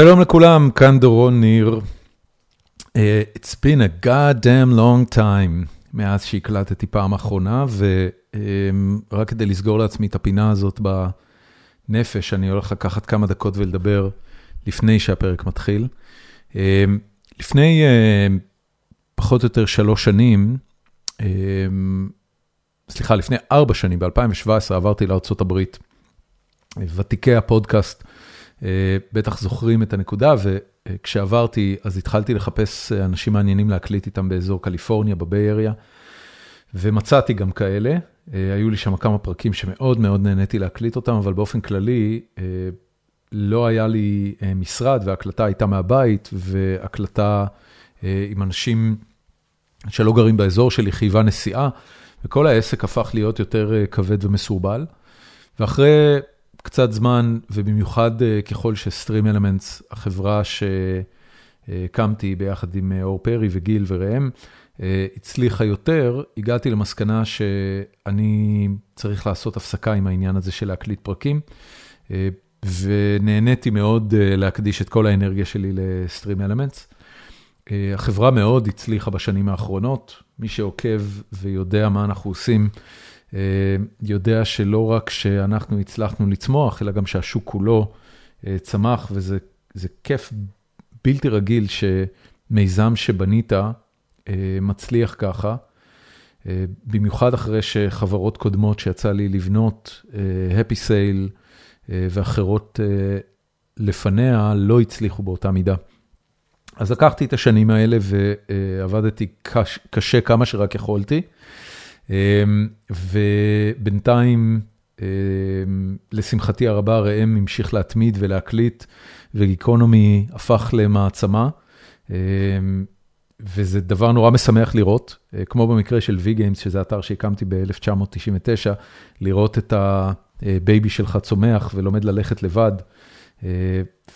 שלום לכולם, כאן דורון ניר. Uh, It's been a goddamn long time מאז שהקלטתי פעם אחרונה, ורק כדי לסגור לעצמי את הפינה הזאת בנפש, אני הולך לקחת כמה דקות ולדבר לפני שהפרק מתחיל. Uh, לפני uh, פחות או יותר שלוש שנים, uh, סליחה, לפני ארבע שנים, ב-2017 עברתי לארה"ב. ותיקי הפודקאסט בטח זוכרים את הנקודה, וכשעברתי, אז התחלתי לחפש אנשים מעניינים להקליט איתם באזור קליפורניה, בביי אריה, ומצאתי גם כאלה. היו לי שם כמה פרקים שמאוד מאוד נהניתי להקליט אותם, אבל באופן כללי, לא היה לי משרד, וההקלטה הייתה מהבית, והקלטה עם אנשים שלא גרים באזור שלי, חייבה נסיעה, וכל העסק הפך להיות יותר כבד ומסורבל. ואחרי קצת זמן, ובמיוחד ככל שסטרים אלמנטס, החברה שהקמתי ביחד עם אור פרי וגיל וראם, הצליחה יותר, הגעתי למסקנה שאני צריך לעשות הפסקה עם העניין הזה של להקליט פרקים, ונהניתי מאוד להקדיש את כל האנרגיה שלי לסטרים אלמנטס. החברה מאוד הצליחה בשנים האחרונות, מי שעוקב ויודע מה אנחנו עושים, יודע שלא רק שאנחנו הצלחנו לצמוח, אלא גם שהשוק כולו צמח, וזה כיף בלתי רגיל שמיזם שבנית מצליח ככה, במיוחד אחרי שחברות קודמות שיצא לי לבנות, Happy Sale ואחרות לפניה, לא הצליחו באותה מידה. אז לקחתי את השנים האלה ועבדתי קשה כמה שרק יכולתי. ובינתיים, לשמחתי הרבה, ראם המשיך להתמיד ולהקליט, וגיקונומי הפך למעצמה, וזה דבר נורא משמח לראות, כמו במקרה של V-Games, שזה אתר שהקמתי ב-1999, לראות את ה baby שלך צומח ולומד ללכת לבד,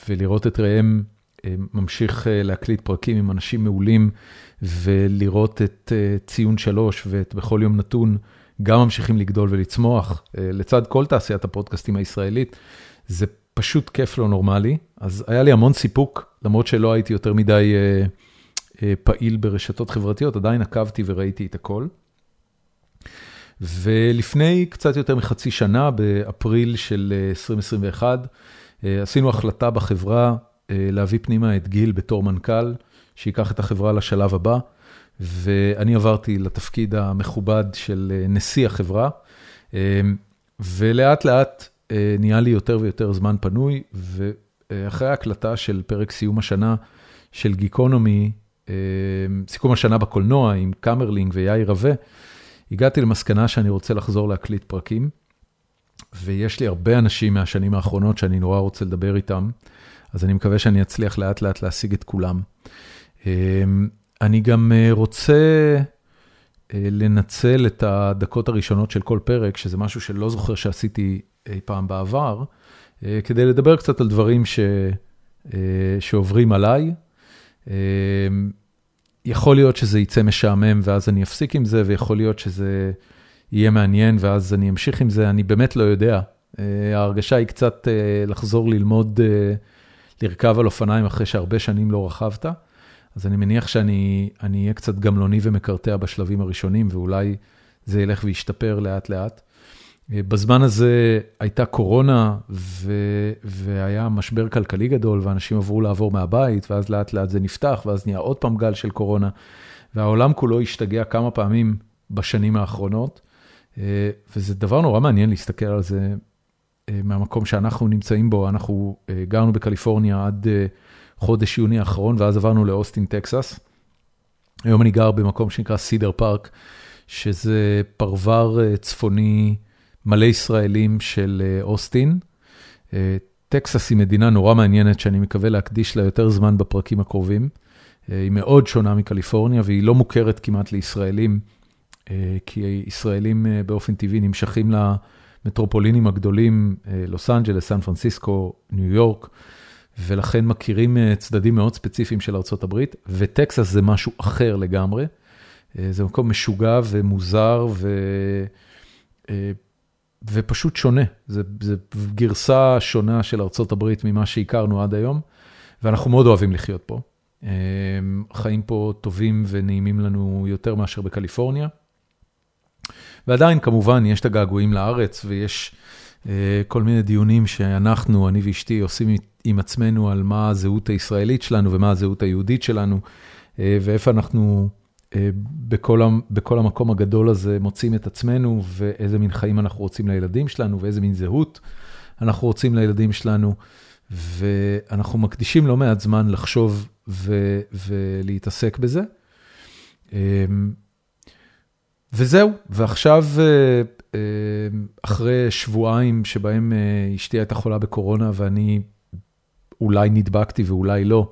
ולראות את ראם ממשיך להקליט פרקים עם אנשים מעולים, ולראות את ציון שלוש ואת בכל יום נתון, גם ממשיכים לגדול ולצמוח, לצד כל תעשיית הפודקאסטים הישראלית, זה פשוט כיף לא נורמלי. אז היה לי המון סיפוק, למרות שלא הייתי יותר מדי פעיל ברשתות חברתיות, עדיין עקבתי וראיתי את הכל. ולפני קצת יותר מחצי שנה, באפריל של 2021, עשינו החלטה בחברה, להביא פנימה את גיל בתור מנכ"ל, שיקח את החברה לשלב הבא, ואני עברתי לתפקיד המכובד של נשיא החברה, ולאט לאט נהיה לי יותר ויותר זמן פנוי, ואחרי ההקלטה של פרק סיום השנה של גיקונומי, סיכום השנה בקולנוע עם קמרלינג ויאיר רווה, הגעתי למסקנה שאני רוצה לחזור להקליט פרקים, ויש לי הרבה אנשים מהשנים האחרונות שאני נורא רוצה לדבר איתם. אז אני מקווה שאני אצליח לאט לאט להשיג את כולם. אני גם רוצה לנצל את הדקות הראשונות של כל פרק, שזה משהו שלא זוכר שעשיתי אי פעם בעבר, כדי לדבר קצת על דברים ש... שעוברים עליי. יכול להיות שזה יצא משעמם ואז אני אפסיק עם זה, ויכול להיות שזה יהיה מעניין ואז אני אמשיך עם זה, אני באמת לא יודע. ההרגשה היא קצת לחזור ללמוד לרכב על אופניים אחרי שהרבה שנים לא רכבת, אז אני מניח שאני אהיה קצת גמלוני ומקרטע בשלבים הראשונים, ואולי זה ילך וישתפר לאט לאט. בזמן הזה הייתה קורונה, והיה משבר כלכלי גדול, ואנשים עברו לעבור מהבית, ואז לאט לאט זה נפתח, ואז נהיה עוד פעם גל של קורונה, והעולם כולו השתגע כמה פעמים בשנים האחרונות, וזה דבר נורא מעניין להסתכל על זה מהמקום שאנחנו נמצאים בו, אנחנו גרנו בקליפורניה עד חודש יוני האחרון, ואז עברנו לאוסטין, טקסס. היום אני גר במקום שנקרא סידר פארק, שזה פרוור צפוני מלא ישראלים של אוסטין. טקסס היא מדינה נורא מעניינת, שאני מקווה להקדיש לה יותר זמן בפרקים הקרובים. היא מאוד שונה מקליפורניה, והיא לא מוכרת כמעט לישראלים, כי ישראלים באופן טבעי נמשכים לה... מטרופולינים הגדולים, לוס אנג'לס, סן פרנסיסקו, ניו יורק, ולכן מכירים צדדים מאוד ספציפיים של ארה"ב, וטקסס זה משהו אחר לגמרי. זה מקום משוגע ומוזר ו... ופשוט שונה. זה, זה גרסה שונה של ארה"ב ממה שהכרנו עד היום. ואנחנו מאוד אוהבים לחיות פה. חיים פה טובים ונעימים לנו יותר מאשר בקליפורניה. ועדיין, כמובן, יש את הגעגועים לארץ ויש כל מיני דיונים שאנחנו, אני ואשתי, עושים עם עצמנו על מה הזהות הישראלית שלנו ומה הזהות היהודית שלנו, ואיפה אנחנו בכל המקום הגדול הזה מוצאים את עצמנו, ואיזה מין חיים אנחנו רוצים לילדים שלנו, ואיזה מין זהות אנחנו רוצים לילדים שלנו. ואנחנו מקדישים לא מעט זמן לחשוב ולהתעסק בזה. וזהו, ועכשיו, אחרי שבועיים שבהם אשתי הייתה חולה בקורונה ואני אולי נדבקתי ואולי לא,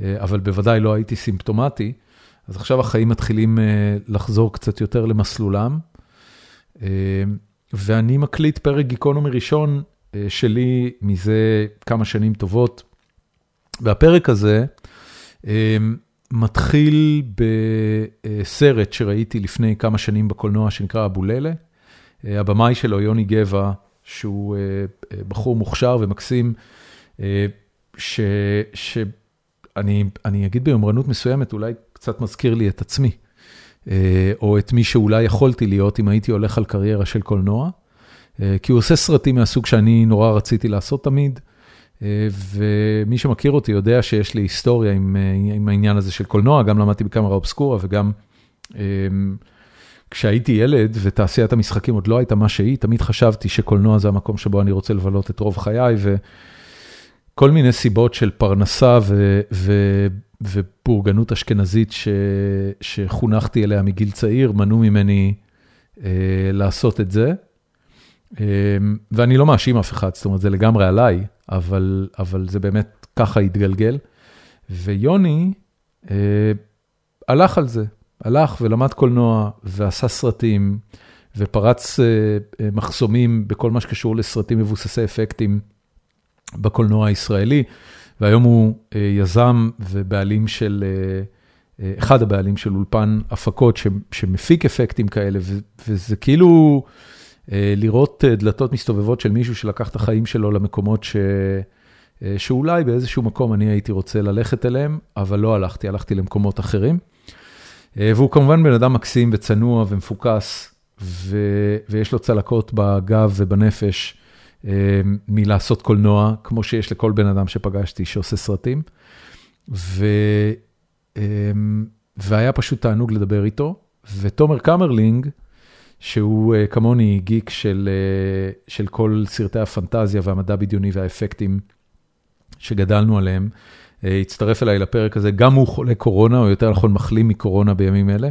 אבל בוודאי לא הייתי סימפטומטי, אז עכשיו החיים מתחילים לחזור קצת יותר למסלולם. ואני מקליט פרק גיקונומי ראשון שלי מזה כמה שנים טובות. והפרק הזה מתחיל בסרט שראיתי לפני כמה שנים בקולנוע שנקרא אבוללה. הבמאי שלו, יוני גבע, שהוא בחור מוכשר ומקסים, שאני אגיד ביומרנות מסוימת, אולי קצת מזכיר לי את עצמי, או את מי שאולי יכולתי להיות אם הייתי הולך על קריירה של קולנוע. כי הוא עושה סרטים מהסוג שאני נורא רציתי לעשות תמיד, ומי שמכיר אותי יודע שיש לי היסטוריה עם עם העניין הזה של קולנוע, גם למדתי בקאמרה אובסקורה וגם כשהייתי ילד ותעשיית המשחקים עוד לא הייתה מה שהיא, תמיד חשבתי שקולנוע זה המקום שבו אני רוצה לבלות את רוב חיי, וכל מיני סיבות של פרנסה ו... ו... ובורגנות אשכנזית ש... שחונכתי אליה מגיל צעיר, מנעו ממני לעשות את זה. ואני לא מאשים אף אחד, זאת אומרת, זה לגמרי עליי, אבל אבל זה באמת ככה התגלגל. ויוני הלך על זה, הלך ולמד קולנוע ועשה סרטים, ופרץ מחסומים בכל מה שקשור לסרטים מבוססי אפקטים בקולנוע הישראלי, והיום הוא יזם ובעלים של, אחד הבעלים של אולפן הפקות שמפיק אפקטים כאלה, וזה כאילו... לראות דלתות מסתובבות של מישהו שלקח את החיים שלו למקומות ש... שאולי באיזשהו מקום אני הייתי רוצה ללכת אליהם, אבל לא הלכתי, הלכתי למקומות אחרים. והוא כמובן בן אדם מקסים וצנוע ומפוקס, ו... ויש לו צלקות בגב ובנפש מלעשות קולנוע, כמו שיש לכל בן אדם שפגשתי שעושה סרטים. ו... והיה פשוט תענוג לדבר איתו, ותומר קמרלינג, שהוא כמוני גיק של של כל סרטי הפנטזיה והמדע בדיוני והאפקטים שגדלנו עליהם, הצטרף אליי לפרק הזה, גם הוא חולה קורונה, או יותר נכון מחלים מקורונה בימים אלה.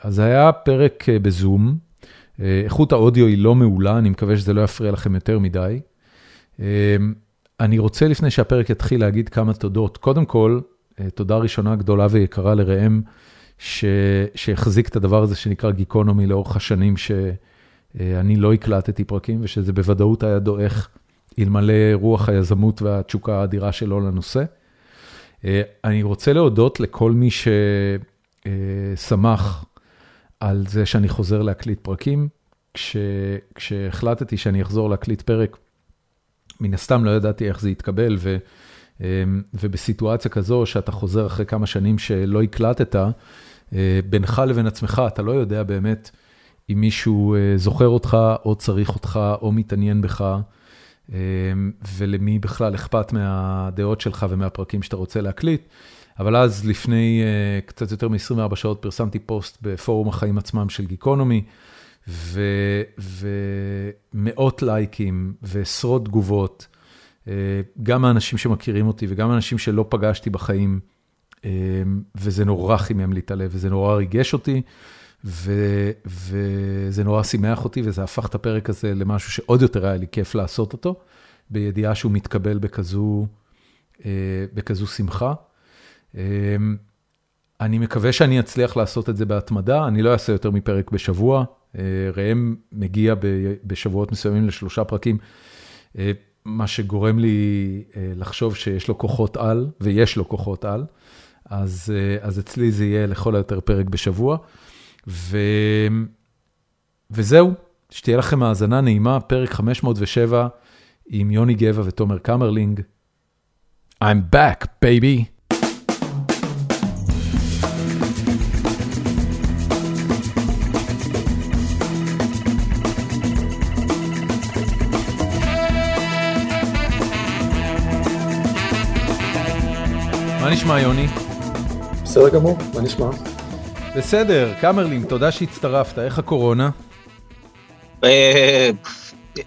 אז היה פרק בזום, איכות האודיו היא לא מעולה, אני מקווה שזה לא יפריע לכם יותר מדי. אני רוצה לפני שהפרק יתחיל להגיד כמה תודות. קודם כל, תודה ראשונה גדולה ויקרה לראם. שהחזיק את הדבר הזה שנקרא גיקונומי לאורך השנים, שאני לא הקלטתי פרקים, ושזה בוודאות היה דועך אלמלא רוח היזמות והתשוקה האדירה שלו לנושא. אני רוצה להודות לכל מי ששמח על זה שאני חוזר להקליט פרקים. כש, כשהחלטתי שאני אחזור להקליט פרק, מן הסתם לא ידעתי איך זה יתקבל, ו, ובסיטואציה כזו שאתה חוזר אחרי כמה שנים שלא הקלטת, בינך לבין עצמך, אתה לא יודע באמת אם מישהו זוכר אותך, או צריך אותך, או מתעניין בך, ולמי בכלל אכפת מהדעות שלך ומהפרקים שאתה רוצה להקליט. אבל אז לפני קצת יותר מ-24 שעות פרסמתי פוסט בפורום החיים עצמם של גיקונומי, ומאות לייקים ועשרות תגובות, גם האנשים שמכירים אותי וגם האנשים שלא פגשתי בחיים. וזה נורא חימם לי את הלב, וזה נורא ריגש אותי, וזה נורא שימח אותי, וזה הפך את הפרק הזה למשהו שעוד יותר היה לי כיף לעשות אותו, בידיעה שהוא מתקבל בכזו, בכזו שמחה. אני מקווה שאני אצליח לעשות את זה בהתמדה, אני לא אעשה יותר מפרק בשבוע, ראם מגיע בשבועות מסוימים לשלושה פרקים, מה שגורם לי לחשוב שיש לו כוחות על, ויש לו כוחות על. אז אז אצלי זה יהיה לכל היותר פרק בשבוע. ו... וזהו, שתהיה לכם האזנה נעימה, פרק 507 עם יוני גבע ותומר קמרלינג. I'm back, baby. מה נשמע, יוני? בסדר גמור, מה נשמע? בסדר, קמרלין, תודה שהצטרפת, איך הקורונה? אה,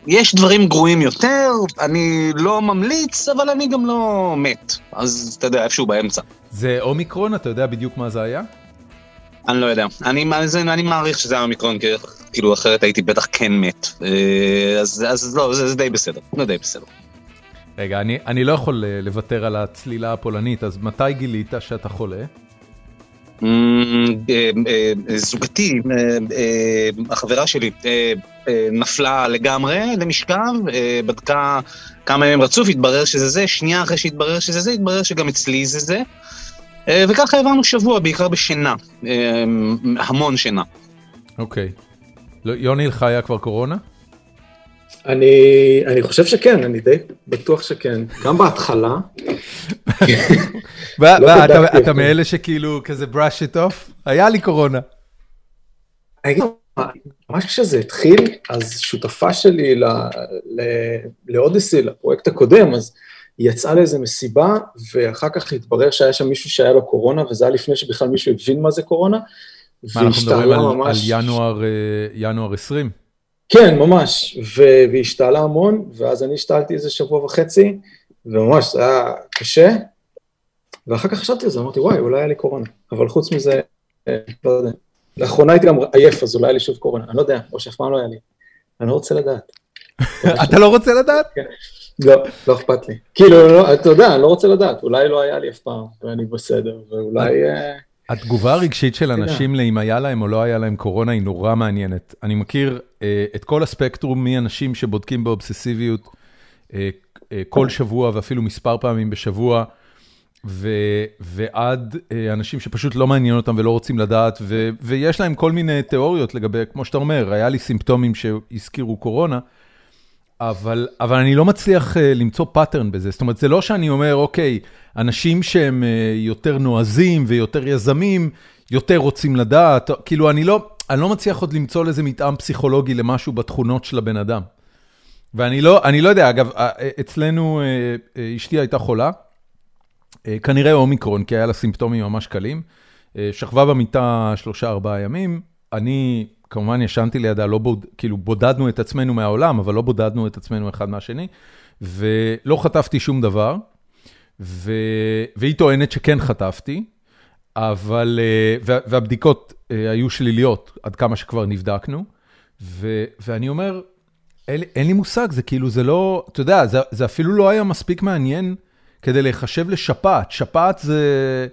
יש דברים גרועים יותר, אני לא ממליץ, אבל אני גם לא מת. אז אתה יודע, איפשהו באמצע. זה אומיקרון, אתה יודע בדיוק מה זה היה? אני לא יודע. אני, זה, אני מעריך שזה היה אומיקרון, כאילו אחרת הייתי בטח כן מת. אה, אז, אז לא, זה, זה די בסדר, זה די בסדר. רגע, אני, אני לא יכול אה, לוותר על הצלילה הפולנית, אז מתי גילית שאתה חולה? אה, אה, זוגתי, החברה שלי, נפלה לגמרי למשכב, בדקה כמה ימים רצוף, התברר שזה זה, שנייה אחרי שהתברר שזה זה, התברר שגם אצלי זה זה. וככה העברנו שבוע, בעיקר בשינה, המון שינה. אוקיי. לא, יוני, לך היה כבר קורונה? אני, אני חושב שכן, אני די בטוח שכן. גם בהתחלה. לא אתה מאלה שכאילו כזה brush it off? היה לי קורונה. ממש כשזה התחיל, אז שותפה שלי לאודיסי, לפרויקט הקודם, אז היא יצאה לאיזה מסיבה, ואחר כך התברר שהיה שם מישהו שהיה לו קורונה, וזה היה לפני שבכלל מישהו הבין מה זה קורונה. מה, אנחנו מדברים על ינואר, אה, ינואר 20? כן, ממש, והיא השתעלה המון, ואז אני השתעלתי איזה שבוע וחצי, וממש, זה היה קשה, ואחר כך חשבתי על זה, אמרתי, וואי, אולי היה לי קורונה, אבל חוץ מזה, אה, לא יודע. לאחרונה הייתי גם עייף, אז אולי היה לי שוב קורונה, אני לא יודע, או שאף פעם לא היה לי. אני לא רוצה לדעת. אתה לא רוצה לדעת? כן. לא, לא אכפת לי. כאילו, לא, אתה יודע, אני לא רוצה לדעת, אולי לא היה לי אף פעם, ואני בסדר, ואולי... התגובה הרגשית של אנשים לאם היה להם או לא היה להם קורונה היא נורא מעניינת. אני מכיר אה, את כל הספקטרום מאנשים שבודקים באובססיביות אה, אה, כל שבוע ואפילו מספר פעמים בשבוע, ו, ועד אנשים שפשוט לא מעניין אותם ולא רוצים לדעת, ו, ויש להם כל מיני תיאוריות לגבי, כמו שאתה אומר, היה לי סימפטומים שהזכירו קורונה. אבל, אבל אני לא מצליח uh, למצוא pattern בזה, זאת אומרת, זה לא שאני אומר, אוקיי, אנשים שהם uh, יותר נועזים ויותר יזמים, יותר רוצים לדעת, כאילו, אני לא, אני לא מצליח עוד למצוא לזה מתאם פסיכולוגי למשהו בתכונות של הבן אדם. ואני לא, אני לא יודע, אגב, אה, אצלנו אשתי הייתה חולה, כנראה אומיקרון, כי היה לה סימפטומים ממש קלים, שכבה במיטה שלושה-ארבעה ימים, אני כמובן ישנתי לידה, לא בוד, כאילו בודדנו את עצמנו מהעולם, אבל לא בודדנו את עצמנו אחד מהשני, ולא חטפתי שום דבר, ו... והיא טוענת שכן חטפתי, אבל, אה, והבדיקות אה, היו שליליות עד כמה שכבר נבדקנו, ו... ואני אומר, אין, אין לי מושג, זה כאילו, זה לא, אתה יודע, זה, זה אפילו לא היה מספיק מעניין כדי להיחשב לשפעת, שפעת זה...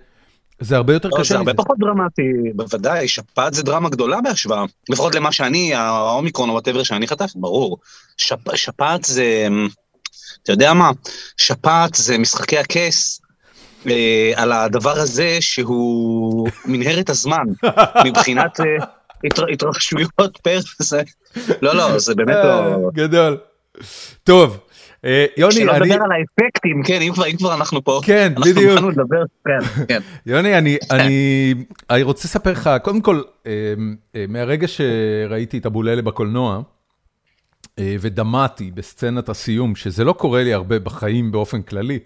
זה הרבה יותר לא, קשה מזה. זה הרבה פחות דרמטי, בוודאי, שפעת זה דרמה גדולה בהשוואה. לפחות למה שאני, האומיקרון או whatever שאני חטפתי, ברור. שפ, שפעת זה, אתה יודע מה? שפעת זה משחקי הכס. אה, על הדבר הזה שהוא מנהרת הזמן, מבחינת אה, התר, התרחשויות פר זה. לא, לא, זה באמת לא... אה, גדול. טוב, אה, יוני, אני... שלא לדבר על האפקטים, כן, אם כבר, אם כבר אנחנו פה. כן, בדיוק. אנחנו התחלנו לדבר, כן, כן. יוני, אני, אני, אני רוצה לספר לך, קודם כל, אה, אה, מהרגע שראיתי את הבוללה בקולנוע, ודמעתי בסצנת הסיום, שזה לא קורה לי הרבה בחיים באופן כללי,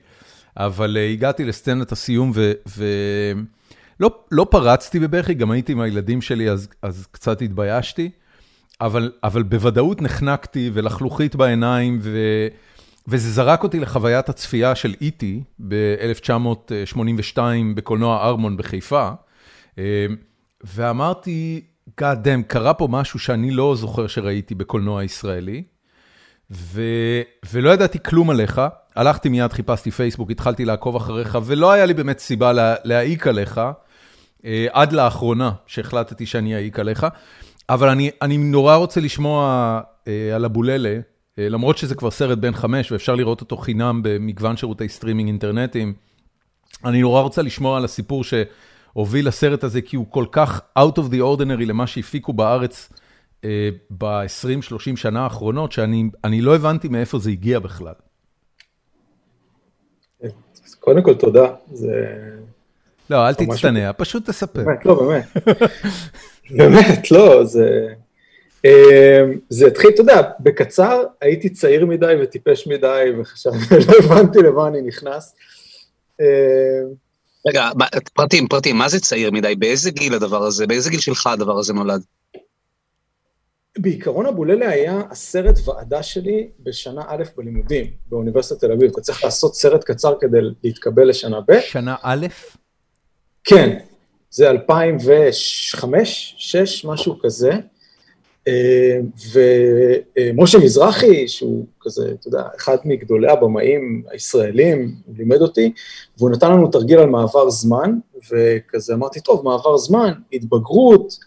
אבל הגעתי לסצנת הסיום ולא לא פרצתי בבכי, גם הייתי עם הילדים שלי, אז, אז קצת התביישתי, אבל, אבל בוודאות נחנקתי ולחלוכית בעיניים, ו... וזה זרק אותי לחוויית הצפייה של איטי ב-1982 בקולנוע ארמון בחיפה, אה, ואמרתי, God damn, קרה פה משהו שאני לא זוכר שראיתי בקולנוע ישראלי, ו... ולא ידעתי כלום עליך, הלכתי מיד, חיפשתי פייסבוק, התחלתי לעקוב אחריך, ולא היה לי באמת סיבה לה... להעיק עליך, אה, עד לאחרונה שהחלטתי שאני אעיק עליך, אבל אני, אני נורא רוצה לשמוע אה, על אבוללה. אה, למרות שזה כבר סרט בן חמש ואפשר לראות אותו חינם במגוון שירותי סטרימינג אינטרנטיים, אני נורא רוצה לשמוע על הסיפור שהוביל לסרט הזה, כי הוא כל כך out of the ordinary למה שהפיקו בארץ אה, ב-20-30 שנה האחרונות, שאני לא הבנתי מאיפה זה הגיע בכלל. קודם כל תודה, זה... לא, אל תצטנע, פשוט תספר. באמת, לא, באמת. באמת, לא, זה... אמ, זה התחיל, אתה יודע, בקצר הייתי צעיר מדי וטיפש מדי וחשבתי, לא הבנתי למה אני נכנס. אמ, רגע, פרטים, פרטים, מה זה צעיר מדי? באיזה גיל הדבר הזה? באיזה גיל שלך הדבר הזה נולד? בעיקרון אבוללה היה הסרט ועדה שלי בשנה א' בלימודים באוניברסיטת תל אביב. אתה צריך לעשות סרט קצר כדי להתקבל לשנה ב'. שנה א'? כן, זה 2005, 6, משהו כזה. אה, ומשה מזרחי, שהוא כזה, אתה יודע, אחד מגדולי הבמאים הישראלים, הוא לימד אותי, והוא נתן לנו תרגיל על מעבר זמן, וכזה אמרתי, טוב, מעבר זמן, התבגרות,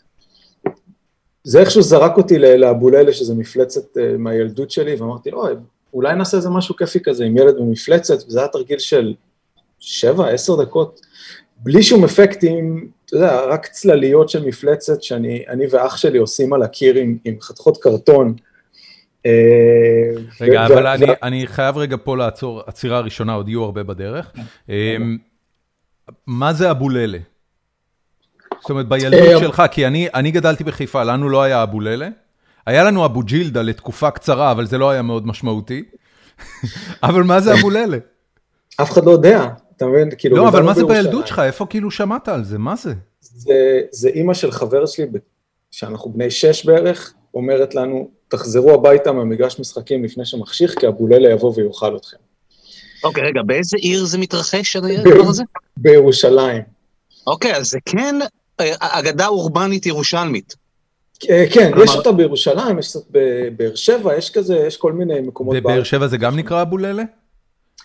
זה איכשהו זרק אותי לאבוללה, שזה מפלצת אה, מהילדות שלי, ואמרתי, לא, אולי נעשה איזה משהו כיפי כזה עם ילד במפלצת, וזה היה תרגיל של שבע, עשר דקות, בלי שום אפקטים, אתה יודע, רק צלליות של מפלצת שאני ואח שלי עושים על הקיר עם, עם חתכות קרטון. אה, רגע, אבל אני, אני חייב רגע פה לעצור, עצירה ראשונה, עוד יהיו הרבה בדרך. אה, מה זה אבוללה? זאת אומרת, בילדות אה, שלך, כי אני אני גדלתי בחיפה, לנו לא היה אבוללה. היה לנו אבו ג'ילדה לתקופה קצרה, אבל זה לא היה מאוד משמעותי. אבל מה זה אבוללה? אף אחד לא יודע, אתה מבין? כאילו, לא, אבל מה זה בילדות שלך? איפה כאילו שמעת על זה? מה זה? זה, זה אימא של חבר שלי, שאנחנו בני שש בערך, אומרת לנו, תחזרו הביתה מהמגרש משחקים לפני שמחשיך, כי אבוללה יבוא ויאכל אתכם. אוקיי, רגע, באיזה עיר זה מתרחש, הדבר הזה? בירושלים. אוקיי, אז זה כן אה, אגדה אורבנית ירושלמית. אה, כן, יש אותה בירושלים, יש קצת בבאר שבע, יש כזה, יש כל מיני מקומות בארץ. בבאר שבע זה גם נקרא אבוללה?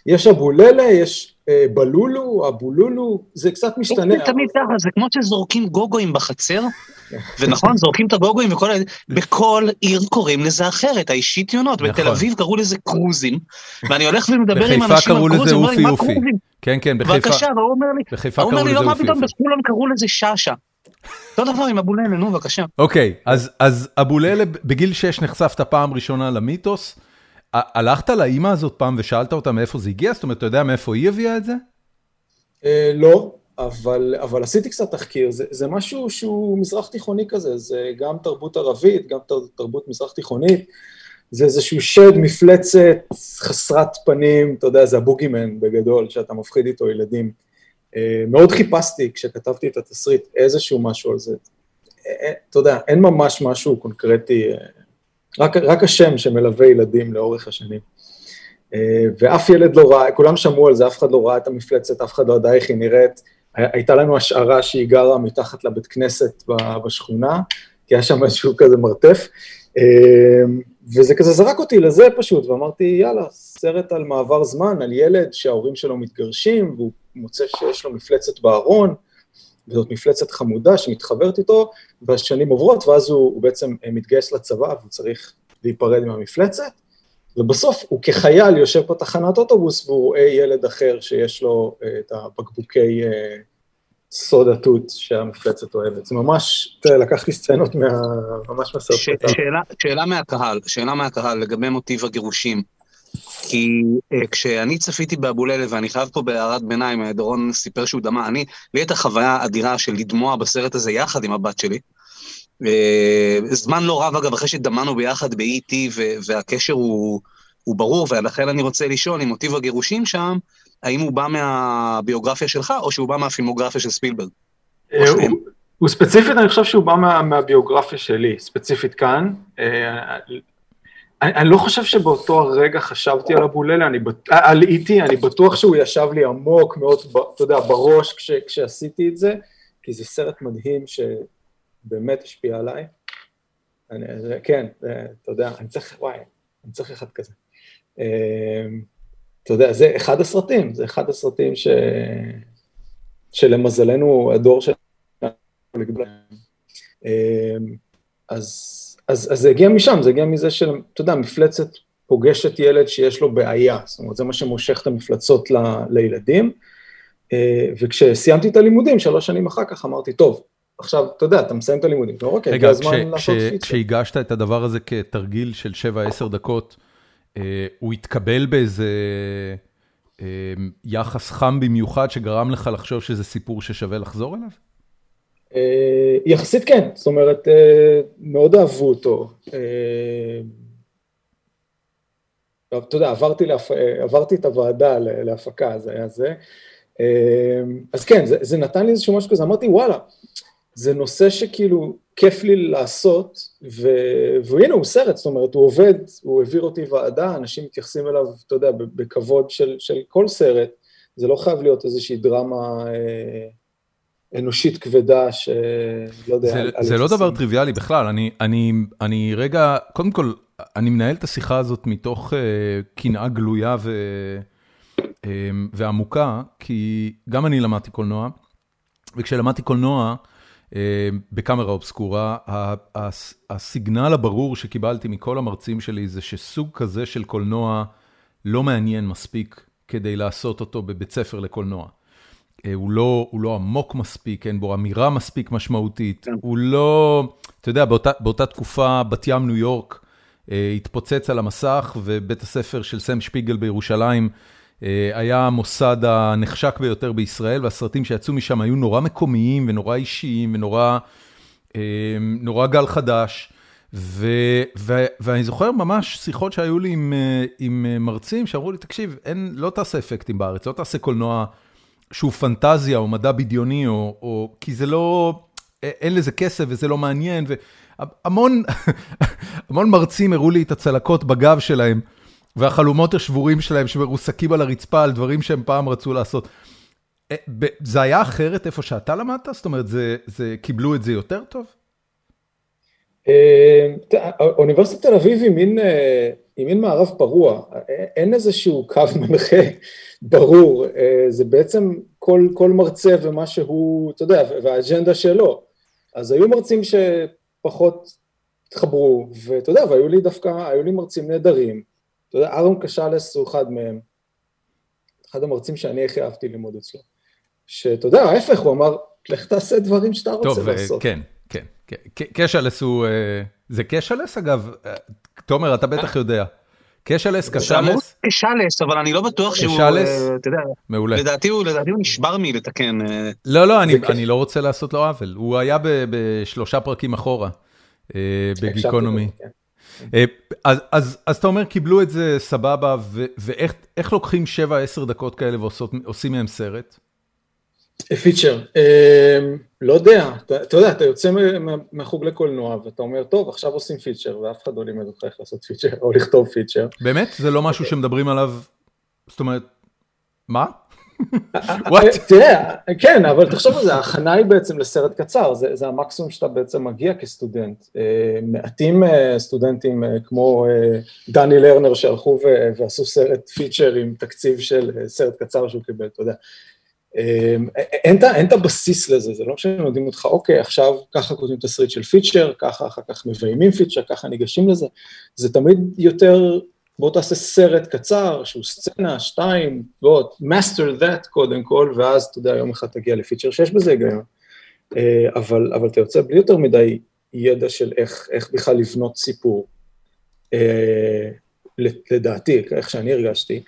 יש אבוללה, יש בלולו, אבולולו, זה קצת משתנה. זה תמיד ככה, זה כמו שזורקים גוגויים בחצר, ונכון, זורקים את הגוגויים וכל ה... בכל עיר קוראים לזה אחרת, האישיתיונות, בתל נכון. אביב קראו לזה קרוזים, ואני הולך ומדבר עם אנשים על קרוזים, אומרים, מה קרוזים? כן, כן, בחיפה. בבקשה, והוא אומר לי, בחיפה קראו לזה לא, מה פתאום, כולם קראו לזה שאשא. אותו דבר עם אבוללה, נו, בבקשה. אוקיי, אז אבוללה, בגיל 6 נחשפת פעם ראשונה למיתוס. הלכת לאימא הזאת פעם ושאלת אותה מאיפה זה הגיע? זאת אומרת, אתה יודע מאיפה היא הביאה את זה? אה, לא, אבל, אבל עשיתי קצת תחקיר, זה, זה משהו שהוא מזרח תיכוני כזה, זה גם תרבות ערבית, גם תרבות מזרח תיכונית, זה איזשהו שד, מפלצת חסרת פנים, אתה יודע, זה הבוגימן בגדול, שאתה מפחיד איתו ילדים. אה, מאוד חיפשתי כשכתבתי את התסריט איזשהו משהו על זה. אה, אתה יודע, אין ממש משהו קונקרטי רק, רק השם שמלווה ילדים לאורך השנים. אה, ואף ילד לא ראה, כולם שמעו על זה, אף אחד לא ראה את המפלצת, אף אחד לא ידע איך היא נראית. הייתה לנו השערה שהיא גרה מתחת לבית כנסת בשכונה, כי היה שם איזשהו כזה מרתף. אה, וזה כזה זרק אותי לזה פשוט, ואמרתי, יאללה, סרט על מעבר זמן, על ילד שההורים שלו מתגרשים, והוא מוצא שיש לו מפלצת בארון, וזאת מפלצת חמודה שמתחברת איתו, והשנים עוברות, ואז הוא, הוא בעצם אה, מתגייס לצבא והוא צריך להיפרד מהמפלצת, ובסוף הוא כחייל יושב בתחנת אוטובוס והוא רואה ילד אחר שיש לו אה, את הבקבוקי אה, סודה תות שהמפלצת אוהבת. זה ממש, תראה, לקחתי סצנות מה... ממש מסרט. שאלה, שאלה מהקהל, שאלה מהקהל לגבי מוטיב הגירושים. כי uh, כשאני צפיתי באבוללה, ואני חייב פה בהערת ביניים, אה, דורון סיפר שהוא דמה, אני, לי הייתה חוויה אדירה של לדמוע בסרט הזה יחד עם הבת שלי. Uh, זמן לא רב, אגב, אחרי שדמענו ביחד ב-E.T. והקשר הוא, הוא ברור, ולכן אני רוצה לשאול אם מוטיב הגירושים שם, האם הוא בא מהביוגרפיה שלך, או שהוא בא מהפילמוגרפיה של ספילברג? הוא ספציפית, אני חושב שהוא בא מה, מהביוגרפיה שלי, ספציפית כאן. אני, אני לא חושב שבאותו הרגע חשבתי על אבוללה, אני, על איטי, אני בטוח שהוא ישב לי עמוק מאוד, אתה יודע, בראש כש, כשעשיתי את זה, כי זה סרט מדהים שבאמת השפיע עליי. אני, כן, אתה יודע, אני צריך, וואי, אני צריך אחד כזה. אמ, אתה יודע, זה אחד הסרטים, זה אחד הסרטים ש... שלמזלנו הדור שלנו לגדול. אמ, אז אז, אז זה הגיע משם, זה הגיע מזה של, אתה יודע, מפלצת פוגשת ילד שיש לו בעיה, זאת אומרת, זה מה שמושך את המפלצות ל, לילדים. אה, וכשסיימתי את הלימודים, שלוש שנים אחר כך, אמרתי, טוב, עכשיו, אתה יודע, אתה מסיים את הלימודים, אתה אומר, אוקיי, הגיע הזמן לעשות פיצ'ר. כשהגשת את הדבר הזה כתרגיל של 7-10 דקות, אה, הוא התקבל באיזה יחס חם במיוחד שגרם לך לחשוב שזה סיפור ששווה לחזור אליו? יחסית כן, זאת אומרת, מאוד אהבו אותו. אתה יודע, עברתי, להפ... עברתי את הוועדה להפקה, זה היה זה. אז כן, זה, זה נתן לי איזשהו משהו כזה, אמרתי וואלה, זה נושא שכאילו כיף לי לעשות, ו... והנה הוא סרט, זאת אומרת, הוא עובד, הוא העביר אותי ועדה, אנשים מתייחסים אליו, אתה יודע, בכבוד של, של כל סרט, זה לא חייב להיות איזושהי דרמה אה, אנושית כבדה, שלא יודע... זה, זה לא דבר טריוויאלי בכלל, אני, אני, אני רגע, קודם כל, אני מנהל את השיחה הזאת מתוך uh, קנאה גלויה ו, uh, ועמוקה, כי גם אני למדתי קולנוע, וכשלמדתי קולנוע, uh, בקאמרה אובסקורה, הסיגנל הברור שקיבלתי מכל המרצים שלי זה שסוג כזה של קולנוע לא מעניין מספיק כדי לעשות אותו בבית ספר לקולנוע. הוא לא, הוא לא עמוק מספיק, אין בו אמירה מספיק משמעותית, כן. הוא לא, אתה יודע, באותה, באותה תקופה, בת ים, ניו יורק, התפוצץ על המסך, ובית הספר של סם שפיגל בירושלים היה המוסד הנחשק ביותר בישראל, והסרטים שיצאו משם היו נורא מקומיים ונורא אישיים ונורא נורא גל חדש. ו, ו, ואני זוכר ממש שיחות שהיו לי עם, עם מרצים שאמרו לי, תקשיב, אין, לא תעשה אפקטים בארץ, לא תעשה קולנוע שהוא פנטזיה או מדע בדיוני, או, או, כי זה לא, אין לזה כסף וזה לא מעניין. ו, המון, מרצים הראו לי את הצלקות בגב שלהם, והחלומות השבורים שלהם שמרוסקים על הרצפה על דברים שהם פעם רצו לעשות. אה, זה היה אחרת איפה שאתה למדת? זאת אומרת, זה, זה, קיבלו את זה יותר טוב? אה, אוניברסיטת תל אביב היא מין, אה, היא מין מערב פרוע, אין איזשהו קו מנחה ברור, זה בעצם כל, כל מרצה ומה שהוא, אתה יודע, והאג'נדה שלו. אז היו מרצים ש... פחות התחברו, ואתה יודע, והיו לי דווקא, היו לי מרצים נהדרים, אתה יודע, אהרון קשלס הוא אחד מהם, אחד המרצים שאני הכי אהבתי ללמוד אצלו, שאתה יודע, ההפך, הוא אמר, לך תעשה דברים שאתה רוצה טוב, לעשות. טוב, כן, קשלס הוא, אה, זה קשלס אגב? אה, תומר, אתה בטח יודע. קשלס, קשלס? קשלס, אבל אני לא בטוח שהוא, קשלס? אתה יודע, מעולה. לדעתי הוא נשבר מלתקן. לא, לא, אני לא רוצה לעשות לו עוול. הוא היה בשלושה פרקים אחורה, אה, בגיקונומי. כן. אה, אז אתה אומר, קיבלו את זה סבבה, ואיך לוקחים 7-10 דקות כאלה ועושים מהם סרט? feature, אמ, לא יודע, אתה יודע, אתה יוצא מהחוג לקולנוע ואתה אומר, טוב, עכשיו עושים feature, ואף אחד לא לימד אותך איך לעשות feature או לכתוב feature. באמת? זה לא משהו שמדברים עליו, זאת אומרת, מה? תראה, כן, אבל תחשוב על זה, ההכנה היא בעצם לסרט קצר, זה המקסימום שאתה בעצם מגיע כסטודנט. אה, מעטים אה, סטודנטים אה, כמו דני לרנר שהלכו ועשו סרט feature עם תקציב של סרט קצר שהוא קיבל, אתה יודע. אמ, אין את הבסיס לזה, זה לא יודעים אותך, אוקיי, עכשיו ככה כותבים תסריט של feature, ככה אחר כך מביימים feature, ככה ניגשים לזה, זה תמיד יותר, בוא תעשה סרט קצר, שהוא סצנה, שתיים, בוא, master that קודם כל, ואז, אתה יודע, יום אחד תגיע לפיצ'ר שיש בזה היגיון. אה, אבל, אבל אתה יוצא בלי יותר מדי ידע של איך, איך בכלל לבנות סיפור, אה, לדעתי, איך שאני הרגשתי.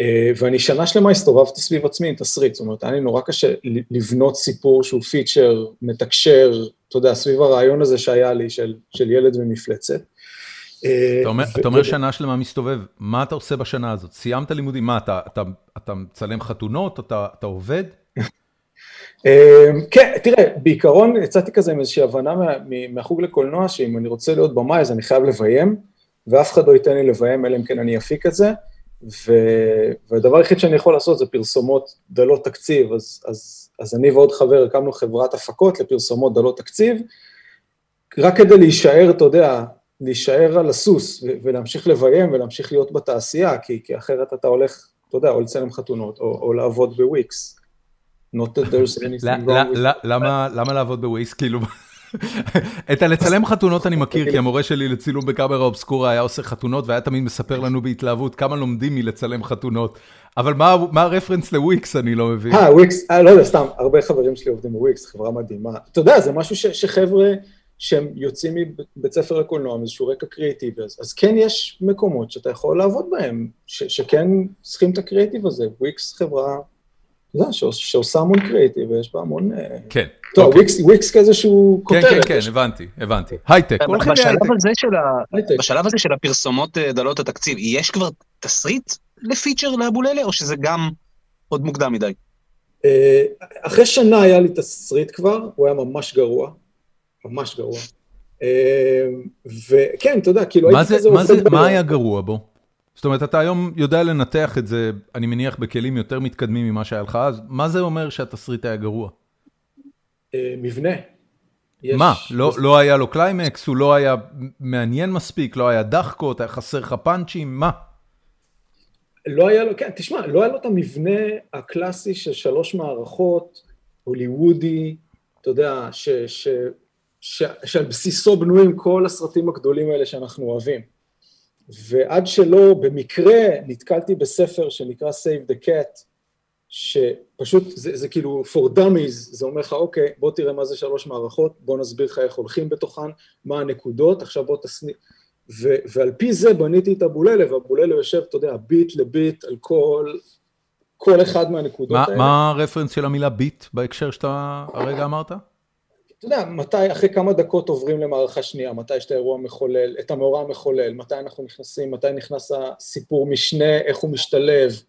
אה, ואני שנה שלמה הסתובבתי סביב עצמי עם תסריט, זאת אומרת, היה לי נורא קשה לבנות סיפור שהוא פיצ'ר, מתקשר, אתה יודע, סביב הרעיון הזה שהיה לי של, של ילד במפלצת. אה, אתה אומר, ו- אתה אומר שנה שלמה מסתובב, מה אתה עושה בשנה הזאת? סיימת לימודים, מה, אתה, אתה, אתה מצלם חתונות, אתה, אתה עובד? אה, כן, תראה, בעיקרון יצאתי כזה עם איזושהי הבנה מה, מהחוג לקולנוע, שאם אני רוצה להיות במאי אז אני חייב לביים, ואף אחד לא ייתן לי לביים, אלא אם כן אני אפיק את זה. ו... והדבר היחיד שאני יכול לעשות זה פרסומות דלות תקציב, אז, אז, אז אני ועוד חבר הקמנו חברת הפקות לפרסומות דלות תקציב, רק כדי להישאר, אתה יודע, להישאר על הסוס ולהמשיך לביים ולהמשיך להיות בתעשייה, כי, כי אחרת אתה הולך, אתה יודע, או לצלם חתונות או, או לעבוד בוויקס. Not that there's anything wrong with... למה לעבוד בוויקס? כאילו... את הלצלם חתונות אני מכיר, כי המורה שלי לצילום בקאמרה אובסקורה היה עושה חתונות, והיה תמיד מספר לנו בהתלהבות כמה לומדים מלצלם חתונות. אבל מה הרפרנס לוויקס, אני לא מבין. אה, וויקס, אה, לא יודע, סתם, הרבה חברים שלי עובדים בוויקס, חברה מדהימה. אתה יודע, זה משהו שחבר'ה שהם יוצאים מבית ספר לקולנוע, מאיזשהו רקע קריאיטיבי, אז, כן יש מקומות שאתה יכול לעבוד בהם, שכן צריכים את הקריאיטיב הזה. וויקס חברה, אתה יודע, שעושה המון קריאיטיב, ויש בה המון... אה, כן. טוב, אוקיי. וויקס, וויקס כאיזשהו כותרת. כן, כן, כן, הבנתי, הבנתי. הייטק, הולכים להייטק. הזה של ה... בשלב הזה של הפרסומות אה, דלות התקציב, יש כבר תסריט ל feature לאבוללה, או שזה גם עוד מוקדם מדי? אה, אחרי שנה היה לי תסריט כבר, הוא היה ממש גרוע. ממש גרוע. וכן, אתה יודע, כאילו הייתי כזה. מה היה גרוע בו? זאת אומרת, אתה היום יודע לנתח את זה, אני מניח, בכלים יותר מתקדמים ממה שהיה לך אז, מה זה אומר שהתסריט היה גרוע? אה, מבנה. מה? לא, לא היה לו קליימקס, הוא לא היה מעניין מספיק, לא היה דחקות, היה חסר לך פאנצ'ים, מה? לא היה לו, כן, תשמע, לא היה לו את המבנה הקלאסי של שלוש מערכות, הוליוודי, אתה יודע, ש, ש, ש, שעל בסיסו בנויים כל הסרטים הגדולים האלה שאנחנו אוהבים. ועד שלא, במקרה נתקלתי בספר שנקרא Save the Cat, שפשוט זה, זה כאילו for dummies, זה אומר לך אוקיי, בוא תראה מה זה שלוש מערכות, בוא נסביר לך איך הולכים בתוכן, מה הנקודות, עכשיו בוא תסני... ו, ועל פי זה בניתי את אבוללה, ואבוללה יושב, אתה יודע, beat ל beat על כל, כל אחד מהנקודות מה, האלה. מה הרפרנס של המילה beat בהקשר שאתה הרגע אמרת? אתה יודע, מתי, אחרי כמה דקות עוברים למערכה שנייה, מתי יש את האירוע המחולל, את המאורע המחולל, מתי אנחנו נכנסים, מתי נכנס הסיפור משנה, איך הוא משתלב,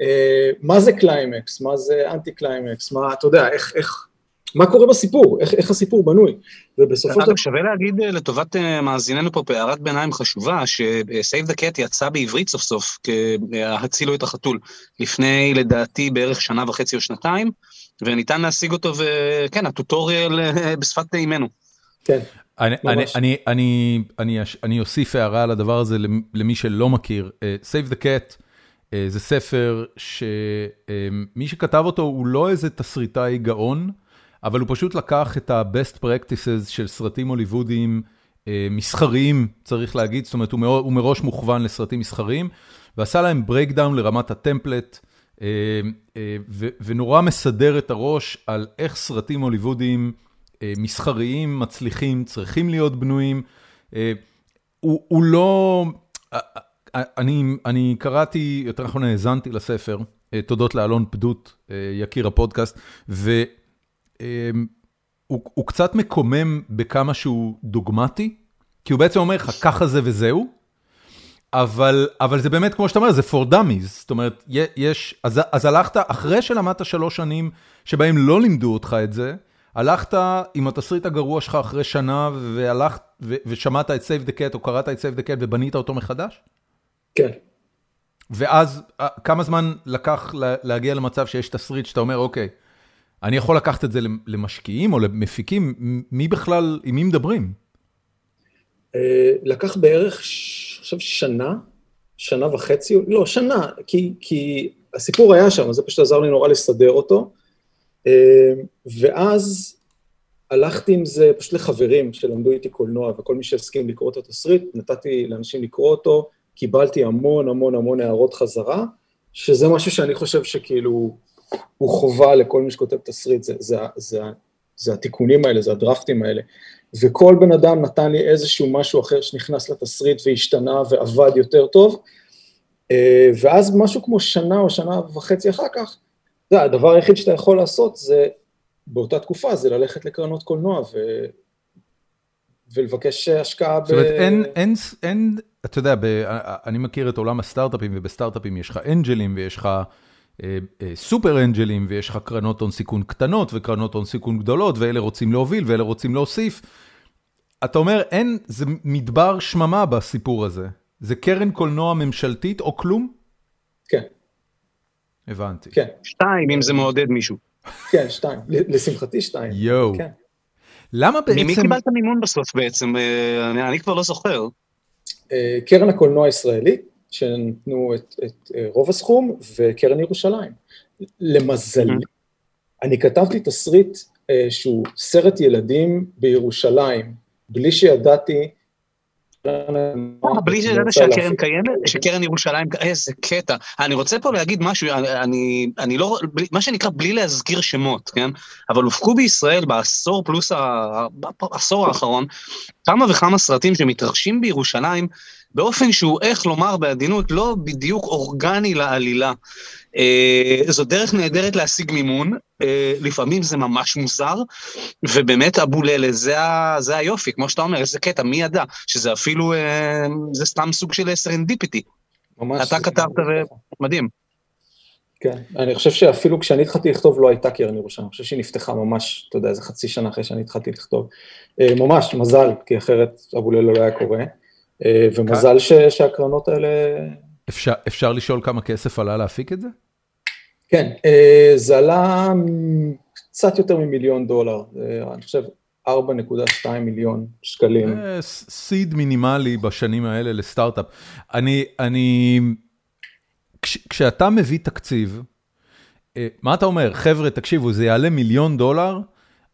אה, מה זה קליימקס, מה זה אנטי קליימקס, מה, אתה יודע, איך, איך, מה קורה בסיפור, איך, איך הסיפור בנוי, ובסופו של דבר... שווה להגיד אה, לטובת אה, מאזיננו פה בהערת ביניים חשובה, ש-Save the Cat יצא בעברית סוף סוף, כהצילו את החתול, לפני לדעתי בערך שנה וחצי או שנתיים, וניתן להשיג אותו, וכן, הטוטוריאל אה, בשפת אימנו. כן. אני, אני, אני, אני, אני, אני אוסיף הערה על הדבר הזה למי שלא מכיר. Uh, Save the Cat uh, זה ספר שמי uh, שכתב אותו הוא לא איזה תסריטאי גאון, אבל הוא פשוט לקח את ה-best practices של סרטים הוליוודיים uh, מסחריים, צריך להגיד, זאת אומרת, הוא, מראש, הוא מראש מוכוון לסרטים מסחריים, ועשה להם breakdown לרמת הטמפלט. אה, אה, ונורא מסדר את הראש על איך סרטים הוליוודיים אה, מסחריים, מצליחים, צריכים להיות בנויים. הוא הוא לא... אני אני קראתי, יותר נכון האזנתי לספר, תודות לאלון פדות, יקיר הפודקאסט, והוא קצת מקומם בכמה שהוא דוגמטי, כי הוא בעצם אומר לך, ככה זה וזהו. אבל אבל זה באמת, כמו שאתה אומר, זה for dummies. זאת אומרת, יש... אז אז הלכת, אחרי שלמדת שלוש שנים שבהם לא לימדו אותך את זה, הלכת עם התסריט הגרוע שלך אחרי שנה, והלכת ושמעת את Save the Cat, או קראת את Save the Cat ובנית אותו מחדש? כן. ואז, כמה זמן לקח להגיע למצב שיש תסריט שאתה אומר, אוקיי, אני יכול לקחת את זה למשקיעים או למפיקים, מי בכלל, עם מי מדברים? אה, לקח בערך חושב שנה, שנה וחצי, לא, שנה, כי, כי הסיפור היה שם, זה פשוט עזר לי נורא לסדר אותו. אה, ואז הלכתי עם זה פשוט לחברים שלמדו איתי קולנוע, וכל מי שהסכים לקרוא את התסריט, נתתי לאנשים לקרוא אותו, קיבלתי המון המון המון הערות חזרה, שזה משהו שאני חושב שכאילו הוא חובה לכל מי שכותב תסריט, זה, זה, זה, זה התיקונים האלה, זה הדרפטים האלה. וכל בן אדם נתן לי איזשהו משהו אחר שנכנס לתסריט והשתנה ועבד יותר טוב, אה, ואז משהו כמו שנה או שנה וחצי אחר כך, יודע, הדבר היחיד שאתה יכול לעשות זה, באותה תקופה, זה ללכת לקרנות קולנוע ו... ולבקש השקעה ב... זאת אומרת, אין, אין, אין, אתה יודע, ב, אני מכיר את עולם הסטארט-אפים, ובסטארט-אפים יש לך אנג'לים ויש לך סופר אנג'לים, ויש לך קרנות הון סיכון קטנות וקרנות הון סיכון גדולות, ואלה רוצים להוביל ואלה רוצים להוסיף. אתה אומר, אין, זה מדבר שממה בסיפור הזה. זה קרן קולנוע ממשלתית או כלום? כן. הבנתי. כן. שתיים, אם זה מעודד מישהו. כן, שתיים. לשמחתי שתיים. יואו. כן. למה בעצם... ממי קיבלת מימון בסוף בעצם? אה, אני, אני כבר לא זוכר. קרן הקולנוע הישראלית, שנתנו את, את אה, רוב הסכום, וקרן ירושלים. למזלי. אני כתבתי תסריט אה, שהוא סרט ילדים בירושלים, בלי שידעתי בלי שידעת שהקרן קיימת, שקרן ירושלים, איזה קטע. אני רוצה פה להגיד משהו, אני, אני לא, מה שנקרא בלי להזכיר שמות, כן? אבל הופקו בישראל בעשור פלוס, בעשור האחרון, כמה וכמה סרטים שמתרחשים בירושלים, באופן שהוא, איך לומר בעדינות, לא בדיוק אורגני לעלילה. אה, זו דרך נהדרת להשיג מימון, אה, לפעמים זה ממש מוזר, ובאמת אבוללה, זה, זה היופי, כמו שאתה אומר, איזה קטע, מי ידע, שזה אפילו, אה, זה סתם סוג של serendipity. ממש. אתה כתבת ומדהים. כן, אני חושב שאפילו כשאני התחלתי לכתוב לא הייתה קרן ירושלים, אני חושב שהיא נפתחה ממש, אתה יודע, איזה חצי שנה אחרי שאני התחלתי לכתוב. ממש, מזל, כי אחרת אבוללה לא היה קורה. אה, ומזל ש, שהקרנות האלה... אפשר, אפשר לשאול כמה כסף עלה להפיק את זה? כן, אה, זה עלה קצת יותר ממיליון דולר, אני חושב 4.2 מיליון שקלים. סיד מינימלי בשנים האלה לסטארט-אפ. אני, אני, כש, כשאתה מביא תקציב, אה, מה אתה אומר? חבר'ה, תקשיבו, זה יעלה מיליון דולר,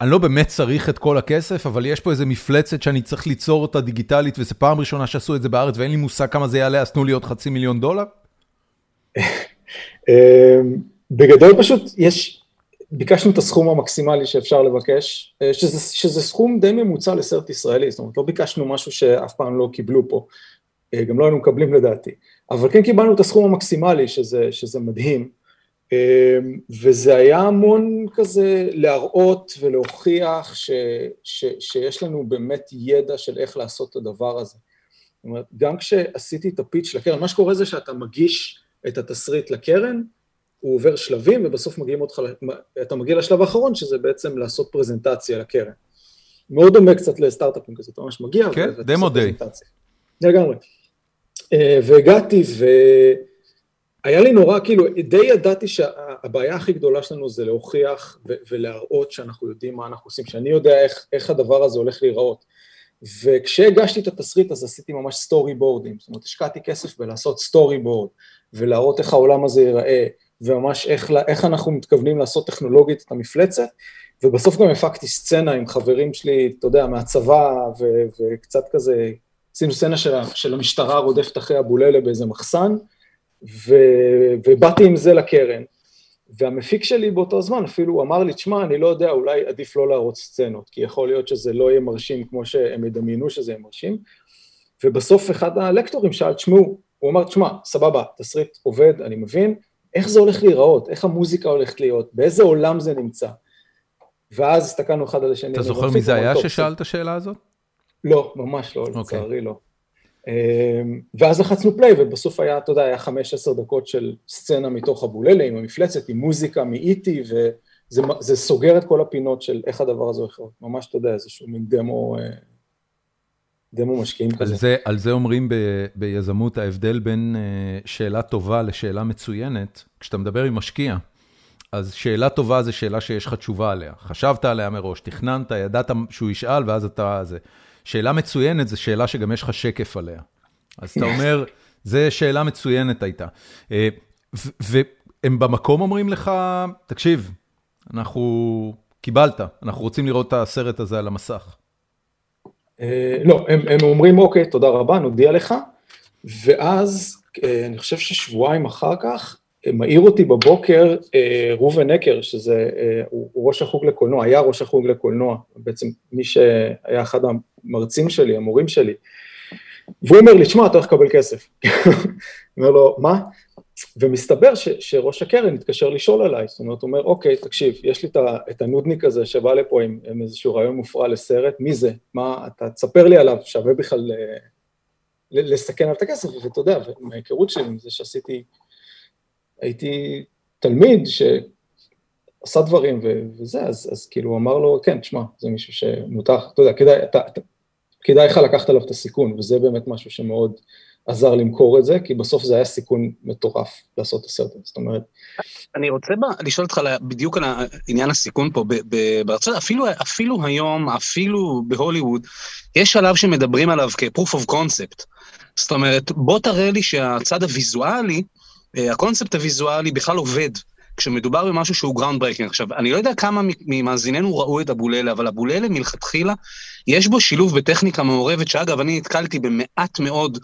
אני לא באמת צריך את כל הכסף, אבל יש פה איזה מפלצת שאני צריך ליצור אותה דיגיטלית, וזו פעם ראשונה שעשו את זה בארץ, ואין לי מושג כמה זה יעלה, אז תנו לי עוד חצי מיליון דולר? אמ, בגדול פשוט יש, ביקשנו את הסכום המקסימלי שאפשר לבקש, אה, שזה, שזה סכום די ממוצע לסרט ישראלי, זאת אומרת לא ביקשנו משהו שאף פעם לא קיבלו פה, אה, גם לא היינו מקבלים לדעתי, אבל כן קיבלנו את הסכום המקסימלי שזה, שזה מדהים. אמ, וזה היה המון כזה להראות ולהוכיח ש, ש, שיש לנו באמת ידע של איך לעשות את הדבר הזה. זאת אומרת, גם כשעשיתי את הפיץ' לקרן, מה שקורה זה שאתה מגיש את התסריט לקרן, הוא עובר שלבים ובסוף מגיעים אותך, אתה מגיע לשלב האחרון שזה בעצם לעשות פרזנטציה לקרן. מאוד דומה קצת לסטארט-אפים כזה, אתה ממש מגיע, כן, demo day. לגמרי. אה, והגעתי ו... היה לי נורא, כאילו, די ידעתי שהבעיה הכי גדולה שלנו זה להוכיח ולהראות שאנחנו יודעים מה אנחנו עושים, שאני יודע איך, איך הדבר הזה הולך להיראות. וכשהגשתי את התסריט אז עשיתי ממש story board ים, זאת אומרת, השקעתי כסף בלעשות story board, ולהראות איך העולם הזה ייראה, וממש איך, איך אנחנו מתכוונים לעשות טכנולוגית את המפלצת, ובסוף גם הפקתי סצנה עם חברים שלי, אתה יודע, מהצבא, ו- וקצת כזה, עשינו סצנה של, של המשטרה רודפת אחרי אבוללה באיזה מחסן, ו, ובאתי עם זה לקרן, והמפיק שלי באותו זמן אפילו אמר לי, תשמע, אני לא יודע, אולי עדיף לא להראות סצנות, כי יכול להיות שזה לא יהיה מרשים כמו שהם ידמיינו שזה יהיה מרשים, ובסוף אחד הלקטורים שאל, תשמעו, הוא אמר, תשמע, סבבה, תסריט עובד, אני מבין, איך זה הולך להיראות, איך המוזיקה הולכת להיות, באיזה עולם זה נמצא. ואז הסתכלנו אחד על השני. אתה זוכר מי זה היה ששאל את השאלה הזאת? לא, ממש לא, אוקיי. לצערי לא. אמ, ואז לחצנו פליי, ובסוף היה, אתה יודע, היה חמש עשר דקות של סצנה מתוך אבוללה עם המפלצת, עם מוזיקה מאיטי, וזה סוגר את כל הפינות של איך הדבר הזה הולך להיות. ממש, אתה יודע, איזשהו מין דמו, אה, דמו משקיעים על כזה. זה, על זה אומרים ב, ביזמות ההבדל בין אה, שאלה טובה לשאלה מצוינת, כשאתה מדבר עם משקיע, אז שאלה טובה זה שאלה שיש לך תשובה עליה. חשבת עליה מראש, תכננת, ידעת שהוא ישאל, ואז אתה... זה. שאלה מצוינת זו שאלה שגם יש לך שקף עליה. אז אתה אומר, זו שאלה מצוינת הייתה. אה, והם במקום אומרים לך, תקשיב, אנחנו, קיבלת, אנחנו רוצים לראות את הסרט הזה על המסך. אה, לא, הם אומרים, אוקיי, תודה רבה, נודיע לך, ואז אה, אני חושב ששבועיים אחר כך, מעיר אותי בבוקר ראובן נקר, שזה, הוא ראש החוג לקולנוע, היה ראש החוג לקולנוע, בעצם מי שהיה אחד המרצים שלי, המורים שלי, והוא אומר לי, שמע, אתה הולך לקבל כסף. אומר לו, מה? ומסתבר ש, שראש הקרן התקשר לשאול עליי, זאת אומרת, הוא אומר, אוקיי, תקשיב, יש לי את הנודניק הזה שבא לפה עם, עם איזשהו רעיון מופרע לסרט, מי זה? מה, אתה תספר לי עליו, שווה בכלל אה, לסכן על את הכסף, ואתה יודע, מההיכרות שלי עם זה שעשיתי, הייתי תלמיד שעשה דברים וזה, אז, אז כאילו הוא אמר לו, כן, תשמע, זה מישהו שמותר, אתה יודע, כדאי, אתה, אתה, כדאי לך לקחת עליו את הסיכון, וזה באמת משהו שמאוד עזר למכור את זה, כי בסוף זה היה סיכון מטורף לעשות את הסרט הזה, זאת אומרת... אני רוצה לשאול אותך בדיוק על עניין הסיכון פה, בארצות, אפילו, אפילו היום, אפילו בהוליווד, יש שלב שמדברים עליו כ-proof of concept. זאת אומרת, בוא תראה לי שהצד הוויזואלי, אה, הקונספט הוויזואלי בכלל עובד. כשמדובר במשהו שהוא groundbreaking. עכשיו, אני לא יודע כמה ממאזיננו ראו את אבוללה, אבל אבוללה מלכתחילה, יש בו שילוב בטכניקה מעורבת, שאגב, אני נתקלתי במעט מאוד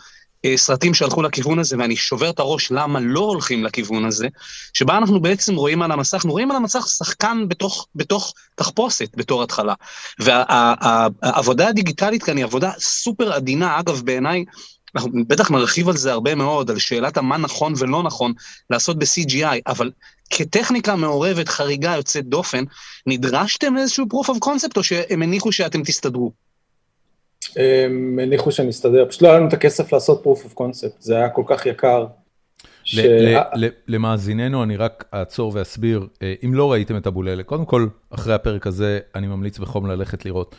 אה, סרטים שהלכו לכיוון הזה, ואני שובר את הראש למה לא הולכים לכיוון הזה, שבה אנחנו בעצם רואים על המסך, אנחנו רואים על המסך שחקן בתוך, בתוך תחפושת בתור התחלה. והעבודה וה, הדיגיטלית כאן היא עבודה סופר עדינה, אגב, בעיניי, אנחנו בטח נרחיב על זה הרבה מאוד, על שאלת המה נכון ולא נכון לעשות ב-CGI, אבל כטכניקה מעורבת, חריגה, יוצאת דופן, נדרשתם לאיזשהו proof of concept, או שהם הניחו שאתם תסתדרו? הם הניחו שנסתדר, פשוט לא היה לנו את הכסף לעשות proof of concept, זה היה כל כך יקר. ש... למאזיננו אני רק אעצור ואסביר, אה, אם לא ראיתם את אבוללה, קודם כל, אחרי הפרק הזה אני ממליץ בחום ללכת לראות.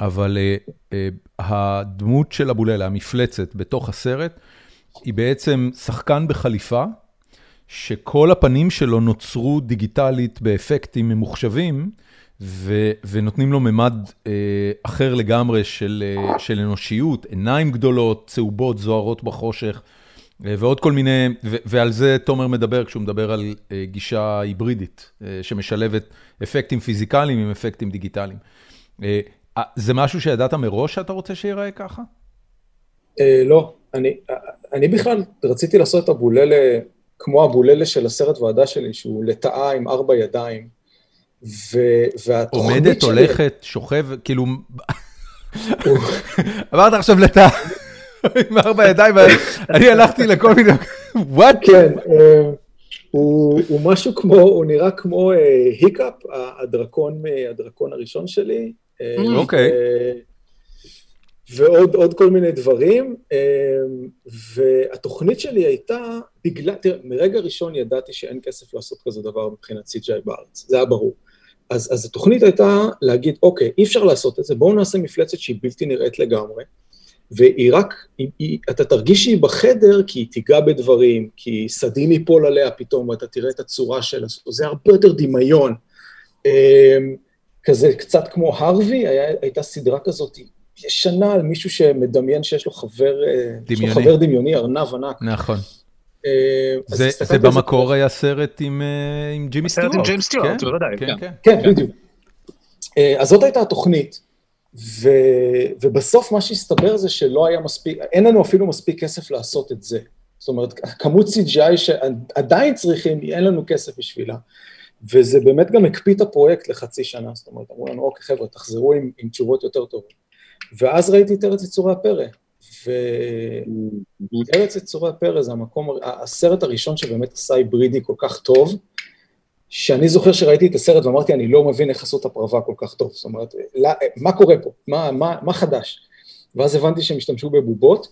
אבל uh, uh, הדמות של אבוללה, המפלצת בתוך הסרט, היא בעצם שחקן בחליפה, שכל הפנים שלו נוצרו דיגיטלית באפקטים ממוחשבים, ו, ונותנים לו ממד uh, אחר לגמרי של, uh, של אנושיות, עיניים גדולות, צהובות, זוהרות בחושך, uh, ועוד כל מיני, ו, ועל זה תומר מדבר כשהוא מדבר על uh, גישה היברידית, uh, שמשלבת אפקטים פיזיקליים עם אפקטים דיגיטליים. Uh, אה, זה משהו שידעת מראש שאתה רוצה שיראה ככה? אה, לא, אני בכלל רציתי לעשות את הבוללה כמו הבוללה של הסרט ועדה שלי, שהוא לטאה עם ארבע ידיים. והתוכנית שלי... עומדת, הולכת, שוכב, כאילו... אמרת עכשיו לטאה עם ארבע ידיים, ואני הלכתי לכל מיני... וואט? כן, אה, הוא משהו כמו, הוא נראה כמו היקאפ, הדרקון הראשון שלי. אה, אוקיי. ועוד כל מיני דברים, אה, והתוכנית שלי הייתה, בגלל, תראה, מרגע ראשון ידעתי שאין כסף לעשות כזה דבר מבחינת CGI בארץ, זה היה ברור. אז, אז התוכנית הייתה להגיד, אוקיי, אי אפשר לעשות את זה, בואו נעשה מפלצת שהיא בלתי נראית לגמרי, והיא רק, היא, היא, אתה תרגיש שהיא בחדר כי היא תיגע בדברים, כי סדין ייפול עליה פתאום ואתה תראה את הצורה שלה, זה הרבה יותר דמיון. אה, כזה קצת כמו הרווי, היה, הייתה סדרה כזאת ישנה על מישהו שמדמיין שיש לו חבר, אה, דמיוני, לו חבר דמיוני ארנב ענק. נכון. אה, זה, זה במקור היה סרט עם, אה, עם ג'ימי סטיוארט. סרט עם ג'ימי סטיוארט, כן, בוודאי. כן, כן, כן, כן, בדיוק. אז זאת הייתה התוכנית, ו, ובסוף מה שהסתבר זה שלא היה מספיק, אין לנו אפילו מספיק כסף לעשות את זה. זאת אומרת, כמות CGI שעדיין צריכים, אין לנו כסף בשבילה. וזה באמת גם הקפיא את הפרויקט לחצי שנה, זאת אומרת, אמרו לנו, אוקיי, חבר'ה, תחזרו עם, עם תשובות יותר טובות. ואז ראיתי את ארץ יצורי הפרא, וארץ יצורי הפרא זה המקום, הסרט הראשון שבאמת עשה היברידי כל כך טוב, שאני זוכר שראיתי את הסרט ואמרתי, אני לא מבין איך עשו את הפרווה כל כך טוב, זאת אומרת, לא, מה קורה פה? מה, מה, מה חדש? ואז הבנתי שהם השתמשו בבובות,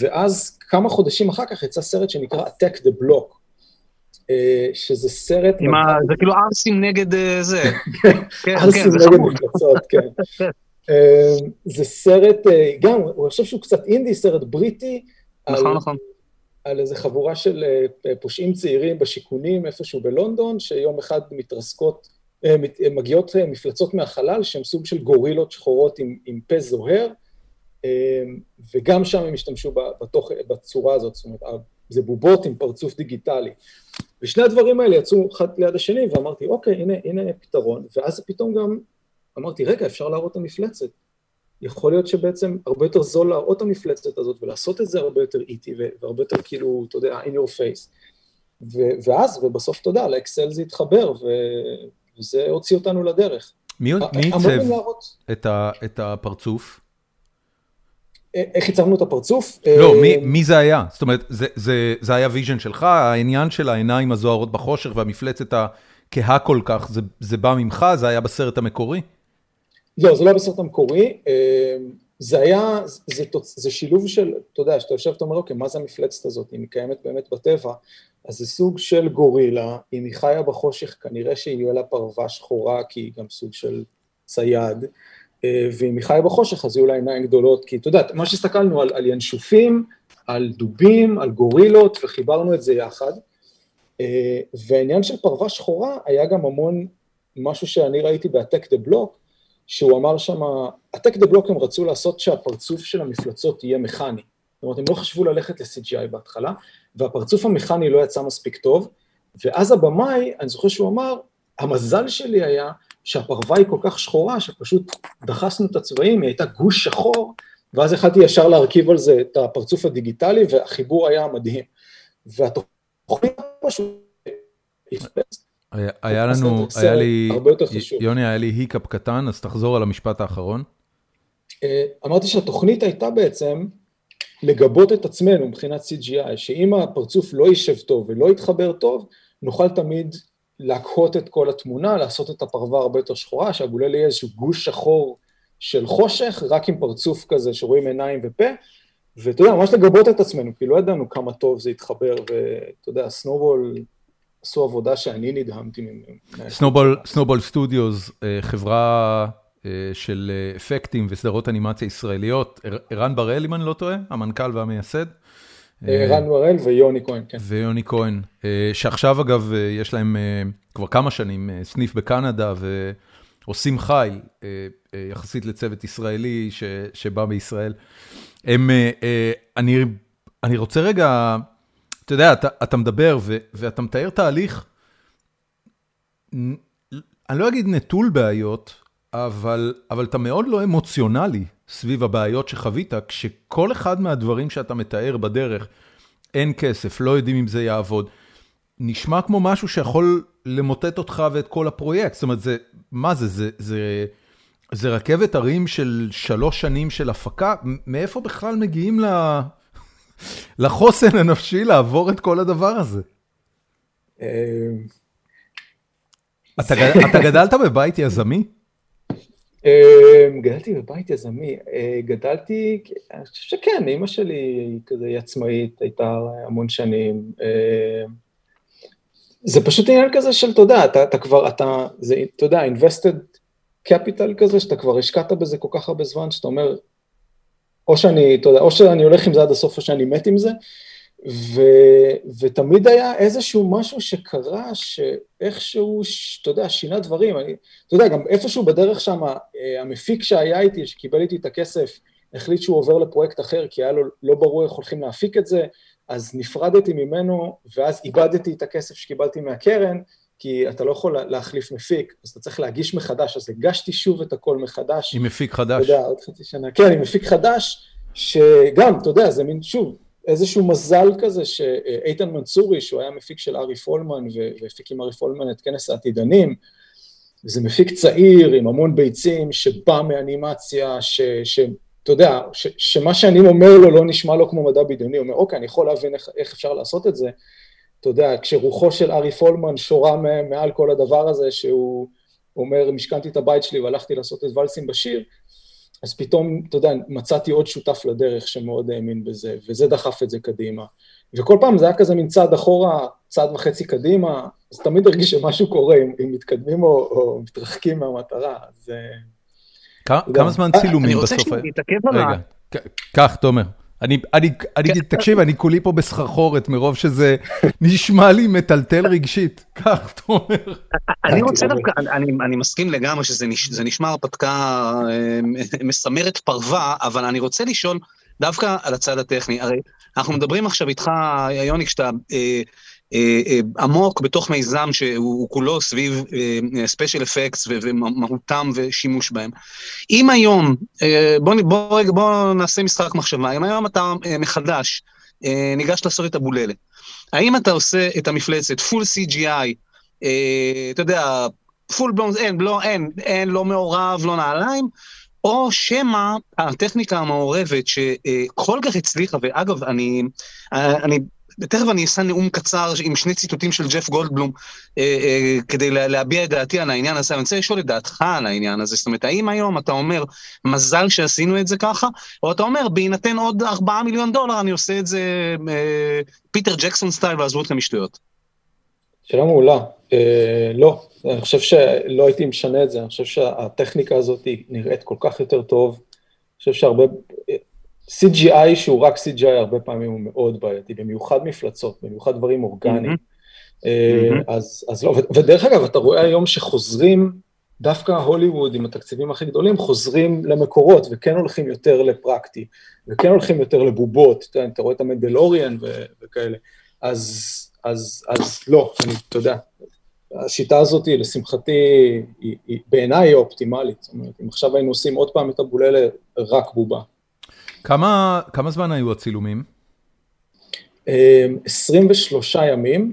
ואז כמה חודשים אחר כך יצא סרט שנקרא Attack the Block, אה, שזה סרט... זה כאילו ארסים נגד אה, זה. כן, כן, ארסים נגד מפלצות, כן. אה, זה סרט, גם, אני חושב שהוא קצת אינדי, סרט בריטי. נכון, נכון. על איזה חבורה של פושעים צעירים בשיכונים איפשהו בלונדון, שיום אחד מתרסקות, מגיעות מפלצות מהחלל, שהן סוג של גורילות שחורות עם, עם פה זוהר, וגם שם הם השתמשו בתוך, בצורה הזאת, זאת אומרת, זה בובות עם פרצוף דיגיטלי. ושני הדברים האלה יצאו אחד ליד השני, ואמרתי, אוקיי, הנה, הנה פתרון, ואז פתאום גם אמרתי, רגע, אפשר להראות את המפלצת. יכול להיות שבעצם הרבה יותר זול להראות את המפלצת הזאת, ולעשות את זה הרבה יותר איטי, והרבה יותר כאילו, אתה יודע, in your face. ו- ואז, ובסוף, אתה יודע, לאקסל זה התחבר, ו- וזה הוציא אותנו לדרך. מי עיצב את, את הפרצוף? איך עיצבנו את הפרצוף? לא, מי, מי זה היה? זאת אומרת, זה, זה, זה היה vision שלך, העניין של העיניים הזוהרות בחושך והמפלצת הכהה כל כך, זה, זה בא ממך? זה היה בסרט המקורי? לא, זה לא בסרט המקורי. זה היה, זה, זה, זה שילוב של, אתה יודע, שאתה יושב ואתה אומר, אוקיי, מה זה המפלצת הזאת? אם היא קיימת באמת בטבע, אז זה סוג של גורילה, אם היא חיה בחושך, כנראה שיהיה לה פרווה שחורה, כי היא גם סוג של צייד. אה, ואם היא חיה בחושך אז יהיו לה עיניים גדולות, כי אתה יודע, מה שהסתכלנו על, על ינשופים, על דובים, על גורילות, וחיברנו את זה יחד. אה, והעניין של פרווה שחורה היה גם המון משהו שאני ראיתי ב-Attack the Block, שהוא אמר שם, Attack the Block הם רצו לעשות שהפרצוף של המפלצות יהיה מכני. זאת אומרת, הם לא חשבו ללכת ל-CGI בהתחלה, והפרצוף המכני לא יצא מספיק טוב, ואז הבמאי, אני זוכר שהוא אמר, המזל שלי היה שהפרווה היא כל כך שחורה, שפשוט דחסנו את הצבעים, היא הייתה גוש שחור, ואז יכלתי ישר להרכיב על זה את הפרצוף הדיגיטלי, והחיבור היה מדהים. והתוכנית פשוט... היה לנו, היה לי, יוני, היה לי היקאפ קטן, אז תחזור על המשפט האחרון. אה, אמרתי שהתוכנית הייתה בעצם לגבות את עצמנו מבחינת CGI, שאם הפרצוף לא יישב טוב ולא יתחבר טוב, נוכל תמיד להקהות את כל התמונה, לעשות את הפרווה הרבה יותר שחורה, שהגולל יהיה איזשהו גוש שחור של חושך, רק עם פרצוף כזה שרואים עיניים ופה, ואתה יודע, ממש לגבות את עצמנו, כי לא ידענו כמה טוב זה יתחבר, ואתה יודע, סנובול עשו עבודה שאני נדהמתי ממנו. סנובול סטודיוס, אה, חברה אה, של אה, אפקטים וסדרות אנימציה ישראליות, ערן בראל, אם אני לא טועה, המנכ"ל והמייסד. ערן בראל ויוני כהן, כן. ויוני כהן, שעכשיו אגב יש להם כבר כמה שנים סניף בקנדה ועושים חיל יחסית לצוות ישראלי שבא בישראל. הם, אני, אני רוצה רגע, אתה יודע, אתה, אתה מדבר ו, ואתה מתאר תהליך, אני לא אגיד נטול בעיות, אבל, אתה מאוד לא אמוציונלי סביב הבעיות שחווית, כשכל אחד מהדברים שאתה מתאר בדרך, אין כסף, לא יודעים אם זה יעבוד, נשמע כמו משהו שיכול למוטט אותך ואת כל הפרויקט. זאת אומרת, זה, מה זה, זה, זה, זה רכבת הרים של שלוש שנים של הפקה? מאיפה בכלל מגיעים ל... לחוסן הנפשי לעבור את כל הדבר הזה? אה, אתה גדלת בבית יזמי? אמ, גדלתי בבית יזמי, אה, גדלתי, אני חושב שכן, אימא שלי היא כזה עצמאית, הייתה המון שנים. אה, זה פשוט עניין כזה של, אתה יודע, אתה, אתה כבר, אתה, זה, אתה יודע, invested capital כזה, שאתה כבר השקעת בזה כל כך הרבה זמן, שאתה אומר, או שאני, אתה יודע, או שאני הולך עם זה עד הסוף, או שאני מת עם זה, ו, ותמיד היה איזשהו משהו שקרה, שאיכשהו, אתה יודע, שינה דברים. אני, אתה יודע, גם איפשהו בדרך שם, אה, המפיק שהיה איתי, שקיבל איתי את הכסף, החליט שהוא עובר לפרויקט אחר, כי היה לו לא ברור איך הולכים להפיק את זה, אז נפרדתי ממנו, ואז איבדתי את הכסף שקיבלתי מהקרן, כי אתה לא יכול להחליף מפיק, אז אתה צריך להגיש מחדש, אז הגשתי שוב את הכל מחדש. עם מפיק חדש. אתה יודע, עוד חצי שנה. כן, עם מפיק חדש, שגם, אתה יודע, זה מין, שוב, איזשהו מזל כזה שאיתן מנצורי, שהוא היה מפיק של ארי פולמן, והפיק עם ארי פולמן את כנס העתידנים, זה מפיק צעיר עם המון ביצים, שבא מאנימציה, שאתה יודע, ש, שמה שאני אומר לו לא נשמע לו כמו מדע בדיוני, הוא אומר, אוקיי, אני יכול להבין איך, איך אפשר לעשות את זה. אתה יודע, כשרוחו של ארי פולמן שורה מעל כל הדבר הזה, שהוא אומר, משכנתי את הבית שלי והלכתי לעשות את ולסים בשיר, אז פתאום, אתה יודע, מצאתי עוד שותף לדרך שמאוד האמין בזה, וזה דחף את זה קדימה. וכל פעם זה היה כזה מין צעד אחורה, צעד וחצי קדימה, אז תמיד הרגיש שמשהו קורה, אם, אם מתקדמים או, או מתרחקים מהמטרה, אז... כמה, כמה זמן צילומים בסוף? אני רוצה שנתעכב על ה... רגע, קח, תומר. אני, אני, אני, כן. תקשיב, אני כולי פה בסחרחורת מרוב שזה נשמע לי מטלטל רגשית. כך, אתה אומר. אני רוצה דווקא, אני, אני מסכים לגמרי שזה נשמע הרפתקה אה, מסמרת פרווה, אבל אני רוצה לשאול דווקא על הצד הטכני. הרי אנחנו מדברים עכשיו איתך, יוני, כשאתה אה, עמוק בתוך מיזם שהוא כולו סביב ספיישל אפקטס ומהותם ושימוש בהם. אם היום, בוא, בוא, בוא נעשה משחק מחשבה, אם היום אתה מחדש ניגש לעשות את אבוללה, האם אתה עושה את המפלצת full CGI, אתה יודע, full blown, אין, לא, אין, אין, לא מעורב, לא נעליים, או שמא הטכניקה המעורבת שכל כך הצליחה, ואגב, אני, אני תכף אני אשא נאום קצר עם שני ציטוטים של ג'ף גולדבלום אה, אה, כדי לה, להביע את דעתי על העניין הזה, אני רוצה לשאול את דעתך על העניין הזה, זאת אומרת, האם היום אתה אומר, מזל שעשינו את זה ככה, או אתה אומר, בהינתן עוד 4 מיליון דולר, אני עושה את זה אה, פיטר ג'קסון סטייל ועזבו אתכם משטויות. שאלה מעולה. אה, לא, אני חושב שלא הייתי משנה את זה, אני חושב שהטכניקה הזאת נראית כל כך יותר טוב. אני חושב שהרבה, CGI שהוא רק CGI הרבה פעמים הוא מאוד בעייתי, במיוחד מפלצות, במיוחד דברים אורגניים. Mm-hmm. אז, אז לא, ודרך אגב, אתה רואה היום שחוזרים, דווקא הוליווד עם התקציבים הכי גדולים, חוזרים למקורות וכן הולכים יותר לפרקטי, וכן הולכים יותר לבובות, אתה, אתה רואה את המנדלוריאן וכאלה. אז, אז, אז לא, אני, אתה יודע, השיטה הזאת, לשמחתי, היא, היא, בעיניי היא אופטימלית. זאת אומרת, אם עכשיו היינו עושים עוד פעם את הבוללה, רק בובה. כמה, כמה זמן היו הצילומים? 23 אמ, ימים.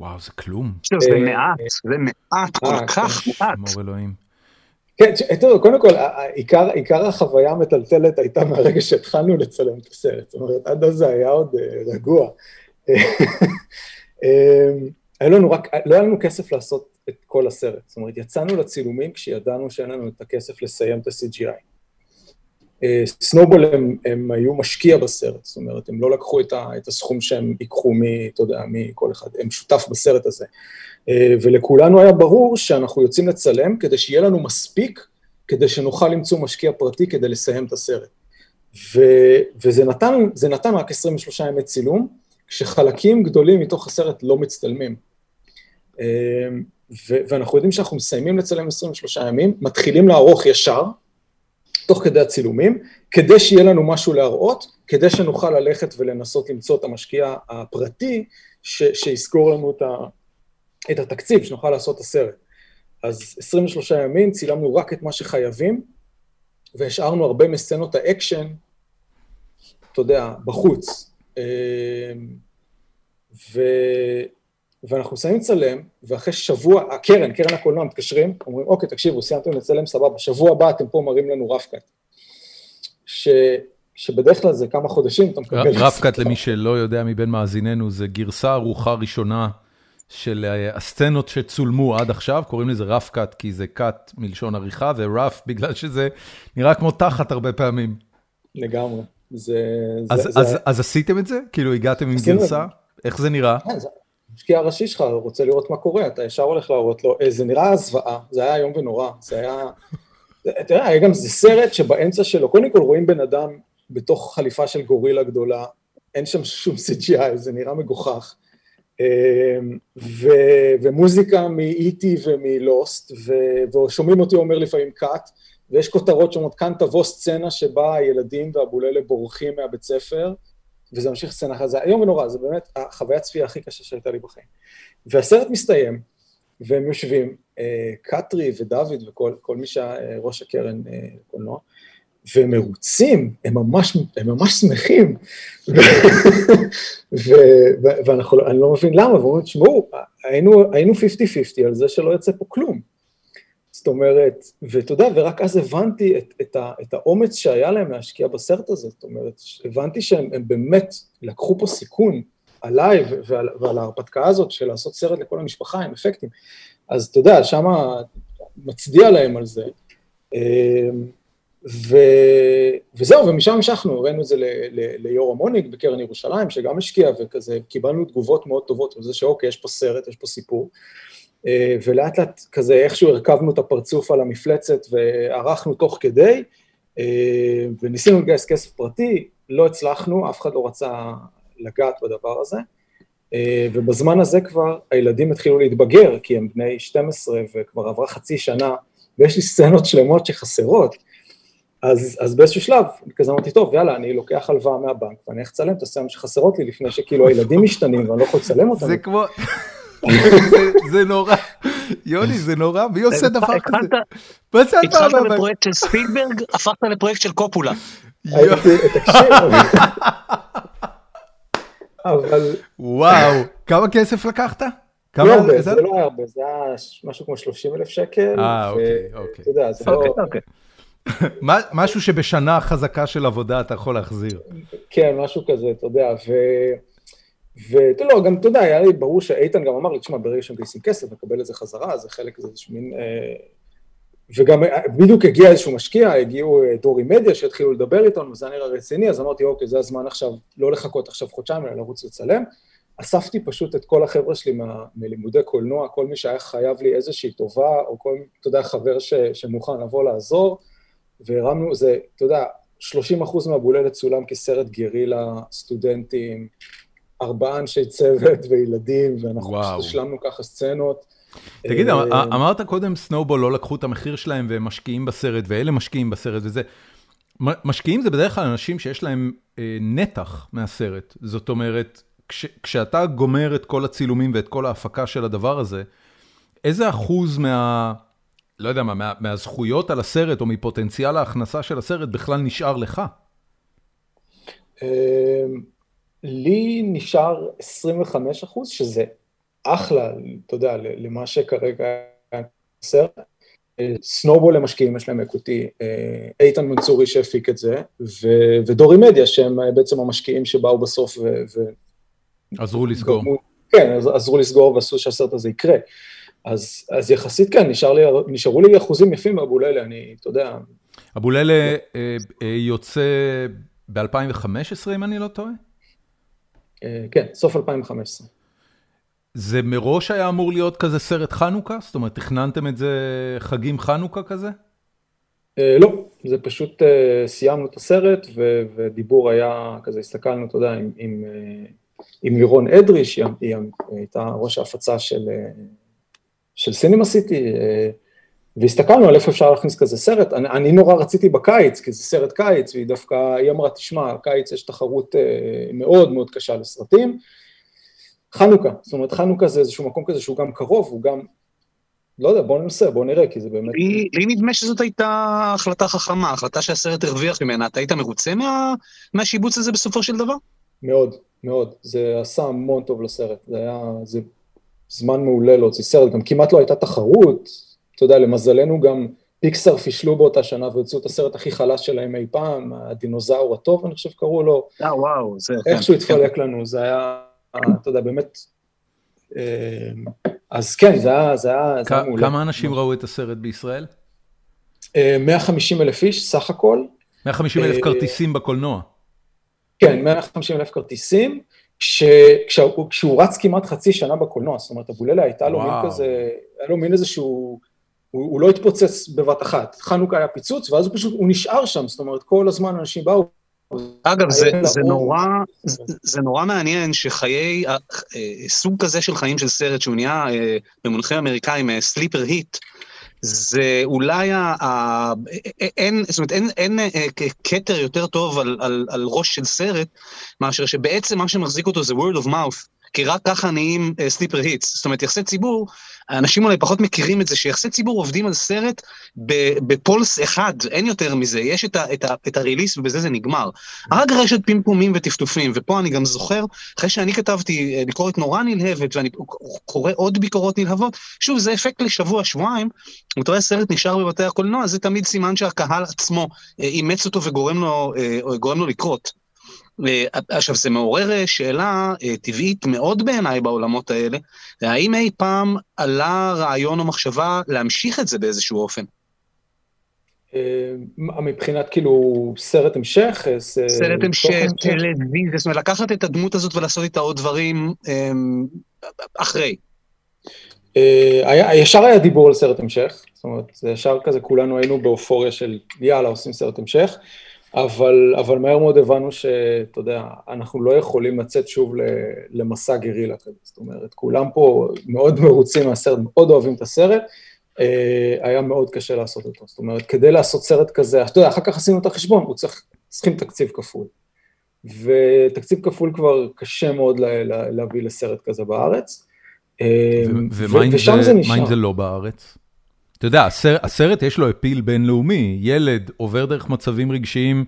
וואו, זה כלום. זה מעט, זה מעט, כל אה, כך כן. מעט. מור אלוהים. כן, תראו, קודם כל, עיקר, עיקר החוויה המטלטלת הייתה מהרגע שהתחלנו לצלם את הסרט. זאת אומרת, עד אז זה היה עוד uh, רגוע. אמ, היה לנו רק, לא היה לנו כסף לעשות את כל הסרט. זאת אומרת, יצאנו לצילומים כשידענו שאין לנו את הכסף לסיים את ה-CGI. סנובול הם, הם היו משקיע בסרט, זאת אומרת, הם לא לקחו את, ה, את הסכום שהם ייקחו מ... אתה יודע, מכל אחד, הם שותף בסרט הזה. אה, ולכולנו היה ברור שאנחנו יוצאים לצלם כדי שיהיה לנו מספיק, כדי שנוכל למצוא משקיע פרטי כדי לסיים את הסרט. ו, וזה נתן, נתן רק 23 ימי צילום, כשחלקים גדולים מתוך הסרט לא מצטלמים. אה, ו, ואנחנו יודעים שאנחנו מסיימים לצלם 23 ימים, מתחילים לערוך ישר, תוך כדי הצילומים, כדי שיהיה לנו משהו להראות, כדי שנוכל ללכת ולנסות למצוא את המשקיע הפרטי ש, שיסגור לנו את, ה, את התקציב, שנוכל לעשות את הסרט. אז 23 ימים צילמנו רק את מה שחייבים, והשארנו הרבה מסצנות האקשן, אתה יודע, בחוץ. אמ, ו... ואנחנו מסיימים לצלם, ואחרי שבוע, הקרן, קרן הקולנוע, מתקשרים, אומרים, אוקיי, תקשיבו, סיימתם לצלם, סבבה, שבוע הבא אתם פה מראים לנו rough cut. ש... שבדרך כלל זה כמה חודשים אתה מקבל... רפקאט, למי שלא יודע מבין מאזיננו, זה גרסה ארוחה ראשונה של אה, הסצנות שצולמו עד עכשיו, קוראים לזה רפקאט כי זה קאט מלשון עריכה, ורף בגלל שזה נראה כמו תחת הרבה פעמים. לגמרי. זה... אז, זה, אז, זה... אז עשיתם את זה? כאילו הגעתם עם גרסה? איך זה נראה? כן, זה... המשקיע הראשי שלך רוצה לראות מה קורה, אתה ישר הולך להראות לו, אה, זה נראה זוועה, זה היה איום ונורא, זה היה... אתה יודע, היה גם זה סרט שבאמצע שלו, קודם כל רואים בן אדם בתוך חליפה של גורילה גדולה, אין שם שום CGI, זה נראה מגוחך. אמ, ו, ומוזיקה מ-E.T. ומלוסט, ושומעים אותי אומר לפעמים קאט, ויש כותרות שאומרות כאן תבוא סצנה שבה הילדים והבוללה בורחים מהבית ספר, וזה ממשיך סצנה אחת, זה איום ונורא, זה באמת החוויה צפייה הכי קשה שהייתה לי בחיים. והסרט מסתיים, והם יושבים, אה, קטרי ודוד וכל מי שהיה אה, ראש הקרן אה, קולנוע, והם מרוצים, הם ממש, הם ממש שמחים, ואני לא מבין למה, ואומרים, תשמעו, היינו 50-50 על זה שלא יצא פה כלום. זאת אומרת, ואתה יודע, ורק אז הבנתי את, את, ה, את האומץ שהיה להם להשקיע בסרט הזה, זאת אומרת, הבנתי שהם באמת לקחו פה סיכון עליי ועל, ועל ההרפתקה הזאת של לעשות סרט לכל המשפחה עם אפקטים. אז אתה יודע, שם מצדיע להם על זה. אמ, ו... וזהו, ומשם המשכנו, הבאנו את זה ליורם מוניק בקרן ירושלים, שגם השקיע וכזה, קיבלנו תגובות מאוד טובות על זה שאוקיי, יש פה סרט, יש פה סיפור. אה, ולאט לאט כזה איכשהו הרכבנו את הפרצוף על המפלצת וערכנו תוך כדי, אה, וניסינו לגייס כסף פרטי, לא הצלחנו, אף אחד לא רצה לגעת בדבר הזה, אה, ובזמן הזה כבר הילדים התחילו להתבגר, כי הם בני 12 וכבר עברה חצי שנה, ויש לי סצנות שלמות שחסרות, אז, אז באיזשהו שלב, כזה אמרתי, טוב, יאללה, אני לוקח הלוואה מהבנק, ואני הולך לצלם את הסצנות שחסרות לי לפני שכאילו הילדים משתנים ואני לא יכול לצלם אותם. זה כמו... זה נורא, יוני, זה נורא, מי עושה דבר כזה? מה זה הדבר התחלת בפרויקט של ספילברג, הפכת לפרויקט של קופולה. אבל... וואו, כמה כסף לקחת? לא הרבה, זה לא הרבה, זה היה משהו כמו 30 אלף שקל. אה, אוקיי, אוקיי. אתה יודע, זה לא... אוקיי, אוקיי. משהו שבשנה חזקה של עבודה אתה יכול להחזיר. כן, משהו כזה, אתה יודע, ו... ואתה לא, גם, אתה יודע, היה לי ברור שאיתן גם אמר לי, תשמע, ברגע שמגייסים כסף, נקבל את זה חזרה, זה חלק, זה איזשהו מין... אה, וגם אה, בדיוק הגיע איזשהו משקיע, הגיעו אה, דורי מדיה שהתחילו לדבר איתנו, וזה היה נראה רציני, אז אמרתי, אוקיי, זה הזמן עכשיו, לא לחכות עכשיו חודשיים, אלא לרוץ לצלם. אספתי פשוט את כל החבר'ה שלי מה, מלימודי קולנוע, כל מי שהיה חייב לי איזושהי טובה, או כל, אתה יודע, חבר ש, שמוכן לבוא לעזור, והרמנו, זה, אתה יודע, 30 אחוז מהבוללת צולם כסרט גרילה, סטודנטים, ארבעה אנשי צוות וילדים, ואנחנו השלמנו ככה סצנות. תגיד, אה, אמ- אמרת קודם סנובול לא לקחו את המחיר שלהם והם משקיעים בסרט, ואלה משקיעים בסרט וזה. משקיעים זה בדרך כלל אנשים שיש להם אה, נתח מהסרט. זאת אומרת, כשאתה גומר את כל הצילומים ואת כל ההפקה של הדבר הזה, איזה אחוז מה... לא יודע מה, מה, מהזכויות על הסרט או מפוטנציאל ההכנסה של הסרט בכלל נשאר לך? לי נשאר 25 אחוז, שזה אחלה, אתה יודע, למה שכרגע הסרט. סנובול למשקיעים יש להם אקוטי, אה, איתן מנצורי שהפיק את זה, ו- ודורי מדיה שהם בעצם המשקיעים שבאו בסוף ו... ו- עזרו לסגור. כן, עזרו לסגור ועשו שהסרט הזה יקרה. אז, אז יחסית כן, נשאר לי, נשארו לי אחוזים יפים באבוללה, אני, אתה יודע... אבוללה אה, אה, יוצא ב-2015, אם אני לא טועה? אה, כן, סוף 2015. זה מראש היה אמור להיות כזה סרט חנוכה? זאת אומרת, תכננתם את זה חגים חנוכה כזה? אה, לא, זה פשוט אה, סיימנו את הסרט ודיבור היה כזה, הסתכלנו, אתה יודע, עם עם לירון אדרי, שהיא הייתה ראש ההפצה של של סינמה סיטי, והסתכלנו על איפה אפשר להכניס כזה סרט, אני, אני נורא רציתי בקיץ, כי זה סרט קיץ, והיא דווקא, היא אמרה, תשמע, קיץ יש תחרות מאוד מאוד קשה לסרטים, חנוכה, זאת אומרת חנוכה זה איזשהו מקום כזה שהוא גם קרוב, הוא גם, לא יודע, בוא ננסה, בוא נראה, כי זה באמת... לי, לי נדמה שזאת הייתה החלטה חכמה, החלטה שהסרט הרוויח ממנה, אתה היית מרוצה מה, מהשיבוץ הזה בסופו של דבר? מאוד, מאוד, זה עשה המון טוב לסרט, זה היה, זה זמן מעולה להוציא סרט, גם כמעט לא הייתה תחרות, אתה יודע, למזלנו גם פיקסאר פישלו באותה שנה והוציאו את הסרט הכי חלש שלהם אי פעם, הדינוזאור הטוב, אני חושב קראו לו. אה, וואו, זה... איכשהו כן, התפלק כן. לנו, זה היה... אתה יודע, באמת... אה, אז כן, זה היה, זה היה, זה היה מעולה. כמה אנשים ראו את הסרט בישראל? 150 אה, אלף איש, סך הכל. 150 אלף אה, כרטיסים בקולנוע. כן, 150 אלף כרטיסים, כשהוא רץ כמעט חצי שנה בקולנוע, זאת אומרת, אבוללה הייתה לו מין כזה, היה לו מין איזשהו, הוא לא התפוצץ בבת אחת. חנוכה היה פיצוץ, ואז הוא פשוט, הוא נשאר שם, זאת אומרת, כל הזמן אנשים באו, אגב, זה, זה, נורא, זה, זה נורא מעניין שחיי, אה, אה, סוג כזה של חיים של סרט שהוא נהיה אה, במונחים אמריקאים סליפר היט, זה אולי, ה, ה, אין, זאת אומרת, אין, אין כתר יותר טוב על, על, על ראש של סרט, מאשר שבעצם מה שמחזיק אותו זה word of mouth. כי רק ככה נהיים סליפר uh, היטס. זאת אומרת, יחסי ציבור, האנשים אולי פחות מכירים את זה, שיחסי ציבור עובדים על סרט בפולס אחד, אין יותר מזה, יש את, ה, את, ה, את הריליס ובזה זה נגמר. רק רשת פמפומים וטפטופים, ופה אני גם זוכר, אחרי שאני כתבתי אה, ביקורת נורא נלהבת, ואני קורא עוד ביקורות נלהבות, שוב, זה אפקט לשבוע, שבועיים, אתה רואה סרט נשאר בבתי הקולנוע, זה תמיד סימן שהקהל עצמו אה, אימץ אותו וגורם לו, לו לקרות. אה, עכשיו, זה מעורר אה, שאלה אה, טבעית מאוד בעיניי בעולמות האלה, האם אי פעם עלה רעיון או מחשבה להמשיך את זה באיזשהו אופן? מבחינת כאילו סרט המשך? סרט המשך, טלוויזיה, זאת אומרת לקחת את הדמות הזאת ולעשות איתה עוד דברים אחרי. ישר היה דיבור על סרט המשך, זאת אומרת, ישר כזה כולנו היינו באופוריה של יאללה עושים סרט המשך. אבל, אבל מהר מאוד הבנו שאתה יודע, אנחנו לא יכולים לצאת שוב למסע גרילה כזה, זאת אומרת, כולם פה מאוד מרוצים מהסרט, מאוד אוהבים את הסרט, אה, היה מאוד קשה לעשות אותו, זאת אומרת, כדי לעשות סרט כזה, אתה יודע, אחר כך עשינו את החשבון, הוא צריך, צריכים תקציב כפול. ותקציב כפול כבר קשה מאוד לה, לה, להביא לסרט כזה בארץ. אה, ומה אם זה לא בארץ? אתה יודע, הסרט, הסרט יש לו אפיל בינלאומי, ילד עובר דרך מצבים רגשיים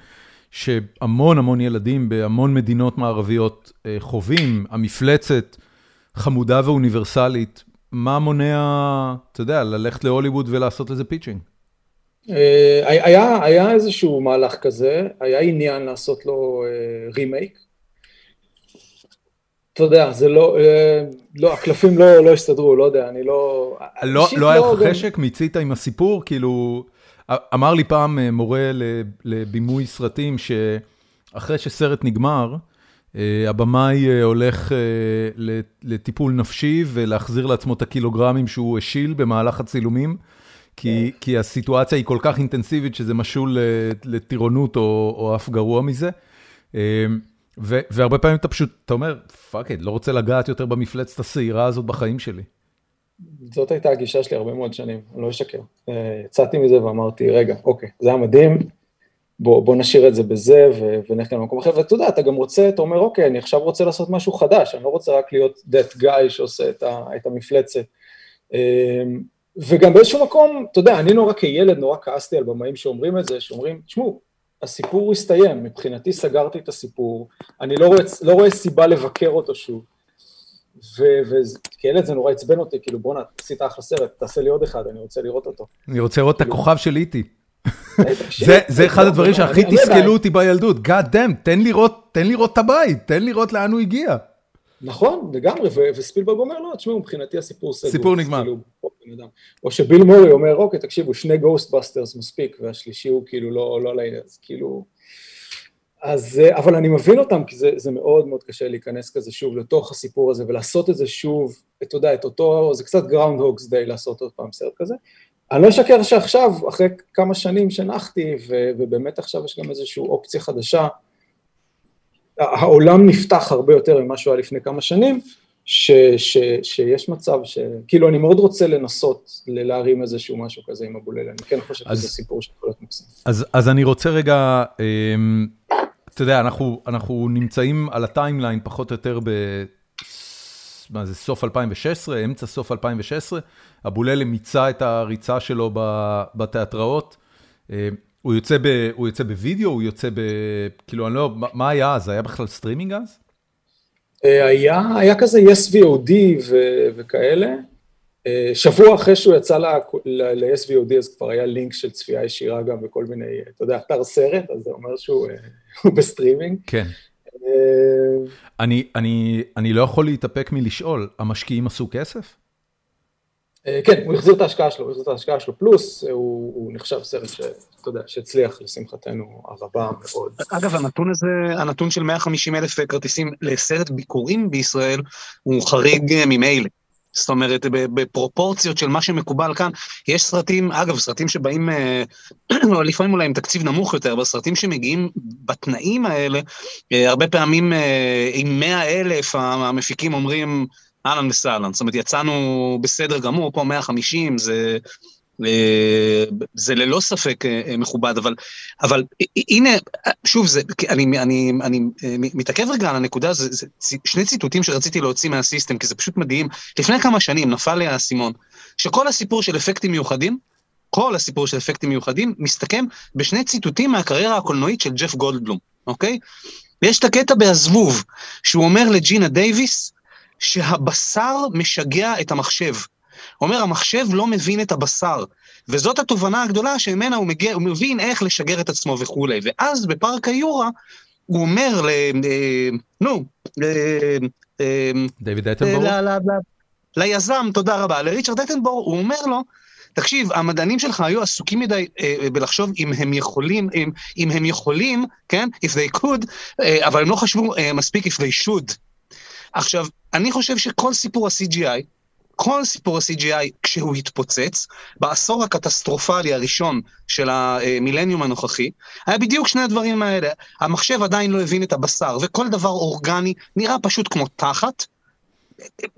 שהמון המון ילדים בהמון מדינות מערביות אה, חווים, המפלצת חמודה ואוניברסלית, מה מונע, אתה יודע, ללכת להוליווד ולעשות לזה pitching? אה, היה, היה איזשהו מהלך כזה, היה עניין לעשות לו רימייק, אתה יודע, זה לא, אה, לא, הקלפים לא, לא הסתדרו, לא יודע, אני לא... לא, לא היה לך חשק, מיצית עם הסיפור, כאילו, אמר לי פעם אה, מורה לבימוי סרטים, שאחרי שסרט נגמר, אה, הבמאי הולך לטיפול נפשי ולהחזיר לעצמו את הקילוגרמים שהוא השיל במהלך הצילומים, כי, כן. כי הסיטואציה היא כל כך אינטנסיבית שזה משול לטירונות או, או אף גרוע מזה. והרבה פעמים אתה פשוט, אתה אומר, fuck it, לא רוצה לגעת יותר במפלצת השעירה הזאת בחיים שלי. זאת הייתה הגישה שלי הרבה מאוד שנים, אני לא אשקר. אה, יצאתי מזה ואמרתי, רגע, אוקיי, זה היה מדהים, בוא, בוא נשאיר את זה בזה ונלך גם למקום אחר, ואתה יודע, אתה גם רוצה, אתה אומר, אוקיי, אני עכשיו רוצה לעשות משהו חדש, אני לא רוצה רק להיות that guy שעושה את, ה, את המפלצת. אמ, וגם באיזשהו מקום, אתה יודע, אני נורא כילד, נורא כעסתי על במאים שאומרים את זה, שאומרים, תשמעו, הסיפור הסתיים, מבחינתי סגרתי את הסיפור, אני לא רואה, לא רואה סיבה לבקר אותו שוב. וכילד זה נורא עצבן אותי, כאילו בואנה, עשית אחלה סרט, תעשה לי עוד אחד, אני רוצה לראות אותו. אני רוצה לראות את כאילו- הכוכב של E.T.. זה אחד הדברים שהכי תסכלו אותי בילדות, God damn, תן לראות את הבית, תן לראות לאן הוא הגיע. נכון, לגמרי, וספילברג אומר, לא, תשמעו, מבחינתי הסיפור סגור. סיפור נגמר. כאילו, או שביל מאריי אומר, אוקיי, תקשיבו, שני Ghostbusters מספיק, והשלישי הוא כאילו לא, לא לעניין, אז כאילו... אז, אבל אני מבין אותם, כי זה, זה מאוד מאוד קשה להיכנס כזה שוב לתוך הסיפור הזה, ולעשות את זה שוב, אתה יודע, את אותו, זה קצת Groundhog Day לעשות עוד פעם סרט כזה. אני לא אשקר שעכשיו, אחרי כמה שנים שנחתי, ובאמת עכשיו יש גם איזושהי אופציה חדשה, העולם נפתח הרבה יותר ממה שהוא היה לפני כמה שנים, ש, ש, שיש מצב ש... כאילו, אני מאוד רוצה לנסות להרים איזשהו משהו כזה עם אבוללה, אני כן חושב שזה סיפור שיכול להיות מקסים. אז, אז אני רוצה רגע, אמ, אתה יודע, אנחנו, אנחנו נמצאים על ה timeline פחות או יותר ב... מה זה, סוף 2016, אמצע סוף 2016, אבוללה מיצה את הריצה שלו בתיאטראות. הוא יוצא, ב, הוא יוצא בווידאו, הוא יוצא ב... כאילו, אני לא... מה היה אז? היה בכלל סטרימינג אז? אה, היה, היה כזה yes VOD ו, וכאלה. אה, שבוע אחרי שהוא יצא ל-yes VOD, אז כבר היה לינק של צפייה ישירה גם בכל מיני, אתה יודע, אתר סרט, אז זה אומר שהוא אה, בסטרימינג. כן. אני, אני, אני לא יכול להתאפק מלשאול, המשקיעים עשו כסף? אה, כן, הוא החזיר את ההשקעה שלו, הוא החזיר את ההשקעה שלו, פלוס הוא, הוא נחשב סרט שאתה יודע, שהצליח לשמחתנו הרבה מאוד. אגב, הנתון הזה, הנתון של 150 אלף כרטיסים לסרט ביקורים בישראל, הוא חריג ממילא. זאת אומרת, בפרופורציות של מה שמקובל כאן, יש סרטים, אגב, סרטים שבאים, אה, לפעמים אולי עם תקציב נמוך יותר, אבל סרטים שמגיעים בתנאים האלה, אה, הרבה פעמים עם 100 אלף המפיקים אומרים, אהלן וסהלן, זאת אומרת, יצאנו בסדר גמור, פה 150, זה, אה, זה ללא ספק אה, אה, מכובד, אבל, אבל הנה, שוב, זה, אני, אני, אני מתעכב רגע על הנקודה, זה, זה שני ציטוטים שרציתי להוציא מהסיסטם, כי זה פשוט מדהים. לפני כמה שנים נפל לי האסימון, שכל הסיפור של אפקטים מיוחדים, כל הסיפור של אפקטים מיוחדים, מסתכם בשני ציטוטים מהקריירה הקולנועית של ג'ף גולדבלום, אוקיי? ויש את הקטע בהזבוב, שהוא אומר לג'ינה דייוויס, שהבשר משגע את המחשב. הוא אומר, המחשב לא מבין את הבשר, וזאת התובנה הגדולה שממנה הוא, מגיע, הוא מבין איך לשגר את עצמו וכולי. ואז בפארק היורה, הוא אומר ל... נו, דיוויד אטנבורג? ליזם, תודה רבה, לריצ'רד אטנבורג, הוא אומר לו, תקשיב, המדענים שלך היו עסוקים מדי אה, בלחשוב אם הם יכולים, אם, אם הם יכולים, כן, if they could, אה, אבל הם לא חשבו אה, מספיק if they should. עכשיו, אני חושב שכל סיפור ה-CGI, כל סיפור ה-CGI כשהוא התפוצץ, בעשור הקטסטרופלי הראשון של המילניום הנוכחי, היה בדיוק שני הדברים האלה. המחשב עדיין לא הבין את הבשר, וכל דבר אורגני נראה פשוט כמו תחת.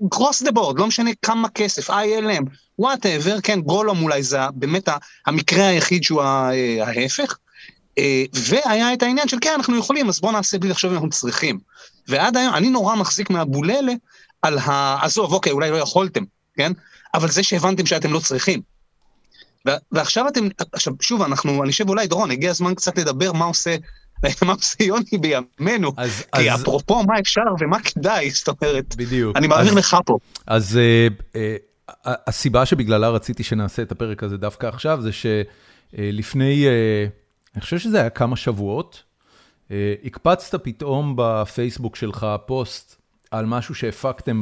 across the board, לא משנה כמה כסף, ILM, whatever, כן, גולום אולי זה באמת המקרה היחיד שהוא ההפך. אה, והיה את העניין של כן, אנחנו יכולים, אז בואו נעשה בלי לחשוב אם אנחנו צריכים. ועד היום, אני נורא מחזיק מהאבולעלה על ה... עזוב, אוקיי, אולי לא יכולתם, כן? אבל זה שהבנתם שאתם לא צריכים. ועכשיו אתם, עכשיו, שוב, אנחנו, אני חושב אולי, דורון, הגיע הזמן קצת לדבר מה עושה, מה עושה יוני בימינו. אז, כי אז... אפרופו מה אפשר ומה כדאי, זאת אומרת, בדיוק. אני מעביר לך פה. אז uh, uh, הסיבה שבגללה רציתי שנעשה את הפרק הזה דווקא עכשיו, זה שלפני, uh, אני חושב שזה היה כמה שבועות, הקפצת פתאום בפייסבוק שלך פוסט על משהו שהפקתם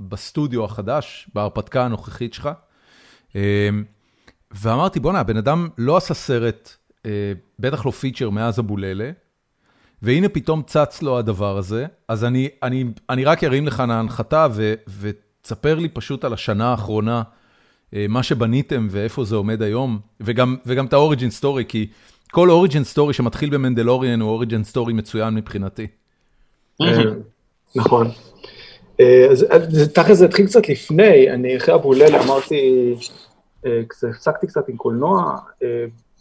בסטודיו החדש, בהרפתקה הנוכחית שלך, אה, ואמרתי, בואנה, הבן אדם לא עשה סרט, אה, בטח לא פיצ'ר מאז אבוללה, והנה פתאום צץ לו הדבר הזה, אז אני, אני, אני רק ארים לך להנחתה ותספר לי פשוט על השנה האחרונה, מה שבניתם ואיפה זה עומד היום, וגם, וגם את ה origin story, כי... כל origin story שמתחיל ב Mandalorian הוא origin story מצוין מבחינתי. אה, נכון. אה, אז תכל'ס זה התחיל קצת לפני, אני אחרי אבולעלה אמרתי, הפסקתי קצת עם קולנוע,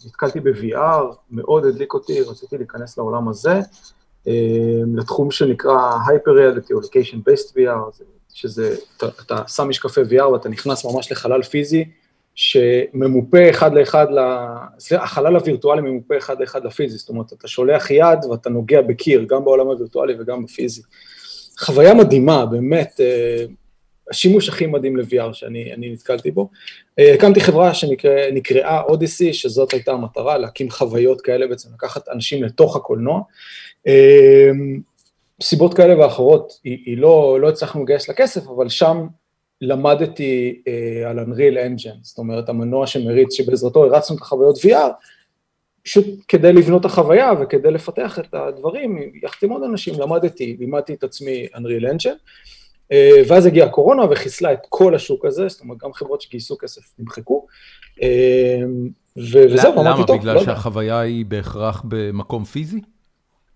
נתקלתי ב-VR, מאוד הדליק אותי, רציתי להיכנס לעולם הזה, לתחום שנקרא Hyper Reality או Location Based VR, שזה, אתה, אתה שם משקפי VR ואתה נכנס ממש לחלל פיזי, שממופה אחד לאחד, החלל הווירטואלי ממופה אחד לאחד לפיזי, זאת אומרת, אתה שולח יד ואתה נוגע בקיר, גם בעולם הווירטואלי וגם בפיזי. חוויה מדהימה, באמת, אה, השימוש הכי מדהים ל-VR שאני נתקלתי בו. אה, הקמתי חברה שנקראה אודיסי, שזאת הייתה המטרה, להקים חוויות כאלה בעצם, לקחת אנשים לתוך הקולנוע. אה, סיבות כאלה ואחרות, היא, היא לא, לא הצלחנו לגייס לה כסף, אבל שם למדתי אה, על Unreal Engine, זאת אומרת, המנוע שמריץ, שבעזרתו הרצנו את החוויות VR, פשוט כדי לבנות את החוויה וכדי לפתח את הדברים, יחד עם עוד אנשים, למדתי, לימדתי את עצמי Unreal Engine, אה, ואז הגיעה הקורונה וחיסלה את כל השוק הזה, זאת אומרת, גם חברות שגייסו כסף נמחקו, אה, וזהו, אמרתי טוב, למה? בגלל לא שהחוויה היא בהכרח במקום פיזי?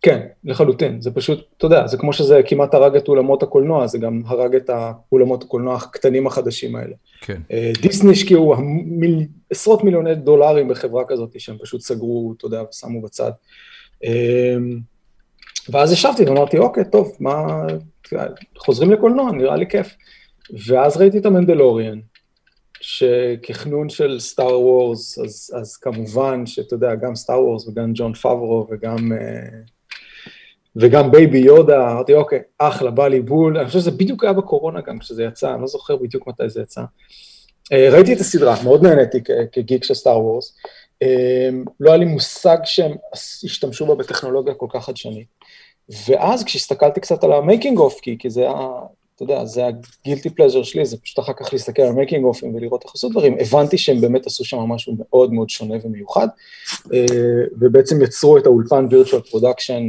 כן, לחלוטין, זה פשוט, אתה יודע, זה כמו שזה כמעט הרג את אולמות הקולנוע, זה גם הרג את האולמות הקולנוע הקטנים החדשים האלה. כן. אה, דיסני השקיעו מיל... עשרות מיליוני דולרים בחברה כזאת, שהם פשוט סגרו, אתה יודע, ושמו בצד. אה, ואז ישבתי ואמרתי, אוקיי, טוב, מה, חוזרים לקולנוע, נראה לי כיף. ואז ראיתי את ה Mandalorian, שכחנון של Star Wars, אז, אז כמובן שאתה יודע, גם Star Wars וגם ג'ון פאברו וגם... אה, וגם Baby Yoda, אמרתי, אוקיי, אחלה, בא לי בול, אני חושב שזה בדיוק היה בקורונה גם כשזה יצא, אני לא זוכר בדיוק מתי זה יצא. אה, ראיתי את הסדרה, מאוד נהניתי כגיק של Star Wars, אה, לא היה לי מושג שהם השתמשו בה בטכנולוגיה כל כך חדשנית. ואז כשהסתכלתי קצת על ה making of, כי, כי זה היה, אתה יודע, זה ה guilty pleasure שלי, זה פשוט אחר כך להסתכל על making of ים ולראות איך עשו דברים, הבנתי שהם באמת עשו שם משהו מאוד מאוד שונה ומיוחד, אה, ובעצם יצרו את האולפן virtual production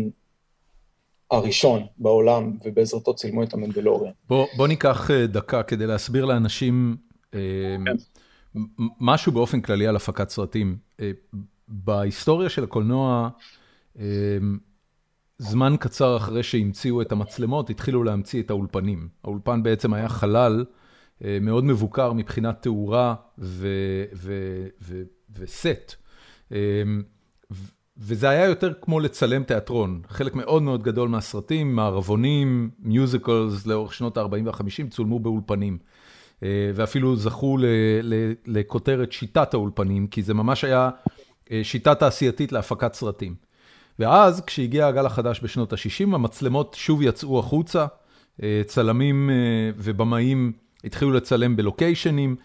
הראשון בעולם, ובעזרתו צילמו את ה Mandalorian. בוא, בוא ניקח אה, דקה כדי להסביר לאנשים אה, כן. משהו באופן כללי על הפקת סרטים. אה, בהיסטוריה של הקולנוע, זמן קצר אחרי שהמציאו את המצלמות, התחילו להמציא את האולפנים. האולפן בעצם היה חלל מאוד מבוקר מבחינת תאורה וסט. וזה היה יותר כמו לצלם תיאטרון. חלק מאוד מאוד גדול מהסרטים, מערבונים, מיוזיקלס לאורך שנות ה-40 וה-50 צולמו באולפנים. אה, ואפילו זכו לכותרת שיטת האולפנים, כי זה ממש היה אה, שיטה תעשייתית להפקת סרטים. ואז, כשהגיע הגל החדש בשנות ה-60, המצלמות שוב יצאו החוצה, אה, צלמים ובמאים התחילו לצלם בלוקיישנים.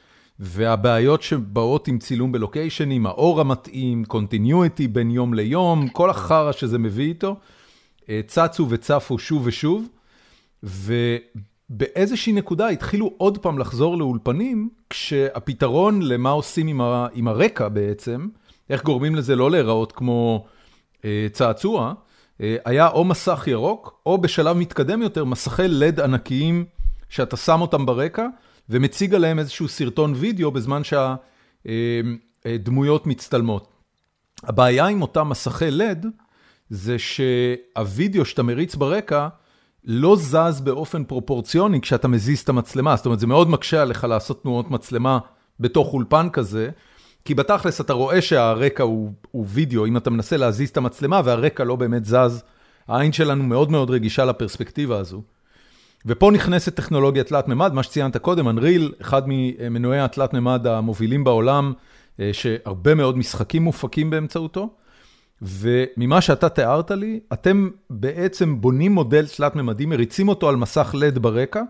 והבעיות שבאות עם צילום בלוקיישנים, האור המתאים, קונטיניויטי בין יום ליום, כל החרא שזה מביא איתו, אה, צצו וצפו שוב ושוב, ובאיזושהי נקודה התחילו עוד פעם לחזור לאולפנים, כשהפתרון למה עושים עם, ה, עם הרקע בעצם, איך גורמים לזה לא להיראות כמו אה, צעצוע, אה, היה או מסך ירוק, או בשלב מתקדם יותר, מסכי לד ענקיים שאתה שם אותם ברקע, ומציג עליהם איזשהו סרטון וידאו בזמן שהדמויות מצטלמות. הבעיה עם אותם מסכי לד, זה שהווידאו שאתה מריץ ברקע, לא זז באופן פרופורציוני כשאתה מזיז את המצלמה, זאת אומרת, זה מאוד מקשה עליך לעשות תנועות מצלמה בתוך אולפן כזה, כי בתכלס אתה רואה שהרקע הוא, הוא וידאו, אם אתה מנסה להזיז את המצלמה והרקע לא באמת זז, העין שלנו מאוד מאוד רגישה לפרספקטיבה הזו. ופה נכנסת טכנולוגיה תלת מימד, מה שציינת קודם, אנריל, אחד ממנועי התלת מימד המובילים בעולם, אה, שהרבה מאוד משחקים מופקים באמצעותו, וממה שאתה תיארת לי, אתם בעצם בונים מודל תלת מימדי, מריצים אותו על מסך לד ברקע,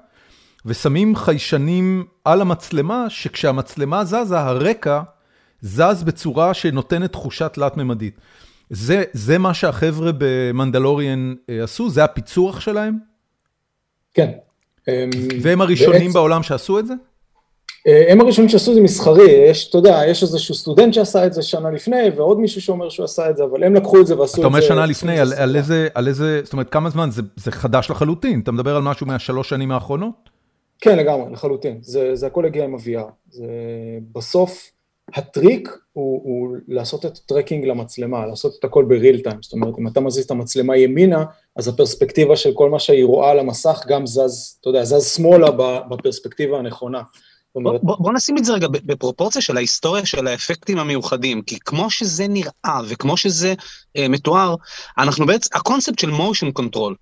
ושמים חיישנים על המצלמה, שכשהמצלמה זזה, הרקע זז בצורה שנותנת תחושה תלת מימדית. זה, זה מה שהחבר'ה במנדלוריאן אה, עשו? זה הפיצוח שלהם? כן. והם הראשונים בעצם, בעולם שעשו את זה? אה, הם הראשונים שעשו את זה מסחרי, יש, אתה יודע, יש איזשהו סטודנט שעשה את זה שנה לפני, ועוד מישהו שאומר שהוא עשה את זה, אבל הם לקחו את זה ועשו את זה. אתה אומר שנה לפני, על, על, איזה, על איזה, זאת אומרת, כמה זמן? זה, זה חדש לחלוטין, אתה מדבר על משהו מהשלוש שנים האחרונות? כן, לגמרי, לחלוטין. זה, זה הכל הגיע עם ה-VR. זה בסוף, הטריק הוא, הוא לעשות את ה tracking למצלמה, לעשות את הכל ב real time, זאת אומרת, אם אתה מזיז את המצלמה ימינה, אז הפרספקטיבה של כל מה שהיא רואה על המסך גם זז, אתה יודע, זז שמאלה בפרספקטיבה הנכונה. בוא, בוא, בוא נשים את זה רגע בפרופורציה של ההיסטוריה של האפקטים המיוחדים, כי כמו שזה נראה וכמו שזה אה, מתואר, אנחנו בעצם, הקונספט של motion control,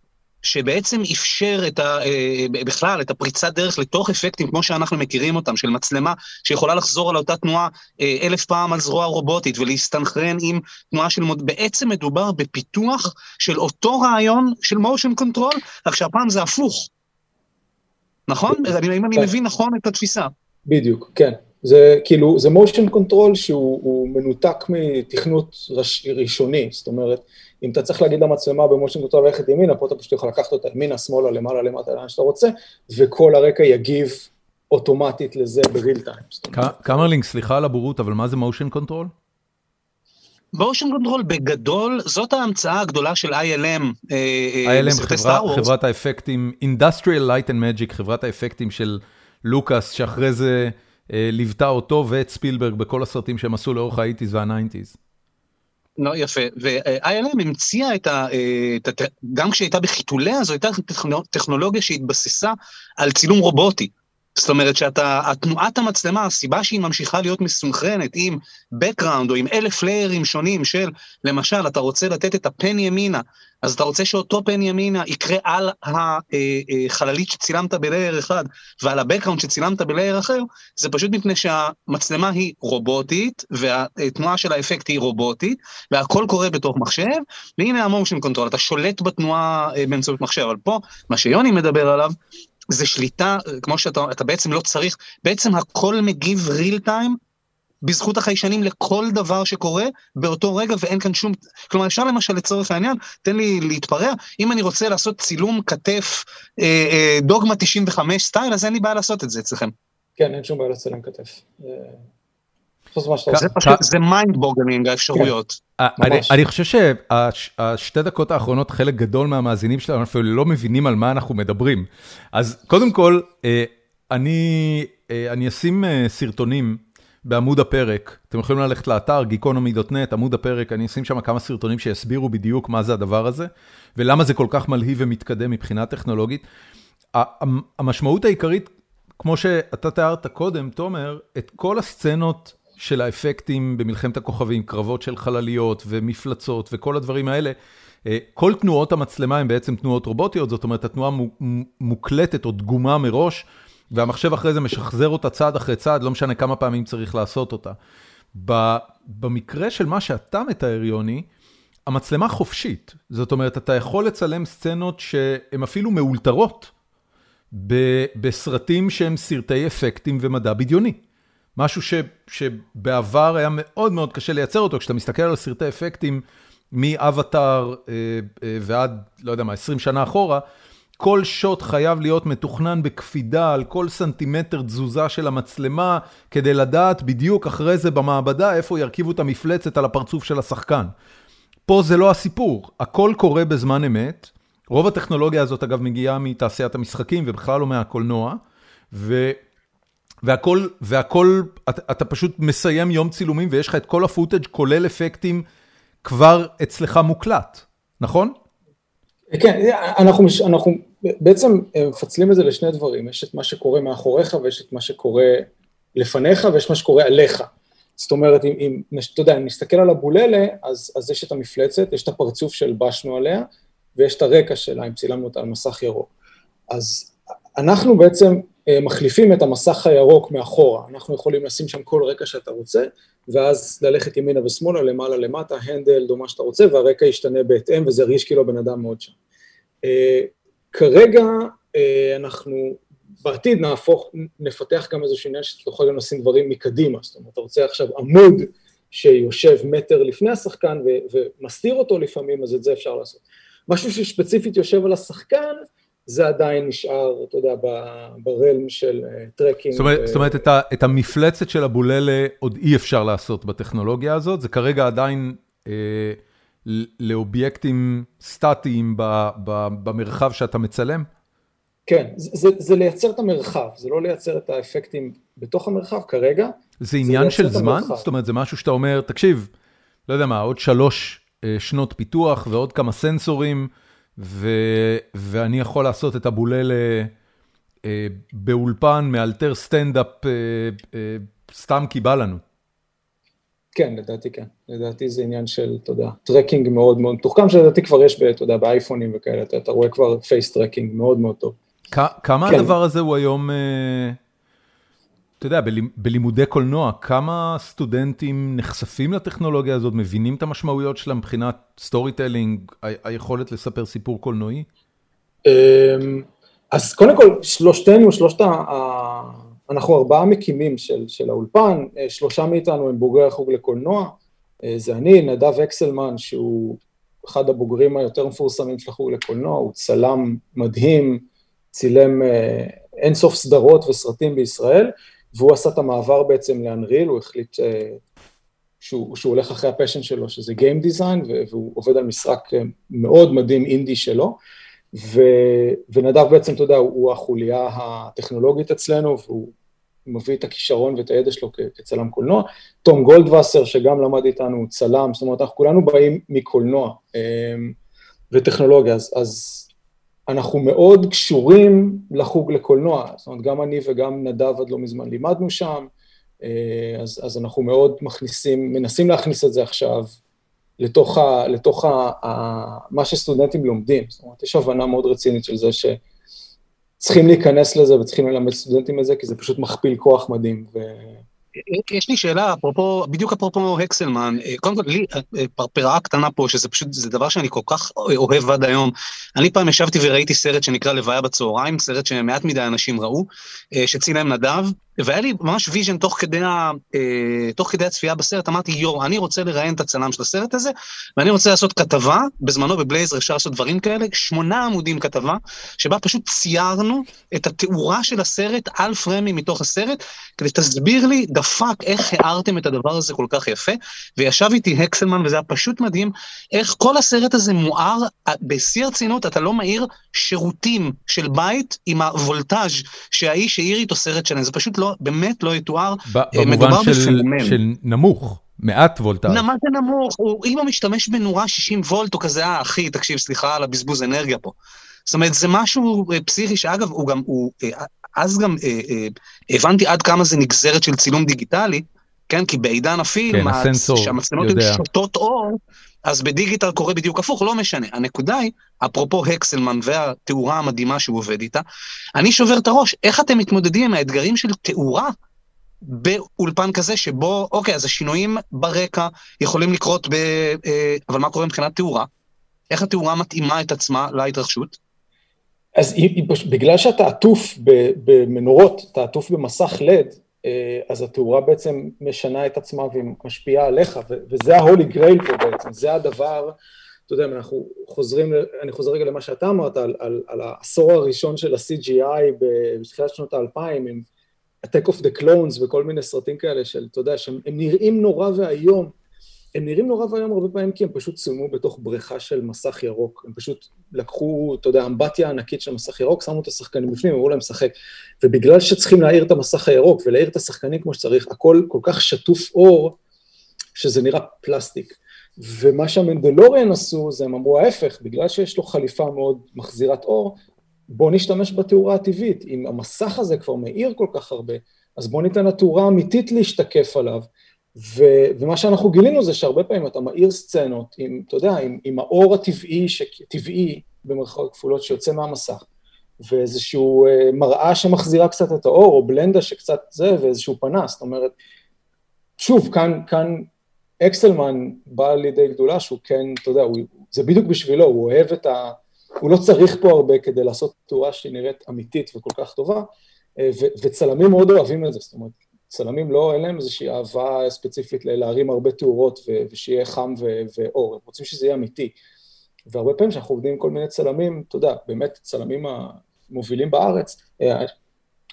שבעצם אפשר את ה, אה, בכלל את הפריצת דרך לתוך אפקטים כמו שאנחנו מכירים אותם, של מצלמה שיכולה לחזור על אותה תנועה אה, אלף פעם על זרוע רובוטית ולהסתנכרן עם תנועה של מוד... בעצם מדובר בפיתוח של אותו רעיון של motion control, רק שהפעם זה הפוך. נכון? אם אני כן. מבין נכון את התפיסה. בדיוק, כן. זה כאילו, זה motion control שהוא מנותק מתכנות רש, ראשוני, זאת אומרת, אם אתה צריך להגיד למצלמה ב motion control ללכת ימינה, פה אתה פשוט יכול לקחת אותה ימינה, שמאלה, למעלה, למטה, לאן שאתה רוצה, וכל הרקע יגיב אוטומטית לזה ב real time. קמרלינג, סליחה על הבורות, אבל מה זה motion control? motion control בגדול זאת ההמצאה הגדולה של ILM. אה, ILM חברה, חברת האפקטים, Industrial Light and Magic, חברת האפקטים של לוקאס, שאחרי זה אה, ליוותה אותו ואת ספילברג בכל הסרטים שהם עשו לאורך ה-80's וה-90's. לא, יפה, ו-ILM המציאה את ה... את ה גם כשהיא הייתה בחיתוליה, זו הייתה טכנולוגיה שהתבססה על צילום רובוטי. זאת אומרת שאתה, התנועת המצלמה, הסיבה שהיא ממשיכה להיות מסונכרנת עם background או עם אלף ליירים שונים של, למשל, אתה רוצה לתת את הפן ימינה, אז אתה רוצה שאותו פן ימינה יקרה על החללית אה, אה, שצילמת בלייר אחד ועל ה-background שצילמת בלייר אחר, זה פשוט מפני שהמצלמה היא רובוטית והתנועה של האפקט היא רובוטית והכל קורה בתוך מחשב, והנה ה motion control, אתה שולט בתנועה אה, באמצעות מחשב, אבל פה, מה שיוני מדבר עליו, זה שליטה, כמו שאתה בעצם לא צריך, בעצם הכל מגיב real time בזכות החיישנים לכל דבר שקורה באותו רגע ואין כאן שום, כלומר אפשר למשל לצורך העניין, תן לי להתפרע, אם אני רוצה לעשות צילום כתף אה, אה, דוגמה 95 style, אז אין לי בעיה לעשות את זה אצלכם. כן, אין שום בעיה לצלם כתף. זה mind boggling האפשרויות. כן. אני חושב שהשתי דקות האחרונות, חלק גדול מהמאזינים שלנו אפילו לא מבינים על מה אנחנו מדברים. אז קודם כל, אה, אני אה, אשים אה, סרטונים בעמוד הפרק, אתם יכולים ללכת לאתר geekonomy.net, עמוד הפרק, אני אשים שם כמה סרטונים שיסבירו בדיוק מה זה הדבר הזה, ולמה זה כל כך מלהיב ומתקדם מבחינה טכנולוגית. המשמעות העיקרית, כמו שאתה תיארת קודם, תומר, את כל הסצנות של האפקטים במלחמת הכוכבים, קרבות של חלליות ומפלצות וכל הדברים האלה, אה, כל תנועות המצלמה הן בעצם תנועות רובוטיות, זאת אומרת, התנועה מוקלטת או דגומה מראש, והמחשב אחרי זה משחזר אותה צעד אחרי צעד, לא משנה כמה פעמים צריך לעשות אותה. במקרה של מה שאתה מתאר, יוני, המצלמה חופשית. זאת אומרת, אתה יכול לצלם סצנות שהן אפילו מאולתרות בסרטים שהם סרטי אפקטים ומדע בדיוני. משהו ש, שבעבר היה מאוד מאוד קשה לייצר אותו, כשאתה מסתכל על סרטי אפקטים מאבטאר אה, אה, ועד, לא יודע מה, 20 שנה אחורה, כל שוט חייב להיות מתוכנן בקפידה על כל סנטימטר תזוזה של המצלמה, כדי לדעת בדיוק אחרי זה במעבדה איפה ירכיבו את המפלצת על הפרצוף של השחקן. פה זה לא הסיפור, הכל קורה בזמן אמת. רוב הטכנולוגיה הזאת אגב מגיעה מתעשיית המשחקים ובכלל לא מהקולנוע, ו... והכל, והכל, אתה, אתה פשוט מסיים יום צילומים ויש לך את כל הפוטאג' כולל אפקטים כבר אצלך מוקלט, נכון? כן, אנחנו, אנחנו בעצם מפצלים את זה לשני דברים, יש את מה שקורה מאחוריך ויש את מה שקורה לפניך ויש מה שקורה עליך. זאת אומרת, אם, אם אתה יודע, אם נסתכל על הבוללה, אז, אז יש את המפלצת, יש את הפרצוף שהלבשנו עליה, ויש את הרקע שלה, אם צילמנו אותה על מסך ירוק. אז אנחנו בעצם אה, מחליפים את המסך הירוק מאחורה, אנחנו יכולים לשים שם כל רקע שאתה רוצה, ואז ללכת ימינה ושמאלה, למעלה למטה, הנדל או מה שאתה רוצה, והרקע ישתנה בהתאם, וזה ירגיש כאילו הבן אדם מאוד שם. אה, כרגע אה, אנחנו בעתיד נהפוך, נפתח גם איזשהו עניין שאתה יכול גם לשים דברים מקדימה, זאת אומרת, אתה רוצה עכשיו עמוד שיושב מטר לפני השחקן ומסתיר אותו לפעמים, אז את זה אפשר לעשות. משהו שספציפית יושב על השחקן, זה עדיין נשאר, אתה יודע, ב realm של tracking. אה, זאת אומרת, את המפלצת של האבולעלה עוד אי אפשר לעשות בטכנולוגיה הזאת, זה כרגע עדיין אה, לאובייקטים סטטיים במרחב שאתה מצלם? כן, זה לייצר את המרחב, זה לא לייצר את האפקטים בתוך המרחב כרגע. זה עניין של זמן? זאת אומרת, זה משהו שאתה אומר, תקשיב, לא יודע מה, עוד שלוש אה, שנות פיתוח ועוד כמה סנסורים, ואני יכול לעשות את האבולעלה באולפן מאלתר סטנדאפ סתם כי בא לנו. כן, לדעתי כן. לדעתי זה עניין של, אתה יודע, tracking מאוד מאוד מתוחכם, שלדעתי כבר יש, אתה יודע, באייפונים וכאלה, אתה, אתה רואה כבר face tracking מאוד מאוד טוב. כמה כן. הדבר הזה הוא היום, אתה יודע, בלימודי קולנוע, כמה סטודנטים נחשפים לטכנולוגיה הזאת, מבינים את המשמעויות שלה מבחינת storytelling, היכולת לספר סיפור קולנועי? אמ, אז קודם כל, שלושתנו, שלושת ה... אנחנו ארבעה מקימים של, של האולפן, אה, שלושה מאיתנו הם בוגרי החוג לקולנוע, אה, זה אני, נדב אקסלמן, שהוא אחד הבוגרים היותר מפורסמים של החוג לקולנוע, הוא צלם מדהים, צילם אה, אינסוף סדרות וסרטים בישראל, והוא עשה את המעבר בעצם לאנריל, הוא החליט שהוא, שהוא הולך אחרי הפשן שלו, שזה Game Design, והוא עובד על משחק מאוד מדהים אינדי שלו. ו, ונדב בעצם, אתה יודע, הוא החוליה הטכנולוגית אצלנו, והוא מביא את הכישרון ואת הידע שלו כצלם קולנוע. תום גולדווסר, שגם למד איתנו, צלם, זאת אומרת, אנחנו כולנו באים מקולנוע אמ, וטכנולוגיה, אז, אז אנחנו מאוד קשורים לחוג לקולנוע, זאת אומרת, גם אני וגם נדב עד לא מזמן לימדנו שם, אה, אז, אז אנחנו מאוד מכניסים, מנסים להכניס את זה עכשיו לתוך, ה, לתוך ה, ה, מה שסטודנטים לומדים. זאת אומרת, יש הבנה מאוד רצינית של זה שצריכים להיכנס לזה וצריכים ללמד סטודנטים את זה, כי זה פשוט מכפיל כוח מדהים. ו... יש לי שאלה, אפרופו, בדיוק אפרופו הקסלמן, אה, קודם כל, לי אה, פרפרת קטנה פה, שזה פשוט, זה דבר שאני כל כך אוהב עד היום. אני פעם ישבתי וראיתי סרט שנקרא לוויה בצהריים, סרט שמעט מדי אנשים ראו, אה, שצילם נדב, והיה לי ממש vision תוך כדי, אה, תוך כדי הצפייה בסרט, אמרתי, יואו, אני רוצה לראיין את הצלם של הסרט הזה, ואני רוצה לעשות כתבה, בזמנו בבלייזר אפשר לעשות דברים כאלה, שמונה עמודים כתבה, שבה פשוט ציירנו את התאורה של הסרט על פרמים מתוך הסרט, כדי שתסביר לי, the fuck, איך הארתם את הדבר הזה כל כך יפה, וישב איתי הקסלמן, וזה היה פשוט מדהים, איך כל הסרט הזה מואר, בשיא הרצינות, אתה לא מאיר שירותים של בית עם הוולטאז' שהאיש האיר איתו סרט שלם, זה פשוט לא, באמת לא יתואר. אה, במובן של, של נמוך, מעט וולטאז'. מה זה נמוך? הוא, אם הוא משתמש בנורה 60 וולט, הוא כזה, אה, אחי, תקשיב, סליחה על הבזבוז אנרגיה פה. זאת אומרת, זה משהו אה, פסיכי, שאגב, הוא גם, הוא, אז גם אה, אה, הבנתי עד כמה זה נגזרת של צילום דיגיטלי, כן? כי בעידן הפילם, כן, שהמצלמות הן שותות אור, אז בדיגיטל קורה בדיוק הפוך, לא משנה. הנקודה היא, אפרופו הקסלמן והתאורה המדהימה שהוא עובד איתה, אני שובר את הראש, איך אתם מתמודדים עם האתגרים של תאורה באולפן כזה שבו, אוקיי, אז השינויים ברקע יכולים לקרות ב... אה, אבל מה קורה מבחינת תאורה? איך התאורה מתאימה את עצמה להתרחשות? אז היא, היא, בגלל שאתה עטוף במנורות, אתה עטוף במסך לד, אז התאורה בעצם משנה את עצמה והיא משפיעה עליך, וזה ההולי גרייל פה בעצם, זה הדבר, אתה יודע, אנחנו חוזרים, אני חוזר רגע למה שאתה אמרת, על, על, על העשור הראשון של ה-CGI בתחילת שנות האלפיים, עם Attack of the Clones וכל מיני סרטים כאלה של, אתה יודע, שהם נראים נורא ואיום, הם נראים נורא ואיום הרבה פעמים כי הם פשוט צולמו בתוך בריכה של מסך ירוק. הם פשוט לקחו, אתה יודע, אמבטיה ענקית של מסך ירוק, שמו את השחקנים בפנים, אמרו להם לשחק. ובגלל שצריכים להאיר את המסך הירוק ולהאיר את השחקנים כמו שצריך, הכל כל כך שטוף אור, שזה נראה פלסטיק. ומה שהמנדלוריאן עשו, זה הם אמרו ההפך, בגלל שיש לו חליפה מאוד מחזירת אור, בואו נשתמש בתאורה הטבעית. אם המסך הזה כבר מאיר כל כך הרבה, אז בואו ניתן לתאורה האמיתית להשתקף עליו. ו, ומה שאנחנו גילינו זה שהרבה פעמים אתה מאיר סצנות עם, אתה יודע, עם, עם האור הטבעי, טבעי במרכאות כפולות שיוצא מהמסך, ואיזשהו אה, מראה שמחזירה קצת את האור, או בלנדה שקצת זה, ואיזשהו פנס, זאת אומרת, שוב, כאן, כאן אקסלמן בא לידי גדולה שהוא כן, אתה יודע, הוא, זה בדיוק בשבילו, הוא אוהב את ה... הוא לא צריך פה הרבה כדי לעשות תאורה שהיא נראית אמיתית וכל כך טובה, אה, ו, וצלמים מאוד אוהבים את זה, זאת אומרת, צלמים לא, אין להם איזושהי אהבה ספציפית להרים הרבה תאורות ושיהיה חם ואור, הם רוצים שזה יהיה אמיתי. והרבה פעמים כשאנחנו עובדים עם כל מיני צלמים, אתה יודע, באמת צלמים המובילים בארץ, אה,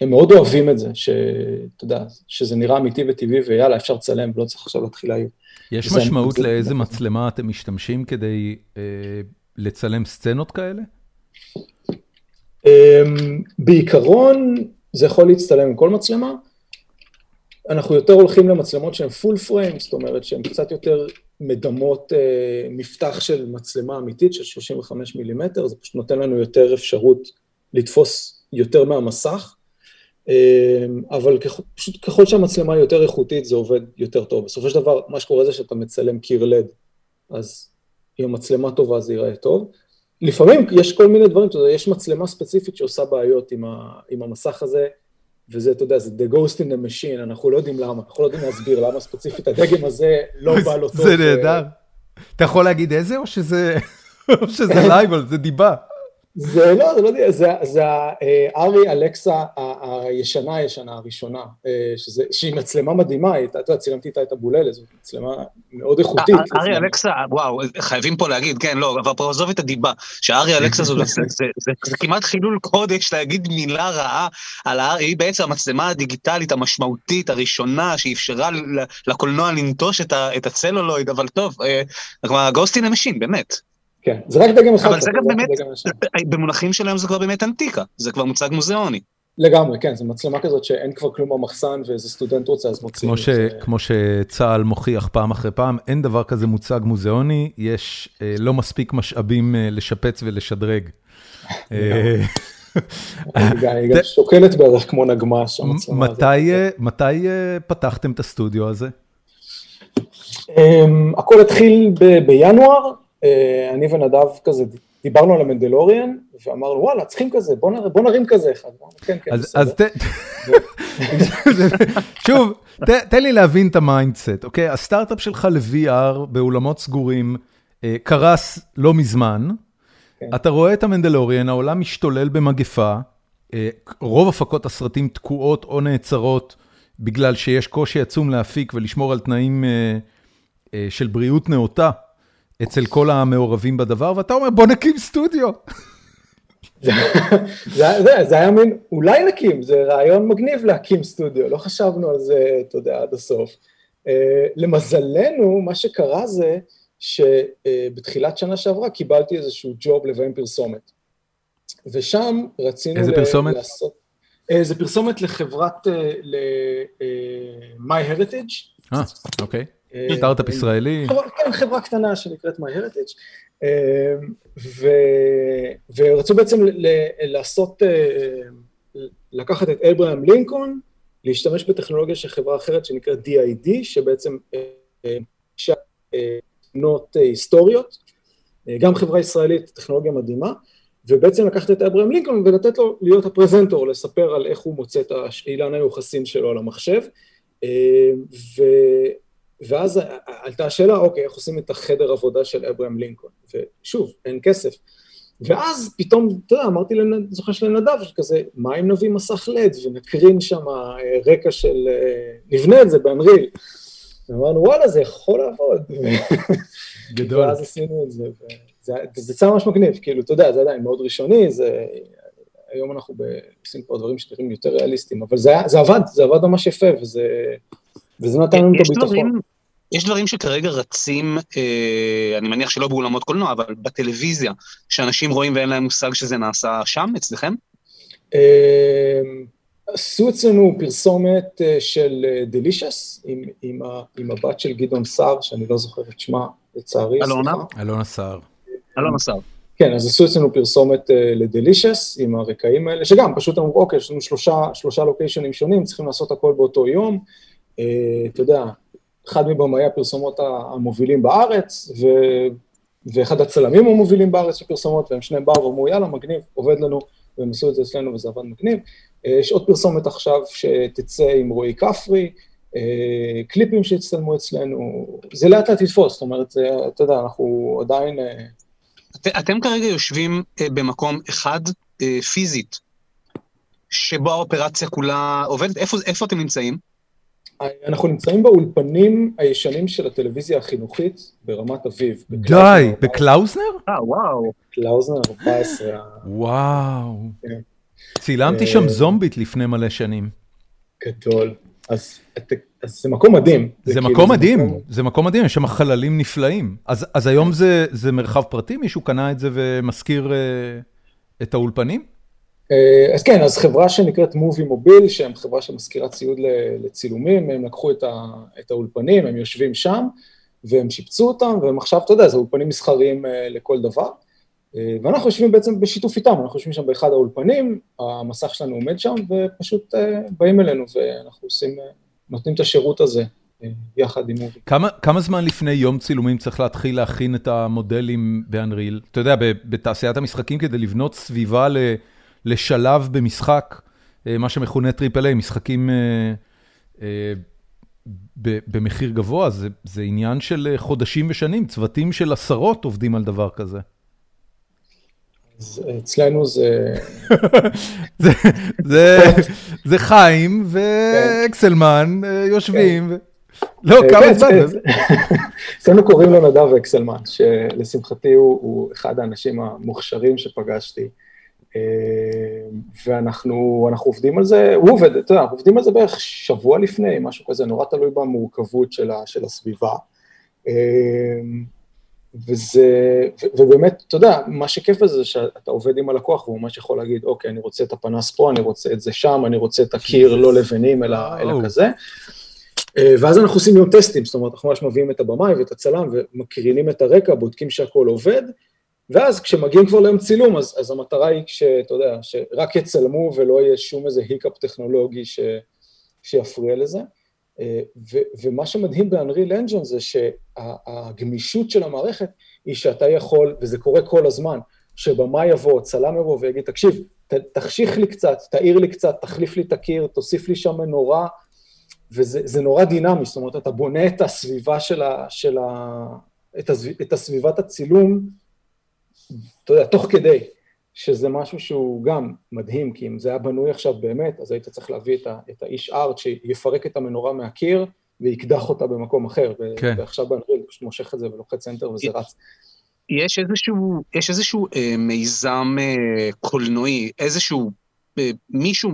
הם מאוד אוהבים את זה, שאתה יודע, שזה נראה אמיתי וטבעי, ויאללה, אפשר לצלם, ולא צריך עכשיו להתחיל להעיר. יש משמעות זה, לאיזה זה... מצלמה אתם משתמשים כדי אה, לצלם סצנות כאלה? אה, בעיקרון, זה יכול להצטלם עם כל מצלמה. אנחנו יותר הולכים למצלמות שהן פול פריים, זאת אומרת שהן קצת יותר מדמות אה, מפתח של מצלמה אמיתית של 35 מילימטר, זה פשוט נותן לנו יותר אפשרות לתפוס יותר מהמסך, אבל פשוט ככל שהמצלמה יותר איכותית זה עובד יותר טוב. בסופו של דבר, מה שקורה זה שאתה מצלם קיר לד, אז אם המצלמה טובה זה ייראה טוב. לפעמים יש כל מיני דברים, יש מצלמה ספציפית שעושה בעיות עם, ה, עם המסך הזה, וזה, אתה יודע, זה the ghost in the machine, אנחנו לא יודעים למה, אנחנו לא יודעים להסביר למה ספציפית הדגם הזה לא בא לו טוב. זה נהדר. אתה יכול להגיד איזה, או שזה לייבל, זה דיבה? זה לא, זה לא יודע, זה, זה הארי אלקסה הישנה הישנה הראשונה, אה, שזה, שהיא מצלמה מדהימה, אתה יודע, צילמתי איתה את הבוללת, זו מצלמה מאוד איכותית. ה ARRI Alexa, וואו, חייבים פה להגיד, כן, לא, אבל פה עזוב את הדיבה, שה ARRI Alexa זה, זה כמעט חילול קודש להגיד מילה רעה על ה ARRI, היא בעצם המצלמה הדיגיטלית המשמעותית הראשונה שאפשרה לקולנוע לנטוש את הצלולויד, אבל טוב, ghost in the machine, באמת. כן, זה רק דגם אחד. אבל זה גם באמת, במונחים שלהם זה כבר באמת אנטיקה, זה כבר מוצג מוזיאוני. לגמרי, כן, זו מצלמה כזאת שאין כבר כלום במחסן ואיזה סטודנט רוצה אז מוציאים את זה. כמו שצה"ל מוכיח פעם אחרי פעם, אין דבר כזה מוצג מוזיאוני, יש אה, לא מספיק משאבים אה, לשפץ ולשדרג. אה, היא גם שוקלת בערך כמו נגמ"ש, המצלמה הזאת. מתי פתחתם את הסטודיו הזה? אמ, הכל התחיל בינואר, אה, אני ונדב כזה דיברנו על המנדלוריאן, ואמרנו וואלה צריכים כזה, בוא, נר, בוא נרים כזה אחד. כן, כן, אז. שוב, תן לי להבין את ה mindset, אוקיי? הסטארט-אפ שלך ל-VR באולמות סגורים אה, קרס לא מזמן, כן. אתה רואה את המנדלוריאן, העולם משתולל במגפה, אה, רוב הפקות הסרטים תקועות או נעצרות בגלל שיש קושי עצום להפיק ולשמור על תנאים אה, אה, של בריאות נאותה. אצל כל המעורבים בדבר, ואתה אומר, בוא נקים סטודיו. זה, היה מין, אולי נקים, זה רעיון מגניב להקים סטודיו, לא חשבנו על זה, אתה יודע, עד הסוף. Uh, למזלנו, מה שקרה זה שבתחילת שנה שעברה קיבלתי איזשהו ג'וב לביים פרסומת. ושם רצינו... איזה פרסומת? לעשות... Uh, זה פרסומת לחברת, uh, ל-My uh, Heritage. אה, אוקיי. סטארט-אפ ישראלי. כן, חברה קטנה שנקראת MyHeritage. ורצו בעצם לעשות, לקחת את אברהם לינקולן, להשתמש בטכנולוגיה של חברה אחרת שנקראת DID, שבעצם תמונות היסטוריות, גם חברה ישראלית, טכנולוגיה מדהימה, ובעצם לקחת את אברהם לינקולן ולתת לו להיות הפרזנטור, לספר על איך הוא מוצא את אילן היוחסין שלו על המחשב. ו... ואז עלתה השאלה, אוקיי, איך עושים את החדר עבודה של אברהם לינקולן? ושוב, אין כסף. ואז פתאום, אתה יודע, אמרתי, זוכר של נדב, כזה, מה אם נביא מסך לד ונקרין שם אה, רקע של, אה, נבנה את זה באנריל. ואמרנו, וואלה, זה יכול לעבוד. גדול. ואז עשינו את זה, וזה יצא ממש מגניב, כאילו, אתה יודע, זה עדיין מאוד ראשוני, זה... היום אנחנו עושים פה דברים שנראים יותר ריאליסטיים, אבל זה, זה עבד, זה עבד ממש יפה, וזה... וזה נתן לנו את הביטחון. יש דברים שכרגע רצים, אה, אני מניח שלא באולמות קולנוע, אבל בטלוויזיה, שאנשים רואים ואין להם מושג שזה נעשה שם, אצלכם? אה, עשו אצלנו פרסומת אה, של דלישס, עם, עם, עם הבת של גדעון סער, שאני לא זוכר את שמה, לצערי. אלונה? אלונה סער. אלונה סער. כן, אז עשו אצלנו פרסומת לדלישס עם הרקעים האלה, שגם פשוט אמרו, אוקיי, יש לנו שלושה, שלושה לוקיישנים שונים, צריכים לעשות הכל באותו יום. אה, אתה יודע, אחד מבמאי הפרסומות המובילים בארץ, ו... ואחד הצלמים המובילים בארץ של פרסומות, והם שניהם באו ואמרו, יאללה, מגניב, עובד לנו, והם עשו את זה אצלנו וזה עבד מגניב. אה, יש עוד פרסומת עכשיו שתצא עם רועי כפרי, אה, קליפים שהצטלמו אצלנו, זה לאט לאט יתפוס, זאת אומרת, אתה יודע, אנחנו עדיין... את, אתם כרגע יושבים במקום אחד פיזית, שבו האופרציה כולה עובדת, איפה, איפה אתם נמצאים? אנחנו נמצאים באולפנים הישנים של הטלוויזיה החינוכית ברמת אביב. די, בקלאוזנר? אה, וואו. קלאוזנר 14. וואו. כן. צילמתי שם אה, זומבית לפני מלא שנים. גדול. אז זה מקום מדהים. זה מקום מדהים, זה מקום מדהים, יש שם חללים נפלאים. אז היום זה מרחב פרטי? מישהו קנה את זה ומשכיר אה, את האולפנים? אה, אז כן, אז חברה שנקראת מובי מוביל, שהם חברה שמזכירה ציוד לצילומים, הם לקחו את, האולפנים, הם יושבים שם, והם שיפצו אותם, והם עכשיו, אתה יודע, זה אולפנים מסחריים אה, לכל דבר. ואנחנו יושבים בעצם בשיתוף איתם, אנחנו יושבים שם באחד האולפנים, המסך שלנו עומד שם, ופשוט באים אלינו ואנחנו עושים, נותנים את השירות הזה יחד עם מובי. כמה, כמה זמן לפני יום צילומים צריך להתחיל להכין את המודלים באנריל? אתה יודע, בתעשיית המשחקים כדי לבנות סביבה לשלב במשחק, מה שמכונה triple A, משחקים במחיר גבוה, זה, זה עניין של חודשים ושנים, צוותים של עשרות עובדים על דבר כזה. אצלנו זה... זה, זה, זה חיים ואקסלמן יושבים. לא, כמה זמן. אצלנו קוראים לו נדב אקסלמן, שלשמחתי הוא אחד האנשים המוכשרים שפגשתי. ואנחנו עובדים על זה, הוא עובד, אתה יודע, אנחנו עובדים על זה בערך שבוע לפני, משהו כזה, נורא תלוי במורכבות של הסביבה. וזה, ובאמת, אתה יודע, מה שכיף בזה זה שאתה עובד עם הלקוח והוא ממש יכול להגיד, אוקיי, אני רוצה את הפנס פה, אני רוצה את זה שם, אני רוצה את הקיר לא לבנים, אלא, אלא כזה. ואז אנחנו עושים יום טסטים, זאת אומרת, אנחנו ממש מביאים את הבמאי ואת הצלם ומקרינים את הרקע, בודקים שהכל עובד, ואז כשמגיעים כבר ליום צילום, אז, אז המטרה היא שאתה יודע, שרק יצלמו ולא יהיה שום איזה היקאפ טכנולוגי ש, שיפריע לזה. ו, ומה שמדהים ב-Unreal Engine זה שהגמישות של המערכת היא שאתה יכול, וזה קורה כל הזמן, שבמה יבוא, צלם יבוא ויגיד, תקשיב, ת, תחשיך לי קצת, תאיר לי קצת, תחליף לי את הקיר, תוסיף לי שם מנורה, וזה נורא דינמי, זאת אומרת, אתה בונה את הסביבה של ה... של ה את, הסב, את הסביבת הצילום, אתה יודע, תוך כדי, שזה משהו שהוא גם מדהים, כי אם זה היה בנוי עכשיו באמת, אז היית צריך להביא את, ה, את האיש ארט שיפרק את המנורה מהקיר ויקדח אותה במקום אחר, כן. ועכשיו באנריל פשוט מושך את זה ולוחץ אנטר וזה רץ. יש איזשהו, יש איזשהו אה, מיזם אה, קולנועי, איזשהו אה, מישהו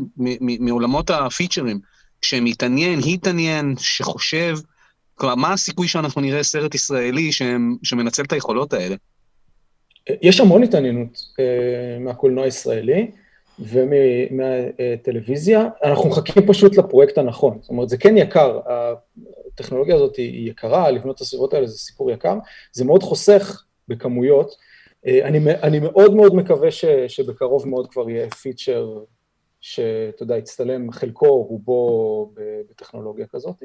מעולמות הפיצ'רים שמתעניין, התעניין, שחושב, כלומר, מה הסיכוי שאנחנו נראה סרט ישראלי שמנצל את היכולות האלה? יש המון התעניינות uh, מהקולנוע הישראלי ומהטלוויזיה, אנחנו מחכים פשוט לפרויקט הנכון, זאת אומרת זה כן יקר, הטכנולוגיה הזאת היא יקרה, לבנות את הסביבות האלה זה סיפור יקר, זה מאוד חוסך בכמויות, uh, אני, אני מאוד מאוד מקווה ש, שבקרוב מאוד כבר יהיה פיצ'ר שאתה יודע, יצטלם חלקו, רובו בטכנולוגיה כזאת.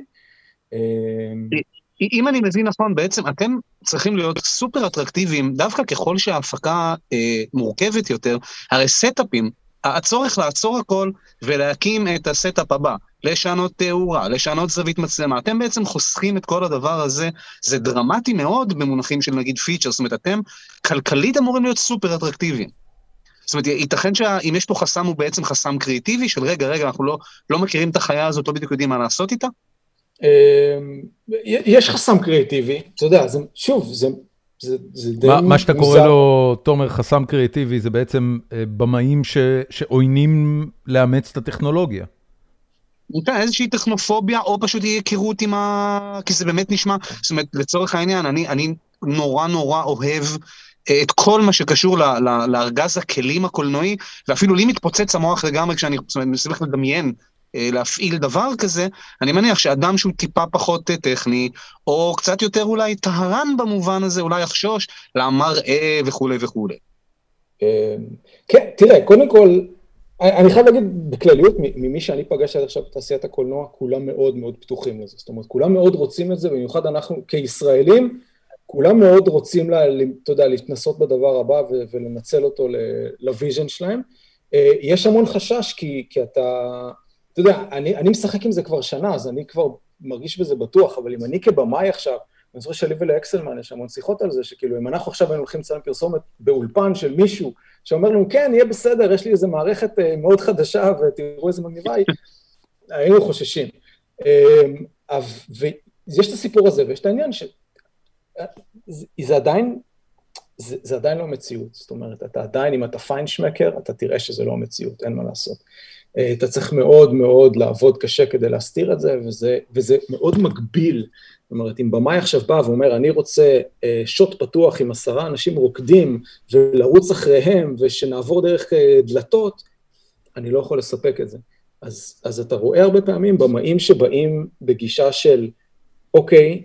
אם אני מבין נכון, בעצם אתם צריכים להיות סופר אטרקטיביים, דווקא ככל שההפקה אה, מורכבת יותר, הרי setup ים, הצורך לעצור הכל ולהקים את ה setup הבא, לשנות תאורה, לשנות זווית מצלמה, אתם בעצם חוסכים את כל הדבר הזה, זה דרמטי מאוד במונחים של נגיד feature, זאת אומרת, אתם כלכלית אמורים להיות סופר אטרקטיביים. זאת אומרת, ייתכן שאם יש פה חסם, הוא בעצם חסם קריאיטיבי של רגע, רגע, אנחנו לא, לא מכירים את החיה הזאת, לא בדיוק יודעים מה לעשות איתה? אמ, יש חסם קריאיטיבי, אתה יודע, זה, שוב, זה, זה, זה די מוזר. מה שאתה קורא לו, תומר, חסם קריאיטיבי, זה בעצם אה, במאים ש, שעוינים לאמץ את הטכנולוגיה. כן, איזושהי טכנופוביה, או פשוט אי היכרות עם ה... כי זה באמת נשמע, זאת אומרת, לצורך העניין, אני, אני נורא נורא אוהב אה, את כל מה שקשור לארגז הכלים הקולנועי, ואפילו לי מתפוצץ המוח לגמרי כשאני, זאת אומרת, מנסה לך לדמיין להפעיל דבר כזה, אני מניח שאדם שהוא טיפה פחות אה, טכני, או קצת יותר אולי טהרן במובן הזה, אולי יחשוש למראה וכולי וכולי. אמ, כן, תראה, קודם כל, אני חייב להגיד בכלליות, ממי שאני פגשתי עד עכשיו בתעשיית הקולנוע, כולם מאוד מאוד פתוחים לזה. זאת אומרת, כולם מאוד רוצים את זה, במיוחד אנחנו כישראלים, כולם מאוד רוצים, לה, אתה יודע, להתנסות בדבר הבא ולנצל אותו ל vision שלהם. אה, יש המון חשש, כי, כי אתה... אתה יודע, אני, אני משחק עם זה כבר שנה, אז אני כבר מרגיש בזה בטוח, אבל אם אני כבמאי עכשיו, אני זוכר שלי ולאקסלמן יש המון שיחות על זה, שכאילו אם אנחנו עכשיו היינו הולכים לצלם פרסומת באולפן של מישהו, שאומר לנו, כן, יהיה בסדר, יש לי איזו מערכת אה, מאוד חדשה ותראו איזה מגניבה היא, היינו חוששים. אה, ויש את הסיפור הזה, ויש את העניין ש... זה עדיין, זה, זה עדיין לא מציאות, זאת אומרת, אתה עדיין, אם אתה פיינשמקר, אתה תראה שזה לא מציאות, אין מה לעשות. אה, אתה צריך מאוד מאוד לעבוד קשה כדי להסתיר את זה, וזה, וזה מאוד מגביל. זאת אומרת, אם במאי עכשיו בא ואומר, אני רוצה אה, שוט פתוח עם עשרה אנשים רוקדים ולרוץ אחריהם ושנעבור דרך אה, דלתות, אני לא יכול לספק את זה. אז, אז אתה רואה הרבה פעמים במאים שבאים בגישה של, אוקיי,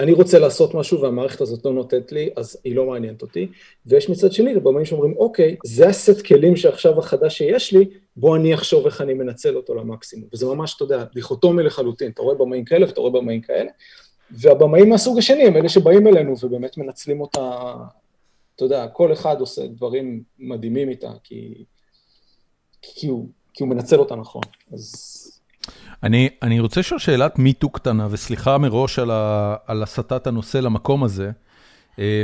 אני רוצה לעשות משהו והמערכת הזאת לא נותנת לי, אז היא לא מעניינת אותי. ויש מצד שני לבמאים שאומרים, אוקיי, זה הסט כלים שעכשיו החדש שיש לי, בוא אני אחשוב איך אני מנצל אותו למקסימום. וזה ממש, אתה יודע, דיכוטומי לחלוטין, אתה רואה במאים כאלה ואתה רואה במאים כאלה. והבמאים מהסוג השני הם אלה שבאים אלינו ובאמת מנצלים אותה, אתה יודע, כל אחד עושה דברים מדהימים איתה, כי, כי, הוא, כי הוא מנצל אותה נכון. אז... אני, אני רוצה לשאול שאלת Me Too קטנה, וסליחה מראש על, על הסטת הנושא למקום הזה. אה,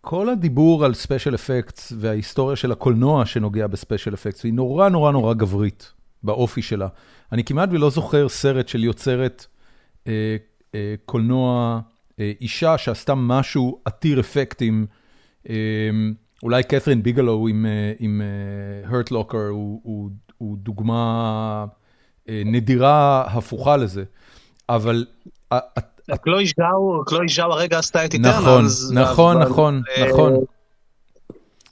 כל הדיבור על special effects וההיסטוריה של הקולנוע שנוגע ב special effects היא נורא נורא נורא גברית באופי שלה. אני כמעט ולא זוכר סרט של יוצרת אה, אה, קולנוע אישה שעשתה משהו עתיר אפקטים. אולי קת'רין ביגלו עם, הרט לוקר הוא, הוא, הוא דוגמה נדירה הפוכה לזה, אבל... קלוי ז'או, קלוי ז'או הרגע עשתה את איטרנלס. נכון, נכון, נכון, נכון.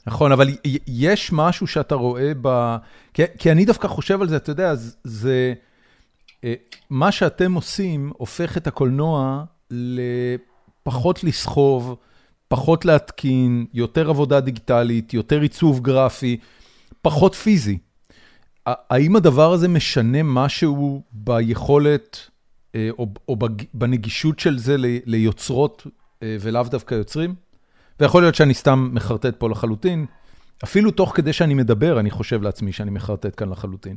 נכון, אבל יש משהו שאתה רואה ב... כי, כי אני דווקא חושב על זה, אתה יודע, זה... מה שאתם עושים הופך את הקולנוע לפחות לסחוב, פחות להתקין, יותר עבודה דיגיטלית, יותר עיצוב גרפי, פחות פיזי. האם הדבר הזה משנה משהו ביכולת אה, או, בנגישות של זה ליוצרות אה, ולאו דווקא יוצרים? ויכול להיות שאני סתם מחרטט פה לחלוטין. אפילו תוך כדי שאני מדבר, אני חושב לעצמי שאני מחרטט כאן לחלוטין.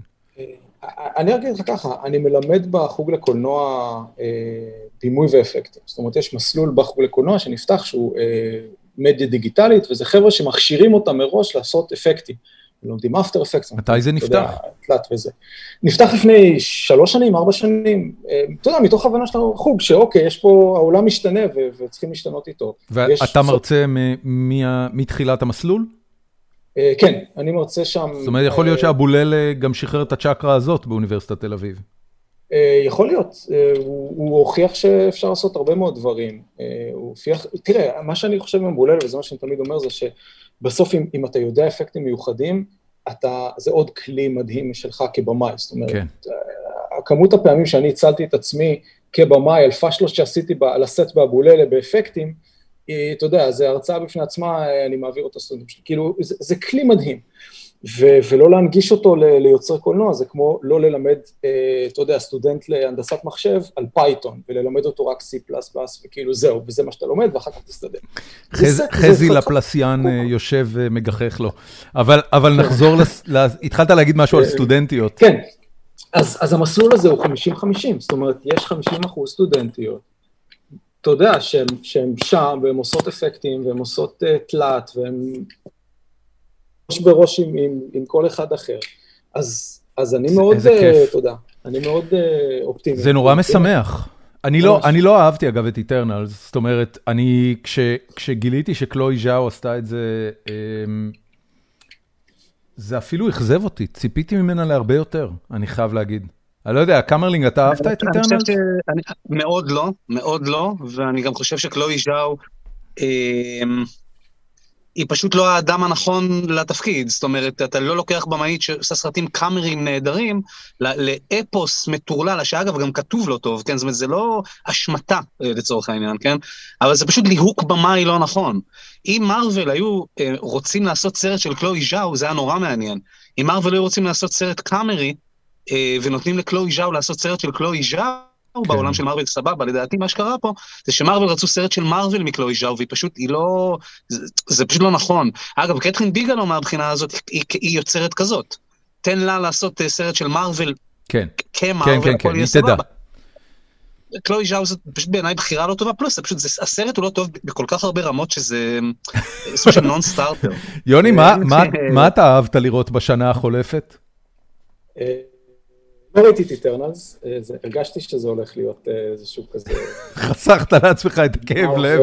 אני אגיד לך ככה, אני מלמד בחוג לקולנוע אה, דימוי ואפקטים. זאת אומרת, יש מסלול בחוג לקולנוע שנפתח שהוא אה, מדיה דיגיטלית, וזה חבר'ה שמכשירים אותם מראש לעשות אפקטים. לומדים אפטר אפקטס. מתי זה נפתח? תלת וזה. נפתח לפני שלוש שנים, ארבע שנים, אה, אתה יודע, מתוך הבנה של החוג, שאוקיי, יש פה, העולם משתנה וצריכים להשתנות איתו. ואתה מרצה מתחילת המסלול? אה, כן, אני מרצה שם... זאת אומרת, יכול להיות אה, שאבוללה גם שחרר את הצ'קרה הזאת באוניברסיטת תל אביב. יכול להיות, הוא, הוא הוכיח שאפשר לעשות הרבה מאוד דברים. הוא הוכיח, תראה, מה שאני חושב עם אבוללה, וזה מה שאני תמיד אומר, זה שבסוף אם, אם אתה יודע אפקטים מיוחדים, אתה, זה עוד כלי מדהים שלך כבמאי. זאת אומרת, כן. כמות הפעמים שאני הצלתי את עצמי כבמאי על פאשלות שעשיתי על הסט באבוללה באפקטים, אתה יודע, זו הרצאה בפני עצמה, אני מעביר אותה סטודנטים שלי, כאילו, זה, זה כלי מדהים. ו- ולא להנגיש אותו ל- ליוצרי קולנוע, זה כמו לא ללמד, אה, אתה יודע, סטודנט להנדסת מחשב על פייתון, וללמד אותו רק C++, וכאילו זהו, וזה מה שאתה לומד, ואחר כך תסתדר. חז, חזי לפלסיאן אה, יושב ומגחך לו. אבל, אבל נחזור, לס, לה, התחלת להגיד משהו על אה, סטודנטיות. כן, אז, אז המסלול הזה הוא 50-50, זאת אומרת, יש 50 אחוז סטודנטיות. אתה יודע, שהן שם, והן עושות אפקטים, והן עושות uh, תלת, והן ראש בראש עם, עם, עם כל אחד אחר. אז, אז אני מאוד, uh, יודע, אני מאוד uh, אופטימי. זה נורא משמח. אני לא, אני לא אהבתי אגב את Eternals, זאת אומרת, אני, כש, כשגיליתי שקלוי ז'או עשתה את זה, אמ, זה אפילו אכזב אותי, ציפיתי ממנה להרבה יותר, אני חייב להגיד. אני לא יודע, קמרלינג, אתה אהבת את Eternals? מאוד לא, מאוד לא, ואני גם חושב שקלואי ז'או, אמ, היא פשוט לא האדם הנכון לתפקיד. זאת אומרת, אתה לא לוקח במאית שעושה סרטים קאמרים נהדרים, לאפוס מטורלל, שאגב, גם כתוב לא טוב, כן? זאת אומרת, זה לא השמטה אה, לצורך העניין, כן? אבל זה פשוט ליהוק במאי לא נכון. אם מארוול היו אה, רוצים לעשות סרט של קלואי ז'או, זה היה נורא מעניין. אם מארוול היו רוצים לעשות סרט קאמרי, אה, ונותנים לקלואי ז'או לעשות סרט של קלואי ז'או, כן. בעולם של מארוול סבבה, לדעתי מה שקרה פה, זה שמארוול רצו סרט של מארוול מקלואי ז'או, והיא פשוט, היא לא, זה, זה פשוט לא נכון. אגב, קטרין ביגלו מהבחינה הזאת, היא, היא יוצרת כזאת. תן לה לעשות אה, סרט של מארוול, כן, כמארוול, כן, כן, כן, היא תדע. קלואי ז'או זה פשוט בעיניי בחירה לא טובה, פלוס זה פשוט, זה, הסרט הוא לא טוב בכל כך הרבה רמות שזה סוג של נון סטארטר. יוני, מה, מה, מה אתה אהבת לראות בשנה החולפת? אה, לא ראיתי את Eternals, אה, הרגשתי שזה הולך להיות אה, איזשהו כזה... חסכת לעצמך את הכאב לב.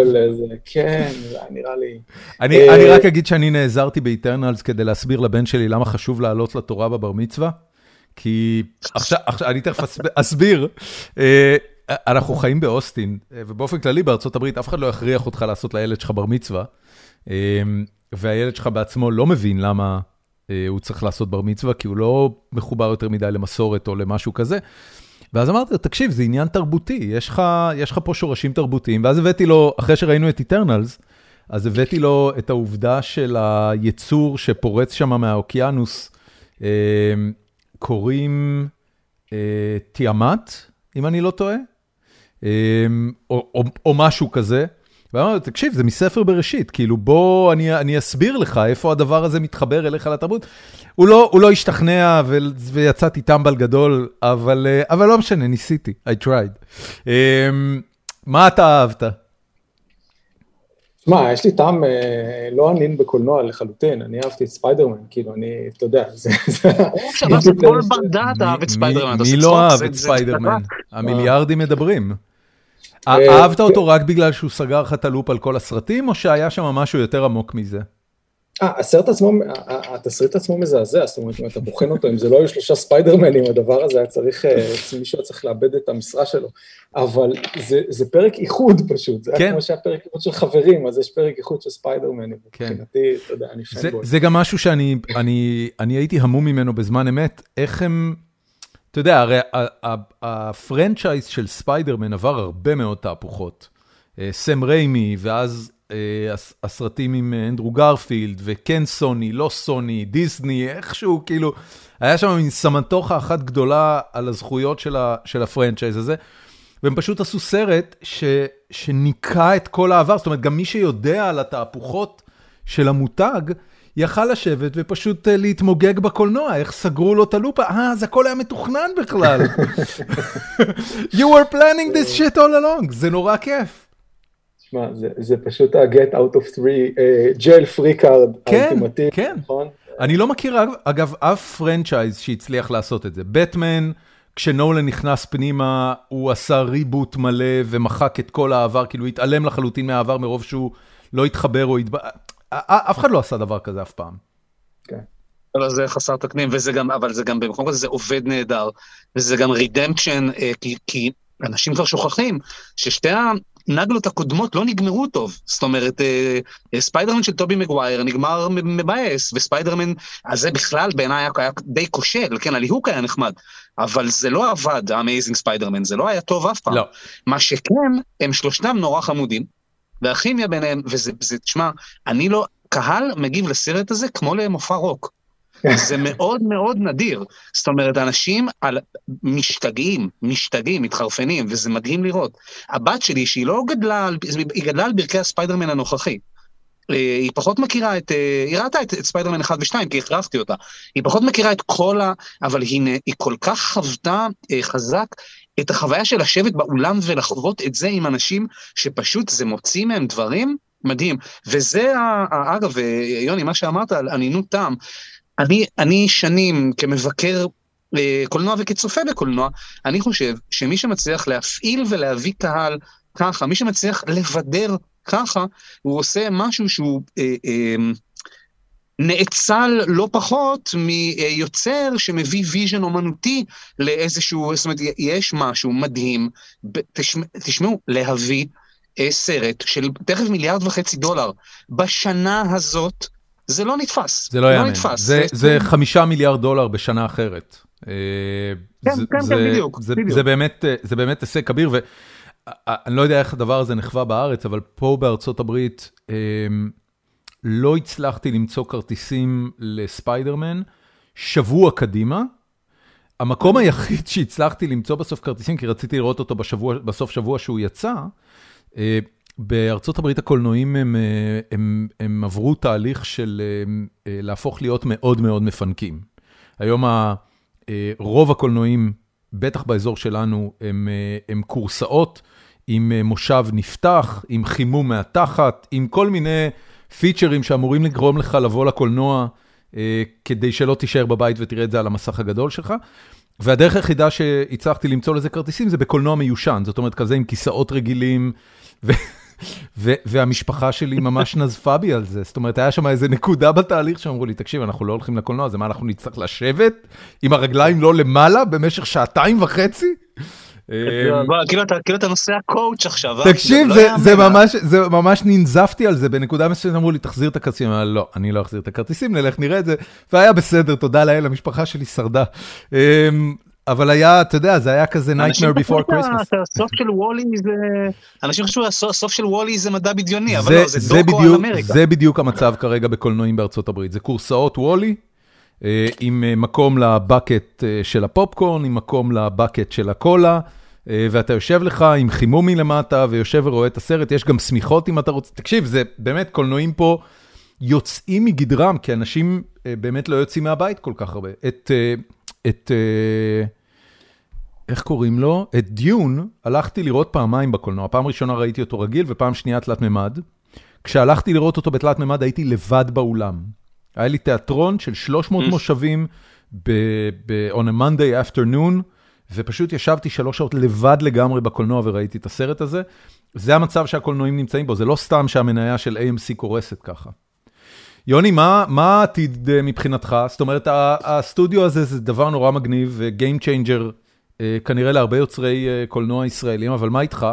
כן, זה נראה לי... אני אה, רק אגיד שאני נעזרתי ב Eternals כדי להסביר לבן שלי למה חשוב לעלות לתורה בבר מצווה, כי עכשיו, אני תכף אסביר. אנחנו חיים באוסטין, ובאופן כללי בארצות הברית אף אחד לא יכריח אותך לעשות לילד שלך בר מצווה, והילד שלך בעצמו לא מבין למה... אה, הוא צריך לעשות בר מצווה, כי הוא לא מחובר יותר מדי למסורת או למשהו כזה. ואז אמרתי לו, תקשיב, זה עניין תרבותי, יש לך, יש לך פה שורשים תרבותיים, ואז הבאתי לו, אחרי שראינו את איטרנלס, אז הבאתי לו את העובדה של היצור שפורץ שם מהאוקיינוס, אה, קוראים אה, תיאמת, אם אני לא טועה, אה, או, או, או משהו כזה. ואמרתי, תקשיב, זה מספר בראשית, כאילו בוא אני, אני אסביר לך איפה הדבר הזה מתחבר אליך לתרבות. הוא לא, הוא לא השתכנע ו, ויצאתי טמבל גדול, אבל, אה, אבל לא משנה, ניסיתי, I tried. Um, מה אתה אהבת? שמע, יש לי טעם אה, לא ענין בקולנוע לחלוטין, אני אהבתי את ספיידרמן, כאילו, אני, אתה יודע, זה... כל בר דעת אהב את ספיידרמן, מי לא אהב את ספיידרמן? המיליארדים מדברים. אה, אהבת אותו רק בגלל שהוא סגר לך את ה loop על כל הסרטים, או שהיה שם משהו יותר עמוק מזה? אה, הסרט עצמו, התסריט עצמו מזעזע, זאת אומרת, אם אתה בוחן אותו, אם זה לא היו שלושה ספיידרמנים, הדבר הזה היה צריך, אה, מישהו היה צריך לאבד את המשרה שלו. אבל זה, זה פרק איחוד פשוט, זה כן. היה כמו שהיה פרק איחוד של חברים, אז יש פרק איחוד של ספיידרמנים. כן. מבחינתי, אתה יודע, אני fanboy. זה גם משהו שאני אני, אני הייתי המום ממנו בזמן אמת, איך הם... אתה יודע, הרי ה franchise של ספיידרמן עבר הרבה מאוד תהפוכות. אה, סם ריימי, ואז אה, הסרטים עם אה, אנדרו גרפילד, וכן סוני, לא סוני, דיסני, איכשהו, כאילו, היה שם מין סמטוחה אחת גדולה על הזכויות של ה franchise הזה, והם פשוט עשו סרט ש, שניקה את כל העבר, זאת אומרת, גם מי שיודע על התהפוכות של המותג, יכל לשבת ופשוט אה, להתמוגג בקולנוע, איך סגרו לו את הלופה, אה, אז הכל היה מתוכנן בכלל. You were planning this shit all along, זה נורא כיף. תשמע, זה, זה פשוט ה-get out of three, uh, jail free card כן, כן. נכון? אני לא מכיר, אגב, אף פרנצ'ייז שהצליח לעשות את זה. בטמן, כשנולן נכנס פנימה, הוא עשה ריבוט מלא ומחק את כל העבר, כאילו התעלם לחלוטין מהעבר מרוב שהוא לא התחבר או התב... אף אחד לא עשה דבר כזה אף פעם. כן. אבל זה חסר תקנים, וזה גם, אבל זה גם במקום כזה זה עובד נהדר, וזה גם redemption, אה, כי, כי אנשים כבר שוכחים ששתי הנגלות הקודמות לא נגמרו טוב. זאת אומרת, אה, אה, ספיידרמן של טובי מגווייר נגמר מבאס, וספיידרמן הזה בכלל בעיניי היה, היה די כושל, כן, הליהוק היה נחמד, אבל זה לא עבד, ה Amazing ספיידרמן, זה לא היה טוב אף פעם. לא. מה שכן, הם שלושתם נורא חמודים, והכימיה ביניהם, וזה, תשמע, אני לא, קהל מגיב לסרט הזה כמו למופע רוק. זה מאוד מאוד נדיר. זאת אומרת, אנשים על, משתגעים, משתגעים, מתחרפנים, וזה מדהים לראות. הבת שלי, שהיא לא גדלה, היא גדלה על ברכי הספיידרמן הנוכחי. אה, היא פחות מכירה את, אה, היא ראתה את, את ספיידרמן 1 ו-2 כי הכרחתי אותה. היא פחות מכירה את כל ה... אבל היא, היא כל כך חוותה אה, חזק את החוויה של לשבת באולם ולחוות את זה עם אנשים שפשוט זה מוציא מהם דברים מדהים. וזה, אגב, יוני, מה שאמרת על אנינות טעם, אני, אני שנים כמבקר אה, קולנוע וכצופה בקולנוע, אני חושב שמי שמצליח להפעיל ולהביא קהל ככה, מי שמצליח לבדר ככה, הוא עושה משהו שהוא אה, אה, נאצל לא פחות מיוצר שמביא vision אומנותי לאיזשהו, זאת אומרת, יש משהו מדהים, תשמע, תשמעו, להביא אה, סרט של תכף מיליארד וחצי דולר בשנה הזאת, זה לא נתפס. זה לא, לא יאמן. זה, זה חמישה מיליארד דולר בשנה אחרת. אה, כן, זה, כן, זה, כן, בדיוק. זה, בדיוק. זה באמת, אה, זה באמת הישג כביר, ואני לא יודע איך הדבר הזה נחווה בארץ, אבל פה בארצות הברית, לא הצלחתי למצוא כרטיסים לספיידרמן שבוע קדימה. המקום היחיד שהצלחתי למצוא בסוף כרטיסים, כי רציתי לראות אותו בשבוע, בסוף שבוע שהוא יצא, אה, בארצות הברית הקולנועים הם, אה, הם, הם עברו תהליך של אה, להפוך להיות מאוד מאוד מפנקים. היום רוב הקולנועים, בטח באזור שלנו, הם, הם קורסאות עם מושב נפתח, עם חימום מהתחת, עם כל מיני... פיצ'רים שאמורים לגרום לך לבוא לקולנוע אה, כדי שלא תישאר בבית ותראה את זה על המסך הגדול שלך. והדרך היחידה שהצלחתי למצוא לזה כרטיסים זה בקולנוע מיושן, זאת אומרת כזה עם כיסאות רגילים, ו- ו- והמשפחה שלי ממש נזפה בי על זה, זאת אומרת היה שם איזה נקודה בתהליך שאמרו לי, תקשיב, אנחנו לא הולכים לקולנוע, זה מה אנחנו נצטרך לשבת עם הרגליים לא למעלה במשך שעתיים וחצי? אמ, כאילו, כאילו אתה נוסע קואוצ' עכשיו. אה? תקשיב, זה ממש ננזפתי על זה, בנקודה מסוימת אמרו לי, תחזיר את הכרטיסים, אמרתי, לא, אני לא אחזיר את הכרטיסים, נלך נראה את זה, והיה בסדר, תודה לאל, המשפחה שלי שרדה. אמ, אבל היה, אתה יודע, זה היה כזה Nightmare Before Christmas. שהסוף של וולי זה... אנשים חשבו שהסוף של וולי זה מדע בדיוני, אבל לא, זה דוקו על אמריקה. זה בדיוק המצב כרגע בקולנועים בארצות הברית. זה קורסאות וולי, אה, עם אה, מקום לבקט אה, של הפופקורן, עם מקום לבקט של הקולה, אה, ואתה יושב לך עם חימום מלמטה, ויושב ורואה את הסרט, יש גם שמיכות אם אתה רוצה. תקשיב, זה באמת, קולנועים פה יוצאים מגדרם, כי אנשים אה, באמת לא יוצאים מהבית כל כך הרבה. את... אה, את אה, איך קוראים לו? את דיון הלכתי לראות פעמיים בקולנוע. פעם ראשונה ראיתי אותו רגיל ופעם שנייה תלת מימד. כשהלכתי לראות אותו בתלת מימד הייתי לבד באולם. היה לי תיאטרון של 300 מושבים ב- on a Monday afternoon, ופשוט ישבתי שלוש שעות לבד לגמרי בקולנוע וראיתי את הסרט הזה. זה המצב שהקולנועים נמצאים בו, זה לא סתם שהמניה של AMC קורסת ככה. יוני, מה, מה העתיד אה, מבחינתך? זאת אומרת, הסטודיו הזה זה דבר נורא מגניב, Game Changer אה, כנראה להרבה יוצרי אה, קולנוע ישראלים, אבל מה איתך?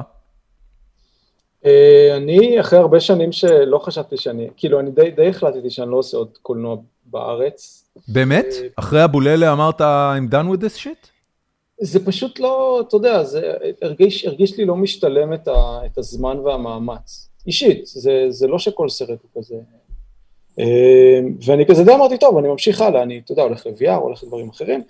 אה, אני, אחרי הרבה שנים שלא חשבתי שאני, כאילו, אני די די החלטתי שאני לא עושה עוד קולנוע בארץ. באמת? אה, אחרי הבוללה אמרת, I'm done with this shit? זה פשוט לא, אתה יודע, זה הרגיש, הרגיש לי לא משתלם את, ה, את הזמן והמאמץ. אישית, זה, זה לא שכל סרט הוא כזה. אה, ואני כזה די אמרתי, טוב, אני ממשיך הלאה, אני, אתה יודע, הולך ל-VR, הולך לדברים אחרים,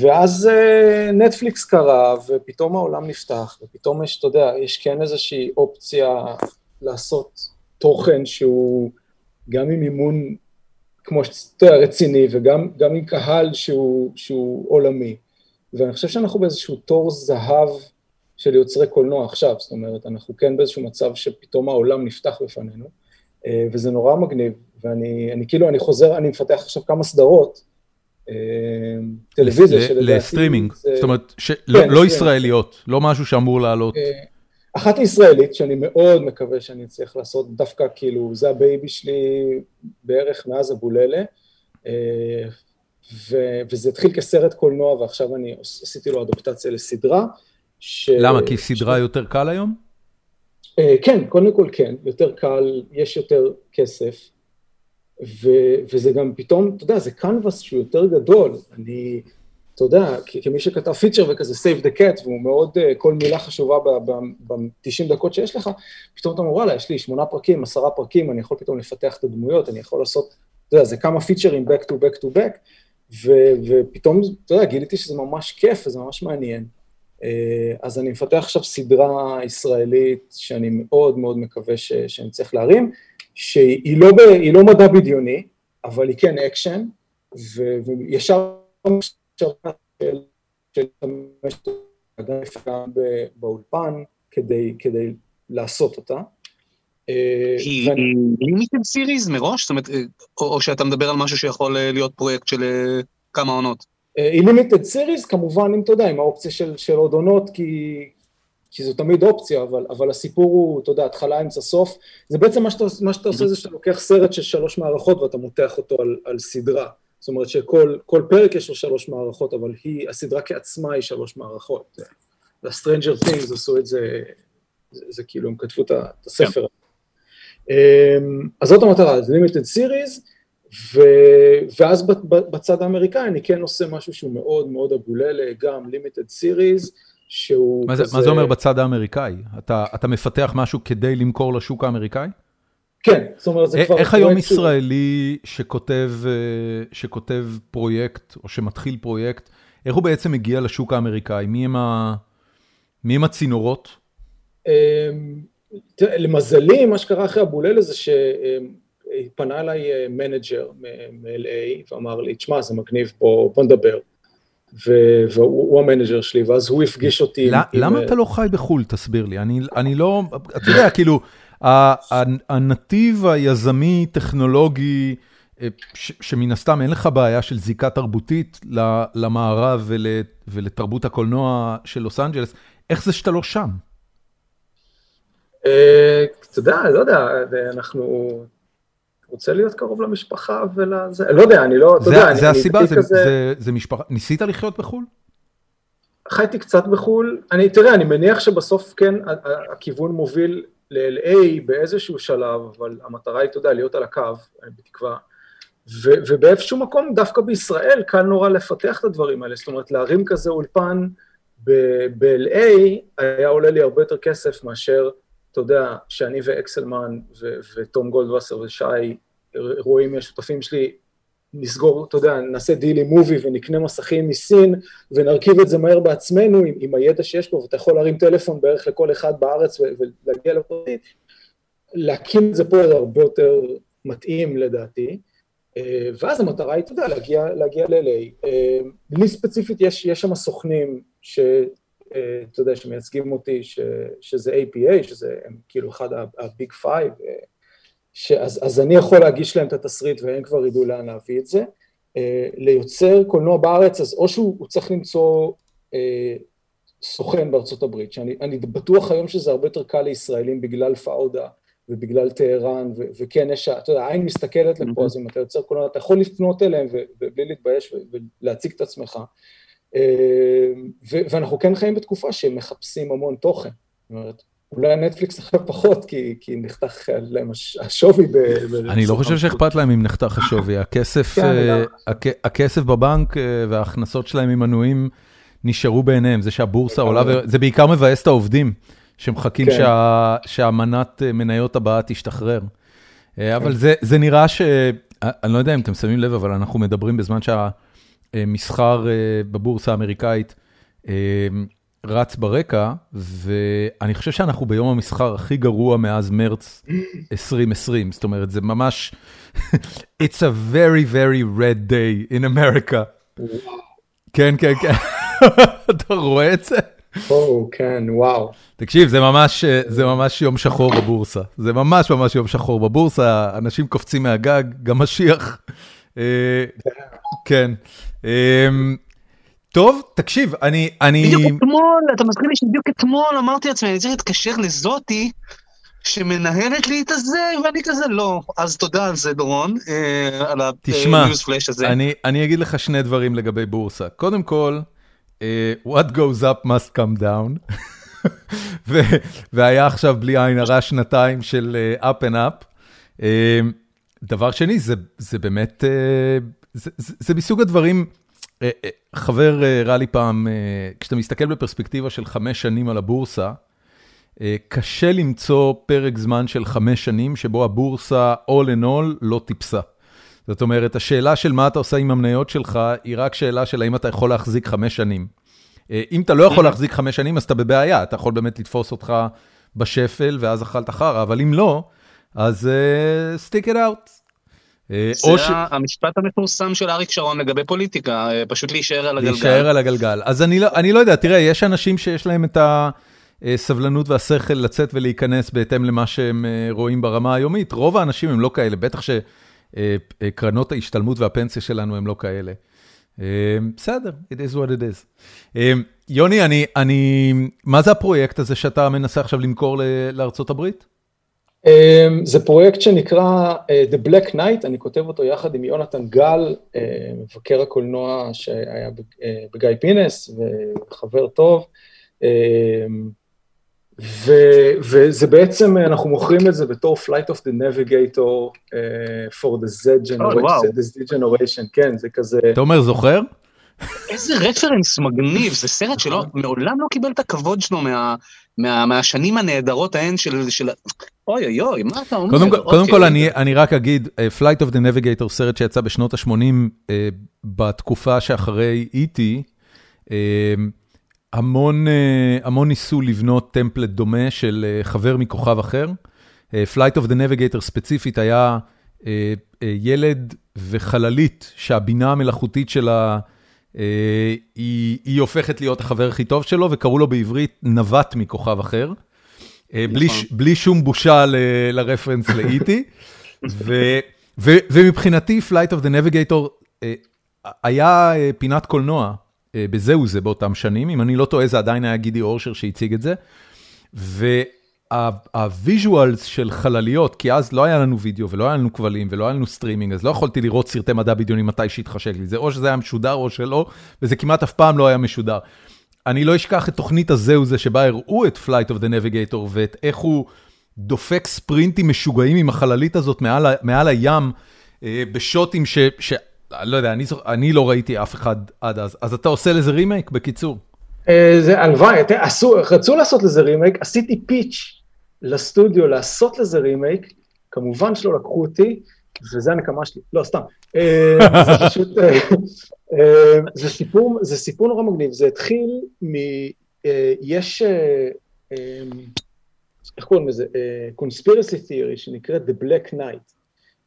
ואז אה, נטפליקס קרה, ופתאום העולם נפתח, ופתאום יש, אתה יודע, יש כן איזושהי אופציה לעשות תוכן שהוא גם עם מימון, כמו שאתה יודע, רציני, וגם גם עם קהל שהוא, שהוא עולמי. ואני חושב שאנחנו באיזשהו תור זהב של יוצרי קולנוע עכשיו, זאת אומרת, אנחנו כן באיזשהו מצב שפתאום העולם נפתח בפנינו, אה, וזה נורא מגניב, ואני אני כאילו, אני חוזר, אני מפתח עכשיו כמה סדרות, טלוויזיה ל- שלדעתי... לסטרימינג, זאת אומרת, ש- כן, לא- לא. ישראליות, לא משהו שאמור לעלות. אה, אחת ישראלית, שאני מאוד מקווה שאני אצליח לעשות, דווקא כאילו, זה ה baby שלי בערך מאז אבוללה, אה, וזה התחיל כסרט קולנוע, ועכשיו אני עש- עשיתי לו אדפטציה לסדרה. ש... למה? כי סדרה יותר קל היום? אה, כן, קודם כל כן, יותר קל, יש יותר כסף, ו, וזה גם פתאום, אתה יודע, זה קנבס שהוא יותר גדול, אני, אתה יודע, כמי שכתב פיצ'ר וכזה save the cat, והוא מאוד, אה, כל מילה חשובה ב-90 דקות שיש לך, פתאום אתה אומר, וואלה, יש לי שמונה פרקים, עשרה פרקים, אני יכול פתאום לפתח את הדמויות, אני יכול לעשות, אתה יודע, זה כמה פיצ'רים back to back to back, ו- ופתאום, אתה יודע, גיליתי שזה ממש כיף וזה ממש מעניין. אה, אז אני מפתח עכשיו סדרה ישראלית שאני מאוד מאוד מקווה ש, שאני צריך להרים, שהיא לא, ב, לא מדע בדיוני, אבל היא כן אקשן, ו, וישר של, להשתמש באולפן כדי, כדי לעשות אותה. אה, היא limited series מראש? זאת אומרת, אה, או שאתה מדבר על משהו שיכול אה, להיות פרויקט של כמה עונות? היא limited series, כמובן, אם אתה יודע, עם האופציה של עוד עונות, כי, כי זו תמיד אופציה, אבל, אבל הסיפור הוא, אתה יודע, התחלה, אמצע, סוף. זה בעצם מה שאתה, מה שאתה עושה זה שאתה לוקח סרט של שלוש מערכות ואתה מותח אותו על, על סדרה. זאת אומרת שכל כל פרק יש לו שלוש מערכות, אבל היא, הסדרה כעצמה היא שלוש מערכות. ל-Stranger Things עשו את זה, זה, זה כאילו, הם כתבו את הספר. אמ, אז זאת המטרה, זה לימיטד סיריס, ו... ואז בצד האמריקאי אני כן עושה משהו שהוא מאוד מאוד אבוללה, גם לימיטד סיריס, שהוא מה זה, כזה... מה זה אומר בצד האמריקאי? אתה, אתה מפתח משהו כדי למכור לשוק האמריקאי? כן, זאת אומרת זה כבר... איך היום ישראלי שכותב, אה, שכותב פרויקט, או שמתחיל פרויקט, איך הוא בעצם מגיע לשוק האמריקאי? מי הם, ה... מי הם הצינורות? אמ, למזלי, מה שקרה אחרי אבוללה זה שפנה אליי אה, manager מ-LA ואמר לי, תשמע, זה מגניב, בוא, בוא נדבר. והוא הוא ה manager שלי, ואז הוא הפגיש אותי למה אה, אתה לא חי בחו"ל? תסביר לי. אני, לא, אתה יודע, כאילו, הנתיב היזמי, טכנולוגי, אה, שמן הסתם אין לך בעיה של זיקה תרבותית למערב ול, ולתרבות הקולנוע של לוס אנג'לס, איך זה שאתה לא שם? אה, אתה יודע, לא יודע, אנחנו... רוצה להיות קרוב למשפחה ולזה, לא יודע, אני לא, אתה זה, יודע. זה הסיבה, זה, כזה- זה, זה משפחה, ניסית לחיות בחו"ל? חייתי קצת בחו"ל, אני, תראה, אני מניח שבסוף כן הכיוון מוביל ל-LA באיזשהו שלב, אבל המטרה היא, אתה יודע, להיות על הקו, אה, בתקווה. ובאיזשהו מקום, דווקא בישראל, קל נורא לפתח את הדברים האלה. זאת אומרת, להרים כזה אולפן ב-LA היה עולה לי הרבה יותר כסף מאשר, אתה יודע, שאני ואקסלמן ותום גולדווסר ושי, רואים השותפים שלי, נסגור, אתה יודע, נעשה דיל עם מובי ונקנה מסכים מסין ונרכיב את זה מהר בעצמנו עם, עם הידע שיש פה, ואתה יכול להרים טלפון בערך לכל אחד בארץ ולהגיע לפרטית. להקים את זה פה זה הרבה יותר מתאים לדעתי. אה, ואז המטרה היא, אתה יודע, להגיע, להגיע ל-LA. אה, לי ספציפית יש, יש שם סוכנים ש... אה, אתה יודע, שמייצגים אותי, ש, שזה APA, שזה הם כאילו אחד ה big five, אז, אז אני יכול להגיש להם את התסריט והם כבר ידעו לאן להביא את זה. ליוצר קולנוע בארץ, אז או שהוא צריך למצוא סוכן בארצות הברית, שאני בטוח היום שזה הרבה יותר קל לישראלים בגלל פאודה, ובגלל טהרן, וכן, יש, אתה יודע, העין מסתכלת לפה, אז אם אתה יוצר קולנוע, אתה יכול לפנות אליהם ובלי להתבייש ולהציג את עצמך. אה, ואנחנו כן חיים בתקופה שהם מחפשים המון תוכן. זאת אומרת, אולי נטפליקס עכשיו פחות, כי, כי נחתך להם השווי. ב, אני לא חושב שאכפת להם אם נחתך השווי. הכסף, כן, אה, הכ, הכסף בבנק אה, וההכנסות שלהם ממנויים נשארו בעיניהם. זה שהבורסה עולה, זה בעיקר מבאס את העובדים. שמחכים כן. שה, שהמנת מניות הבאה תשתחרר. אה, כן. אבל זה, זה נראה ש... אני לא יודע אם אתם שמים לב, אבל אנחנו מדברים בזמן שהמסחר בבורסה האמריקאית רץ ברקע, ואני חושב שאנחנו ביום המסחר הכי גרוע מאז מרץ 2020. זאת אומרת, זה ממש... It's a very very red day in America. כן, כן, כן. אתה רואה את זה? או, כן, וואו. תקשיב, זה ממש, זה ממש יום שחור בבורסה. זה ממש ממש יום שחור בבורסה, אנשים קופצים מהגג, גם משיח. אה, כן. אמ, טוב, תקשיב, אני... אני... בדיוק אתמול, אתה מזכיר לי שבדיוק אתמול אמרתי לעצמי, אני צריך להתקשר לזאתי. שמנהלת לי את הזה, ואני כזה לא. אז תודה על זה, דורון, אה, על הניוז פלאש הזה. תשמע, אני אגיד לך שני דברים לגבי בורסה. קודם כל, what goes up must come down. והיה עכשיו בלי עין הרע שנתיים של up and up. דבר שני, זה זה באמת, זה זה מסוג הדברים, חבר הראה לי פעם, כשאתה מסתכל בפרספקטיבה של חמש שנים על הבורסה, קשה למצוא פרק זמן של חמש שנים שבו הבורסה all in all לא טיפסה. זאת אומרת, השאלה של מה אתה עושה עם המניות שלך, היא רק שאלה של האם אתה יכול להחזיק חמש שנים. אה, אם אתה לא יכול להחזיק חמש שנים, אז אתה בבעיה, אתה יכול באמת לתפוס אותך בשפל, ואז אכלת חרא, אבל אם לא, אז uh, stick it out. אה, זה ש... המשפט המפורסם של אריק שרון לגבי פוליטיקה, פשוט להישאר על הגלגל. להישאר על הגלגל. אז אני לא, אני לא יודע, תראה, יש אנשים שיש להם את הסבלנות והשכל לצאת ולהיכנס בהתאם למה שהם רואים ברמה היומית. רוב האנשים הם לא כאלה, בטח שקרנות ההשתלמות והפנסיה שלנו הם לא כאלה. בסדר, it is what it is. יוני, אני, אני, מה זה הפרויקט הזה שאתה מנסה עכשיו למכור לארצות הברית? זה פרויקט שנקרא The Black Knight, אני כותב אותו יחד עם יונתן גל, מבקר הקולנוע שהיה בגיא פינס וחבר טוב. ו, וזה בעצם, אנחנו מוכרים את זה בתור Flight of the Navigator uh, for the Z generation, oh, wow. the Z generation, כן, זה כזה... אתה אומר זוכר? איזה רפרנס מגניב, זה סרט שלא, מעולם לא קיבל את הכבוד שלו מה, מה, מהשנים הנהדרות ההן של, של... אוי אוי אוי, מה אתה אומר? קודם, אוקיי. קודם כל אני, אני רק אגיד, uh, Flight of the Navigator, סרט שיצא בשנות ה-80, uh, בתקופה שאחרי E.T., uh, המון, המון ניסו לבנות טמפלט דומה של חבר מכוכב אחר. Flight of the Navigator ספציפית היה ילד וחללית שהבינה המלאכותית שלה, היא, היא הופכת להיות החבר הכי טוב שלו, וקראו לו בעברית נווט מכוכב אחר. בלי, נכון. בלי שום בושה לרפרנס ל-E.T. ומבחינתי Flight of the Navigator היה פינת קולנוע. אה, בזהו זה באותם שנים, אם אני לא טועה זה עדיין היה גידי אורשר שהציג את זה. וה visuals של חלליות, כי אז לא היה לנו וידאו ולא היה לנו כבלים ולא היה לנו סטרימינג, אז לא יכולתי לראות סרטי מדע בדיוני מתי שהתחשק לי, זה או שזה היה משודר או שלא, וזה כמעט אף פעם לא היה משודר. אני לא אשכח את תוכנית הזהו זה שבה הראו את Flight of the Navigator ואת איך הוא דופק ספרינטים משוגעים עם החללית הזאת מעל, מעל הים. בשוטים ש... ש... לא יודע, אני, אני לא ראיתי אף אחד עד אז, אז אתה עושה לזה רימייק בקיצור. זה הלוואי, רצו לעשות לזה רימייק, עשיתי פיץ' לסטודיו לעשות לזה רימייק, כמובן שלא לקחו אותי, וזה הנקמה שלי, לא, סתם. זה פשוט, זה סיפור, זה סיפור נורא מגניב, זה התחיל מ... יש, איך קוראים לזה? conspiracy theory שנקראת The Black Knight.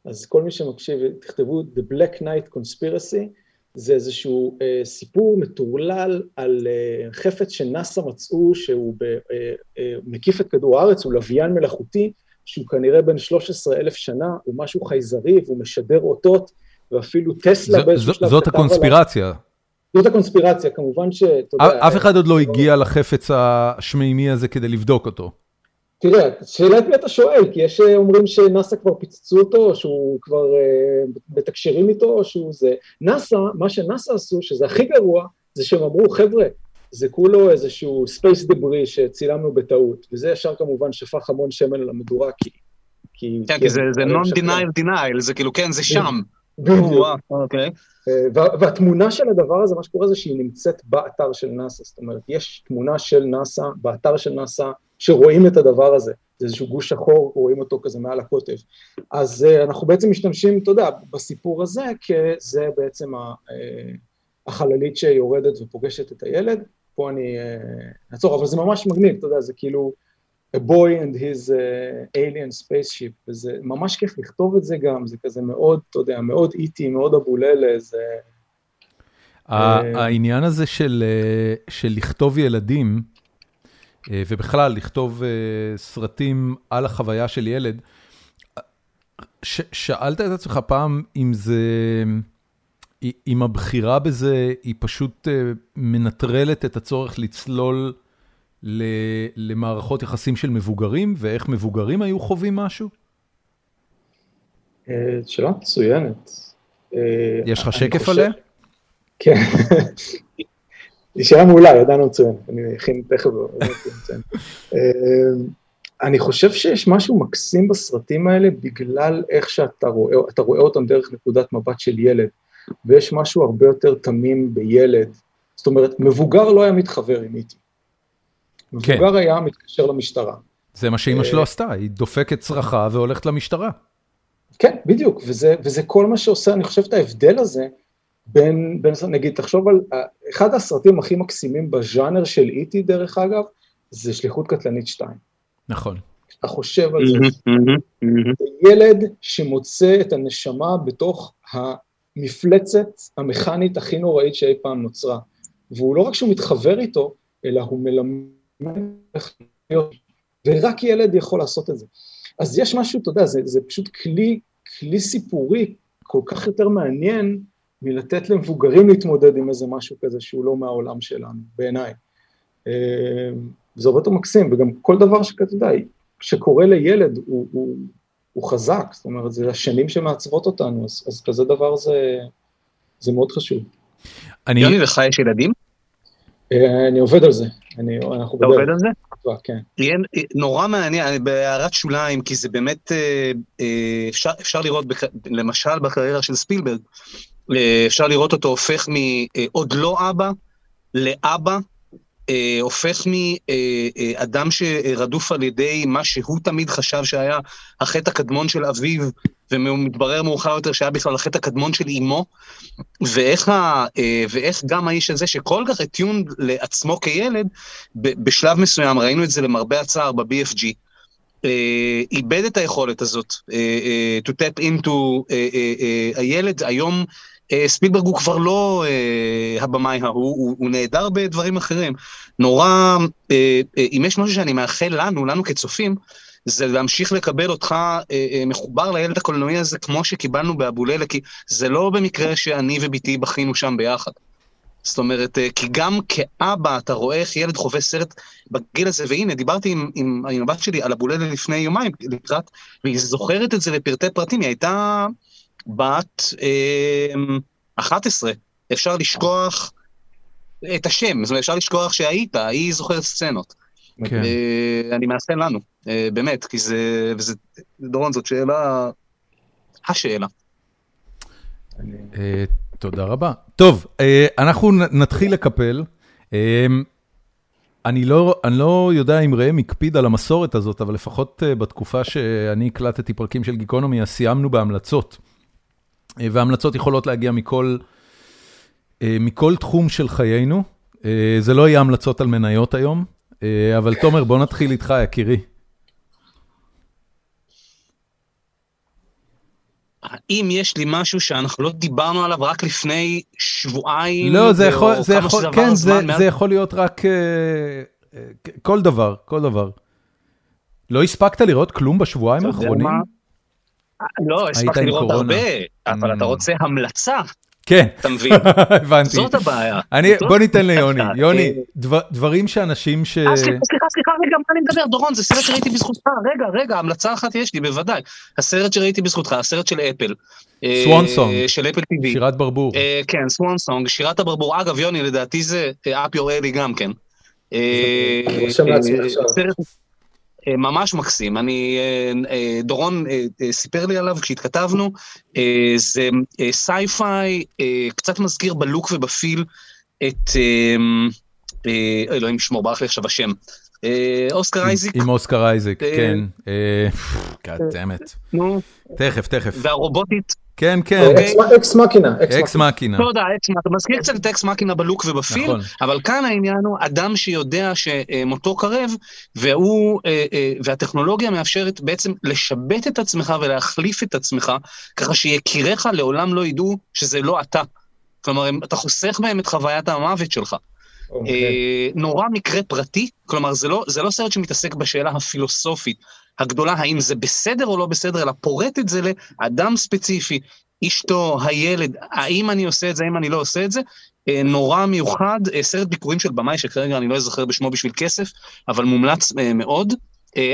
אז כל מי שמקשיב, תכתבו The Black Knight Conspiracy, זה איזשהו אה, סיפור מטורלל על אה, חפץ שנאס"א מצאו שהוא ב, אה, אה, מקיף את כדור הארץ, הוא לוויין מלאכותי, שהוא כנראה בן 13 אלף שנה, הוא משהו חייזרי והוא משדר אותות, ואפילו טסלה באיזשהו שלב זאת הקונספירציה. זאת הקונספירציה, כמובן יודע... אף אחד עוד לא הגיע לחפץ השמימי הזה כדי לבדוק אותו. תראה, שאלה את מי אתה שואל, כי יש אומרים שנאס"א כבר פיצצו אותו, או שהוא כבר מתקשרים איתו, או שהוא זה. נאס"א, מה שנאס"א עשו, שזה הכי גרוע, זה שהם אמרו, חבר'ה, זה כולו איזשהו space debris שצילמנו בטעות, וזה ישר כמובן שפך המון שמן על המדורה, כי... כי כן, כי זה non-denial denial, זה כאילו, כן, זה שם. בדיוק. אוקיי. והתמונה של הדבר הזה, מה שקורה זה שהיא נמצאת באתר של נאס"א, זאת אומרת, יש תמונה של נאס"א באתר של נאס"א, שרואים את הדבר הזה, זה איזשהו גוש שחור, רואים אותו כזה מעל הקוטב. אז uh, אנחנו בעצם משתמשים, אתה יודע, בסיפור הזה, כי זה בעצם ה, uh, החללית שיורדת ופוגשת את הילד, פה אני אעצור, אבל זה ממש מגניב, אתה יודע, זה כאילו a boy and his uh, alien spaceship, וזה ממש כיף לכתוב את זה גם, זה כזה מאוד, אתה יודע, מאוד איטי, מאוד אבוללה, זה... העניין הזה של, של לכתוב ילדים, ובכלל, לכתוב סרטים על החוויה של ילד. ש, שאלת את עצמך פעם אם זה, אם הבחירה בזה היא פשוט מנטרלת את הצורך לצלול למערכות יחסים של מבוגרים, ואיך מבוגרים היו חווים משהו? שאלה מצוינת. יש לך שקף עליה? כן. היא שאלה מעולה, ידענו מצוין, אני אכין תכף. אמ, אני חושב שיש משהו מקסים בסרטים האלה בגלל איך שאתה רואה, אתה רואה אותם דרך נקודת מבט של ילד, ויש משהו הרבה יותר תמים בילד. זאת אומרת, מבוגר לא היה מתחבר עם איטי. כן. מבוגר כן. היה מתקשר למשטרה. זה מה שאימא שלו עשתה, היא דופקת צרחה והולכת למשטרה. כן, בדיוק, וזה, וזה כל מה שעושה, אני חושב את ההבדל הזה, בין, בין, נגיד, תחשוב על, אחד הסרטים הכי מקסימים בז'אנר של איטי, דרך אגב, זה שליחות קטלנית 2. נכון. אתה חושב על זה. ילד שמוצא את הנשמה בתוך המפלצת המכנית הכי נוראית שאי פעם נוצרה. והוא לא רק שהוא מתחבר איתו, אלא הוא מלמד ורק ילד יכול לעשות את זה. אז יש משהו, אתה יודע, זה, זה פשוט כלי, כלי סיפורי כל כך יותר מעניין, מלתת למבוגרים להתמודד עם איזה משהו כזה שהוא לא מהעולם שלנו, בעיניי. אה, זה הרבה יותר מקסים, וגם כל דבר שאתה יודע, שקורה לילד הוא, הוא, הוא חזק, זאת אומרת, זה השנים שמעצבות אותנו, אז, אז כזה דבר זה, זה מאוד חשוב. אני... יוני, לך יש ילדים? אה, אני עובד על זה. אני, אנחנו אתה עובד על זה? כן. יהיה נורא מעניין, בהערת שוליים, כי זה באמת, אה, אפשר, אפשר לראות, למשל בקריירה של ספילברג, אפשר לראות אותו הופך מעוד לא אבא לאבא, אה, הופך מאדם שרדוף על ידי מה שהוא תמיד חשב שהיה החטא הקדמון של אביו, ומתברר מאוחר יותר שהיה בכלל החטא הקדמון של אמו, ואיך, ה, אה, ואיך גם האיש הזה שכל כך אטיון לעצמו כילד, בשלב מסוים, ראינו את זה למרבה הצער ב-BFG, אה, איבד את היכולת הזאת, to tap into הילד היום, אה, ספילברג הוא כבר לא אה, הבמאי ההוא, הוא, הוא נהדר בדברים אחרים. נורא, אה, אה, אם יש משהו שאני מאחל לנו, לנו כצופים, זה להמשיך לקבל אותך אה, אה, מחובר לילד הקולנועי הזה כמו שקיבלנו באבוללה, כי זה לא במקרה שאני ובתי בכינו שם ביחד. זאת אומרת, אה, כי גם כאבא אתה רואה איך ילד חווה סרט בגיל הזה, והנה, דיברתי עם, עם, עם הבת שלי על אבוללה לפני יומיים לקראת, והיא זוכרת את זה לפרטי פרטים, היא הייתה בת אה, 11, אפשר לשכוח את השם, זאת אומרת, אפשר לשכוח שהיית, היא זוכרת סצנות. כן. אה, אני מאחל לנו, באמת, כי זה, וזה, דורון, זאת שאלה, השאלה. אה, תודה רבה. טוב, אה, אנחנו נתחיל לקפל. אה, אני לא, אני לא יודע אם ראם הקפיד על המסורת הזאת, אבל לפחות בתקופה שאני הקלטתי פרקים של גיקונומי, אז סיימנו בהמלצות. והמלצות יכולות להגיע מכל, מכל תחום של חיינו. זה לא יהיה המלצות על מניות היום, אבל תומר, בוא נתחיל איתך, יקירי. האם יש לי משהו שאנחנו לא דיברנו עליו רק לפני שבועיים? לא, זה יכול, זה יכול, כן, זה, זה יכול להיות רק uh, uh, כל דבר, כל דבר. לא הספקת לראות כלום בשבועיים האחרונים? לא, הספקתי לראות הרבה, אבל אתה mm. רוצה המלצה. כן, אתה מבין? הבנתי. זאת הבעיה. אני, בוא ניתן ליוני. יוני, דבר, דברים שאנשים ש... אה, סליחה, סליחה, סליחה, רגע, מה אני מדבר? דורון, זה סרט שראיתי בזכותך. רגע, רגע, המלצה אחת יש לי, בוודאי. הסרט שראיתי בזכותך, הסרט של אפל. Swan Song. של אפל TV. שירת ברבור. אה, כן, Swan Song, שירת הברבור. אגב, יוני, לדעתי זה up your alley גם כן. סרט ממש מקסים. אני, דורון סיפר לי עליו כשהתכתבנו, זה sci-fi, קצת מזכיר ב look וב feel את, אלוהים ישמור, ברח לי עכשיו השם. אוסקר אייזיק. עם אוסקר אייזיק, כן. God damn it. נו. תכף, תכף. והרובוטית. כן, כן. Ex Machina. Ex Machina. תודה, Ex Machina. אתה מזכיר קצת את Ex Machina ב look וב feel, נכון. אבל כאן העניין הוא אדם שיודע שמותו קרב, והוא, והטכנולוגיה מאפשרת בעצם לשבט את עצמך ולהחליף את עצמך, ככה שיקיריך לעולם לא ידעו שזה לא אתה. כלומר, אתה חוסך בהם את חוויית המוות שלך. Okay. אוקיי. נורא מקרה פרטי, כלומר זה לא, זה לא סרט שמתעסק בשאלה הפילוסופית הגדולה, האם זה בסדר או לא בסדר, אלא פורט את זה לאדם ספציפי, אשתו, הילד, האם אני עושה את זה, האם אני לא עושה את זה. אה, נורא מיוחד, אה, סרט ביקורים של במאי, שכרגע אני לא אזכר בשמו בשביל כסף, אבל מומלץ אה, מאוד.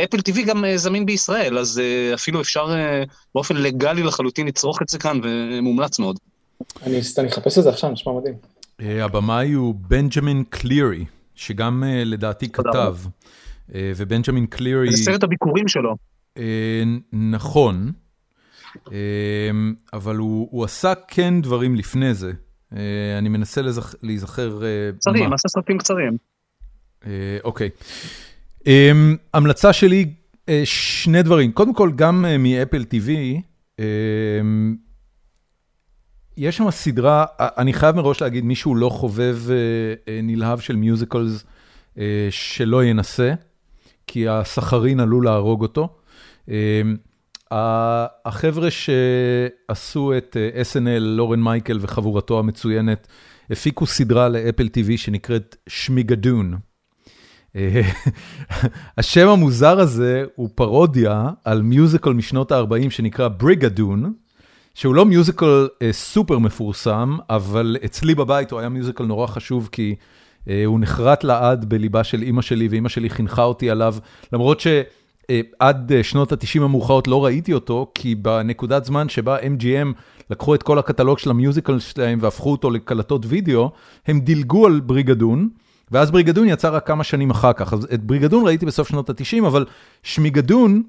אפל TV גם זמין בישראל, אז אפילו אפשר באופן לגלי לחלוטין לצרוך את זה כאן, ומומלץ מאוד. אני אחפש את זה עכשיו, נשמע מדהים. הבמאי הוא בנג'מין קלירי, שגם לדעתי כתב. אה, ובנג'מין קלירי... זה סרט הביקורים שלו. אה, נכון, אה, אבל הוא, הוא עשה כן דברים לפני זה. אני מנסה לזכ... להיזכר... קצרים, עשה סרטים קצרים. אוקיי. המלצה שלי, שני דברים. קודם כל, גם מאפל TV, יש שם סדרה, אני חייב מראש להגיד, מישהו לא חובב נלהב של מיוזיקלס, שלא ינסה. כי הסחרין עלול להרוג אותו. אמ, החבר'ה שעשו את אה, SNL, לורן מייקל וחבורתו המצוינת, הפיקו סדרה לאפל TV שנקראת שמיגדון. אה, השם המוזר הזה הוא פרודיה על מיוזיקל משנות ה-40 שנקרא בריגדון, שהוא לא מיוזיקל אה, סופר מפורסם, אבל אצלי בבית הוא היה מיוזיקל נורא חשוב כי אה, הוא נחרט לעד בליבה של אימא שלי, ואימא שלי חינכה אותי עליו, למרות שעד אה, שנות ה-90 המאוחרות לא ראיתי אותו, כי בנקודת זמן שבה MGM לקחו את כל הקטלוג של המיוזיקל שלהם והפכו אותו לקלטות וידאו, הם דילגו על בריגדון. ואז בריגדון יצא רק כמה שנים אחר כך, אז את בריגדון ראיתי בסוף שנות ה-90, אבל שמיגדון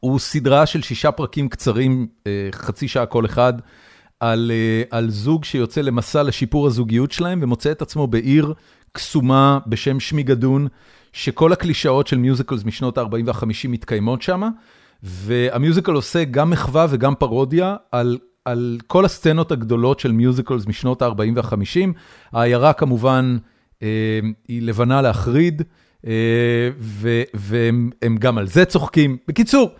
הוא סדרה של שישה פרקים קצרים, אה, חצי שעה כל אחד, על אה, על זוג שיוצא למסע לשיפור הזוגיות שלהם ומוצא את עצמו בעיר קסומה בשם שמי גדון, שכל הקלישאות של מיוזיקלס משנות ה-40 וה-50 מתקיימות שם, והמיוזיקל עושה גם מחווה וגם פרודיה על על כל הסצנות הגדולות של מיוזיקלס משנות ה-40 וה-50. העיירה כמובן אה, היא לבנה להחריד, אה, והם גם על זה צוחקים. בקיצור,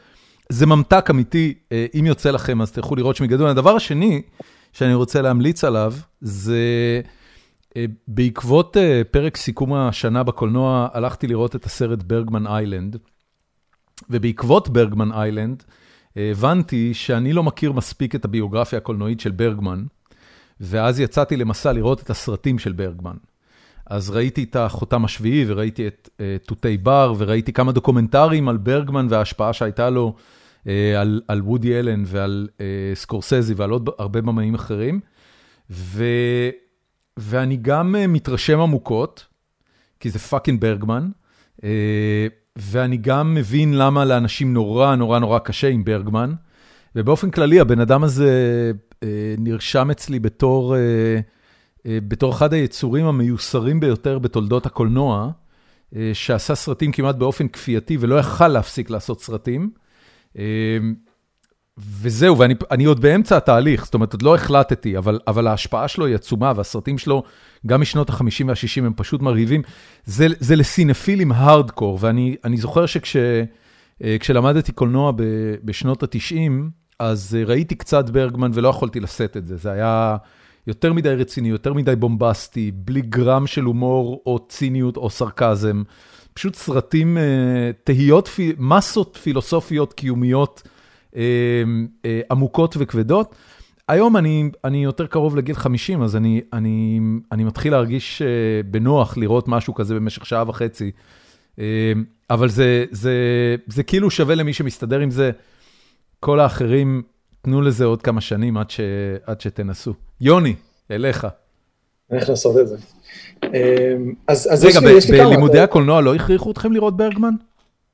זה ממתק אמיתי, אה, אם יוצא לכם אז תלכו לראות שמי גדול. הדבר השני שאני רוצה להמליץ עליו, זה אה, בעקבות אה, פרק סיכום השנה בקולנוע, הלכתי לראות את הסרט ברגמן איילנד, ובעקבות ברגמן איילנד, הבנתי שאני לא מכיר מספיק את הביוגרפיה הקולנועית של ברגמן, ואז יצאתי למסע לראות את הסרטים של ברגמן. אז ראיתי את החותם השביעי, וראיתי את תותי בר, וראיתי כמה דוקומנטרים על ברגמן וההשפעה שהייתה לו על על וודי אלן ועל אה, סקורסזי ועל עוד הרבה במאים אחרים. ו, ואני גם אה, מתרשם עמוקות, כי זה פאקינג ברגמן, ואני גם מבין למה לאנשים נורא נורא נורא קשה עם ברגמן. ובאופן כללי, הבן אדם הזה נרשם אצלי בתור, בתור אחד היצורים המיוסרים ביותר בתולדות הקולנוע, שעשה סרטים כמעט באופן כפייתי ולא יכל להפסיק לעשות סרטים. וזהו, ואני עוד באמצע התהליך, זאת אומרת, עוד לא החלטתי, אבל, אבל ההשפעה שלו היא עצומה, והסרטים שלו, גם משנות ה-50 וה-60, הם פשוט מרהיבים. זה, זה לסינפילים הארדקור, ואני זוכר שכשלמדתי קולנוע ב, בשנות ה-90, אז ראיתי קצת ברגמן ולא יכולתי לשאת את זה. זה היה יותר מדי רציני, יותר מדי בומבסטי, בלי גרם של הומור או ציניות או סרקזם. פשוט סרטים, תהיות, מסות פילוסופיות קיומיות. אמ, אה, עמוקות וכבדות. היום אני, אני יותר קרוב לגיל 50, אז אני, אני, אני מתחיל להרגיש אה, בנוח לראות משהו כזה במשך שעה וחצי. אבל זה, זה, זה כאילו שווה למי שמסתדר עם זה. כל האחרים, תנו לזה עוד כמה שנים עד, ש, עד שתנסו. יוני, אליך. איך לעשות את זה. אמ, אז, אז רגע, יש לי, בלימודי הקולנוע לא הכריחו אתכם לראות ברגמן?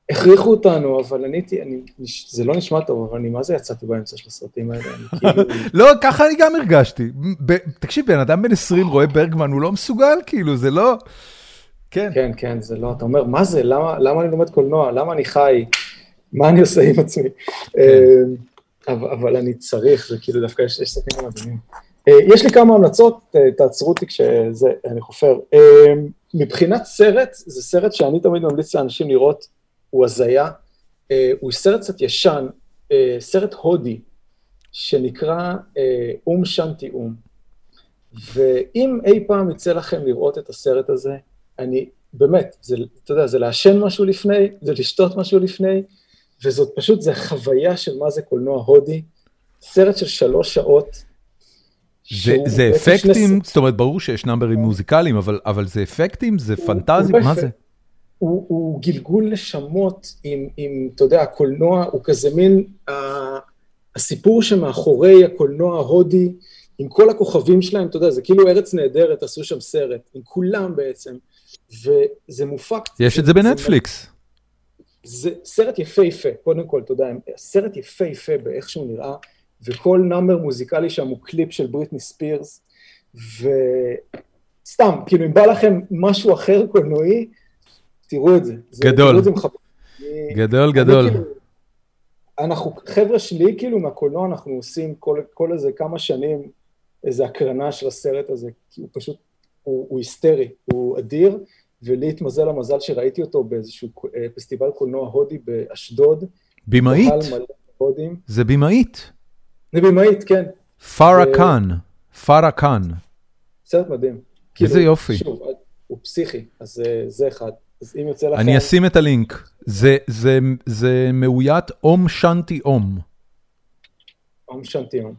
הכריחו אותנו, אבל אני, אני, זה לא נשמע טוב, אבל אני מה זה יצאתי באמצע של הסרטים האלה, כאילו... לא, ככה אני גם הרגשתי. תקשיב, בן אדם בן 20 רואה ברגמן, הוא לא מסוגל, כאילו, זה לא... כן. כן, כן, זה לא, אתה אומר, מה זה, למה, למה אני לומד קולנוע, למה אני חי, מה אני עושה עם עצמי? כן. אה, אבל, אבל אני צריך, זה כאילו דווקא יש, יש סרטים מדהימים. אה, יש לי כמה המלצות, אה, תעצרו אותי כשזה, אני חופר. מבחינת סרט, זה סרט שאני תמיד ממליץ לאנשים לראות, הוא הזיה. אה, הוא סרט קצת ישן, אה, סרט הודי, שנקרא אה, אום שנטי אום. ואם אי פעם יצא לכם לראות את הסרט הזה, אני, באמת, זה, אתה יודע, זה לעשן משהו לפני, זה לשתות משהו לפני, וזאת פשוט, זה חוויה של מה זה קולנוע הודי. סרט של שלוש שעות. זה, זה אפקטים, שני... זאת אומרת, ברור שיש נאמברים מוזיקליים, אבל, אבל זה אפקטים, זה פנטזיה, מה זה? הוא, הוא גלגול נשמות עם, עם, אתה יודע, הקולנוע הוא כזה מין, הסיפור שמאחורי הקולנוע ההודי, עם כל הכוכבים שלהם, אתה יודע, זה כאילו ארץ נהדרת, עשו שם סרט, עם כולם בעצם, וזה מופק. יש את זה בנטפליקס. זה סרט יפהפה, קודם כל, אתה יודע, סרט יפהפה באיך שהוא נראה, וכל number מוזיקלי שם הוא קליפ של בריטני ספירס, וסתם, כאילו אם בא לכם משהו אחר קולנועי, תראו את זה. גדול. גדול, גדול. כאילו, אנחנו, חבר'ה שלי, כאילו, מהקולנוע אנחנו עושים כל, כל איזה כמה שנים איזה הקרנה של הסרט הזה, כי הוא פשוט, הוא, הוא היסטרי, הוא אדיר, ולי התמזל המזל שראיתי אותו באיזשהו אה, פסטיבל קולנוע הודי באשדוד. במאית? זה במאית. זה במאית, כן. פארה קאן, פארה קאן. סרט מדהים. איזה כאילו, יופי. שוב, הוא פסיכי, אז אה, זה אחד. אז אם יוצא לכם... אני אשים את הלינק. זה מאוית אום שנטי אום. אום שנטי אום.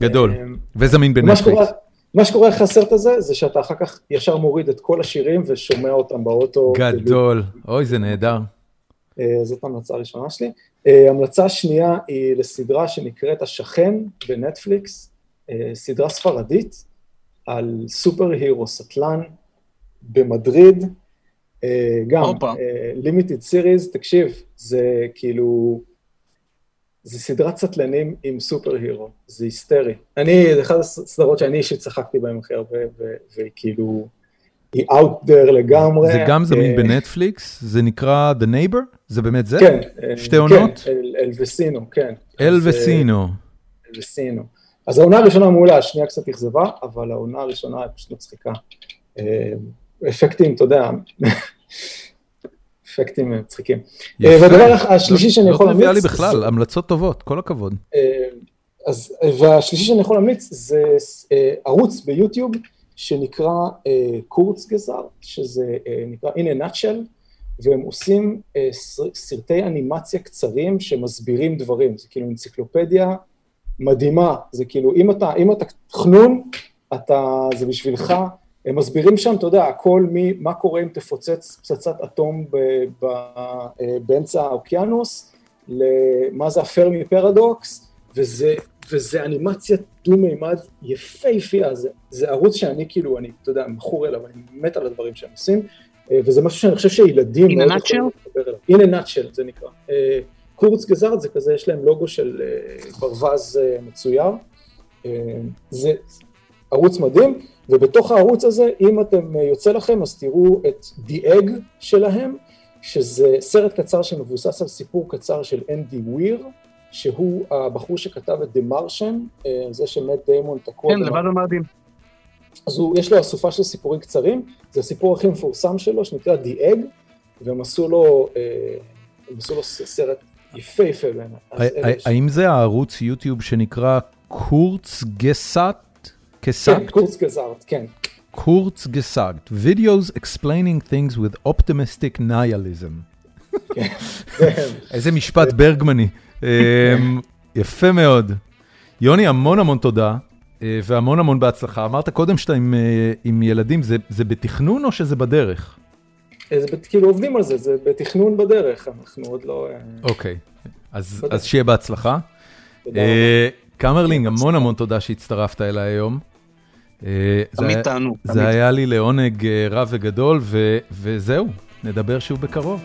גדול, אמ, וזמין בנטפליקס. מה שקורה אחרי הסרט הזה, זה שאתה אחר כך ישר מוריד את כל השירים ושומע אותם באוטו. גדול, אוי, זה נהדר. אה, זאת המלצה הראשונה שלי. אה, המלצה שנייה היא לסדרה שנקראת השכן בנטפליקס, אה, סדרה ספרדית על super hero סטלן במדריד, גם, limited series, תקשיב, זה כאילו, זה סדרת סטלנים עם super hero, זה היסטרי. אני, זה אחת הסדרות שאני אישית צחקתי בהן הכי הרבה, והיא כאילו, היא out there לגמרי. זה גם זמין אה, בנטפליקס, זה נקרא The Neighbor? זה באמת זה? כן. שתי עונות? כן, אלווסינו, כן. אלווסינו. אלווסינו. אז העונה הראשונה מעולה, השנייה קצת אכזבה, אבל העונה הראשונה היא פשוט מצחיקה. אפקטים, אתה יודע, אפקטים מצחיקים. אה, והדבר השלישי שאני יכול להמליץ... לא טריוויאלי בכלל, המלצות טובות, כל הכבוד. אה, אז, והשלישי שאני יכול להמליץ זה אה, ערוץ ביוטיוב שנקרא קורצגזר, שזה נקרא In a Nutshell, והם עושים סרטי אנימציה קצרים שמסבירים דברים, זה כאילו אנציקלופדיה מדהימה, זה כאילו אם אתה, אם אתה חנון, אתה, זה בשבילך. הם מסבירים שם, אתה יודע, הכל ממה קורה אם תפוצץ פצצת אטום ב, ב, אה, באמצע האוקיינוס, למה זה הפרמי פרדוקס, וזה, וזה אנימציה דו-מימד יפהפייה, זה, זה ערוץ שאני כאילו, אני, אתה יודע, מכור אליו, אני מת על הדברים שהם עושים, אה, וזה משהו שאני חושב שילדים... In a nutshell? In a nutshell זה נקרא. אה, קורץ גזארד זה כזה, יש להם לוגו של ברווז מצויר. זה ערוץ מדהים, ובתוך הערוץ הזה, אם אתם יוצא לכם, אז תראו את The Egg שלהם, שזה סרט קצר שמבוסס על סיפור קצר של אנדי וויר, שהוא הבחור שכתב את The Martian, זה שמט דיימון תקוע. כן, לבד המאדים. אז הוא, יש לו אסופה של סיפורים קצרים, זה הסיפור הכי מפורסם שלו, שנקרא The Egg, והם עשו לו, הם עשו לו סרט יפהפה בעיניי. האם זה הערוץ יוטיוב שנקרא קורץ גסאט? כן, קורץ גזארט, כן. קורץ גסארט, videos explaining things with optimistic nihilism. איזה משפט ברגמני. יפה מאוד. יוני, המון המון תודה, והמון המון בהצלחה. אמרת קודם שאתה עם ילדים, זה בתכנון או שזה בדרך? זה כאילו עובדים על זה, זה בתכנון בדרך, אנחנו עוד לא... אוקיי, אז שיהיה בהצלחה. קמרלינג, המון המון תודה שהצטרפת אליי היום. תמיד תענו. זה היה לי לעונג רב וגדול, וזהו, נדבר שוב בקרוב.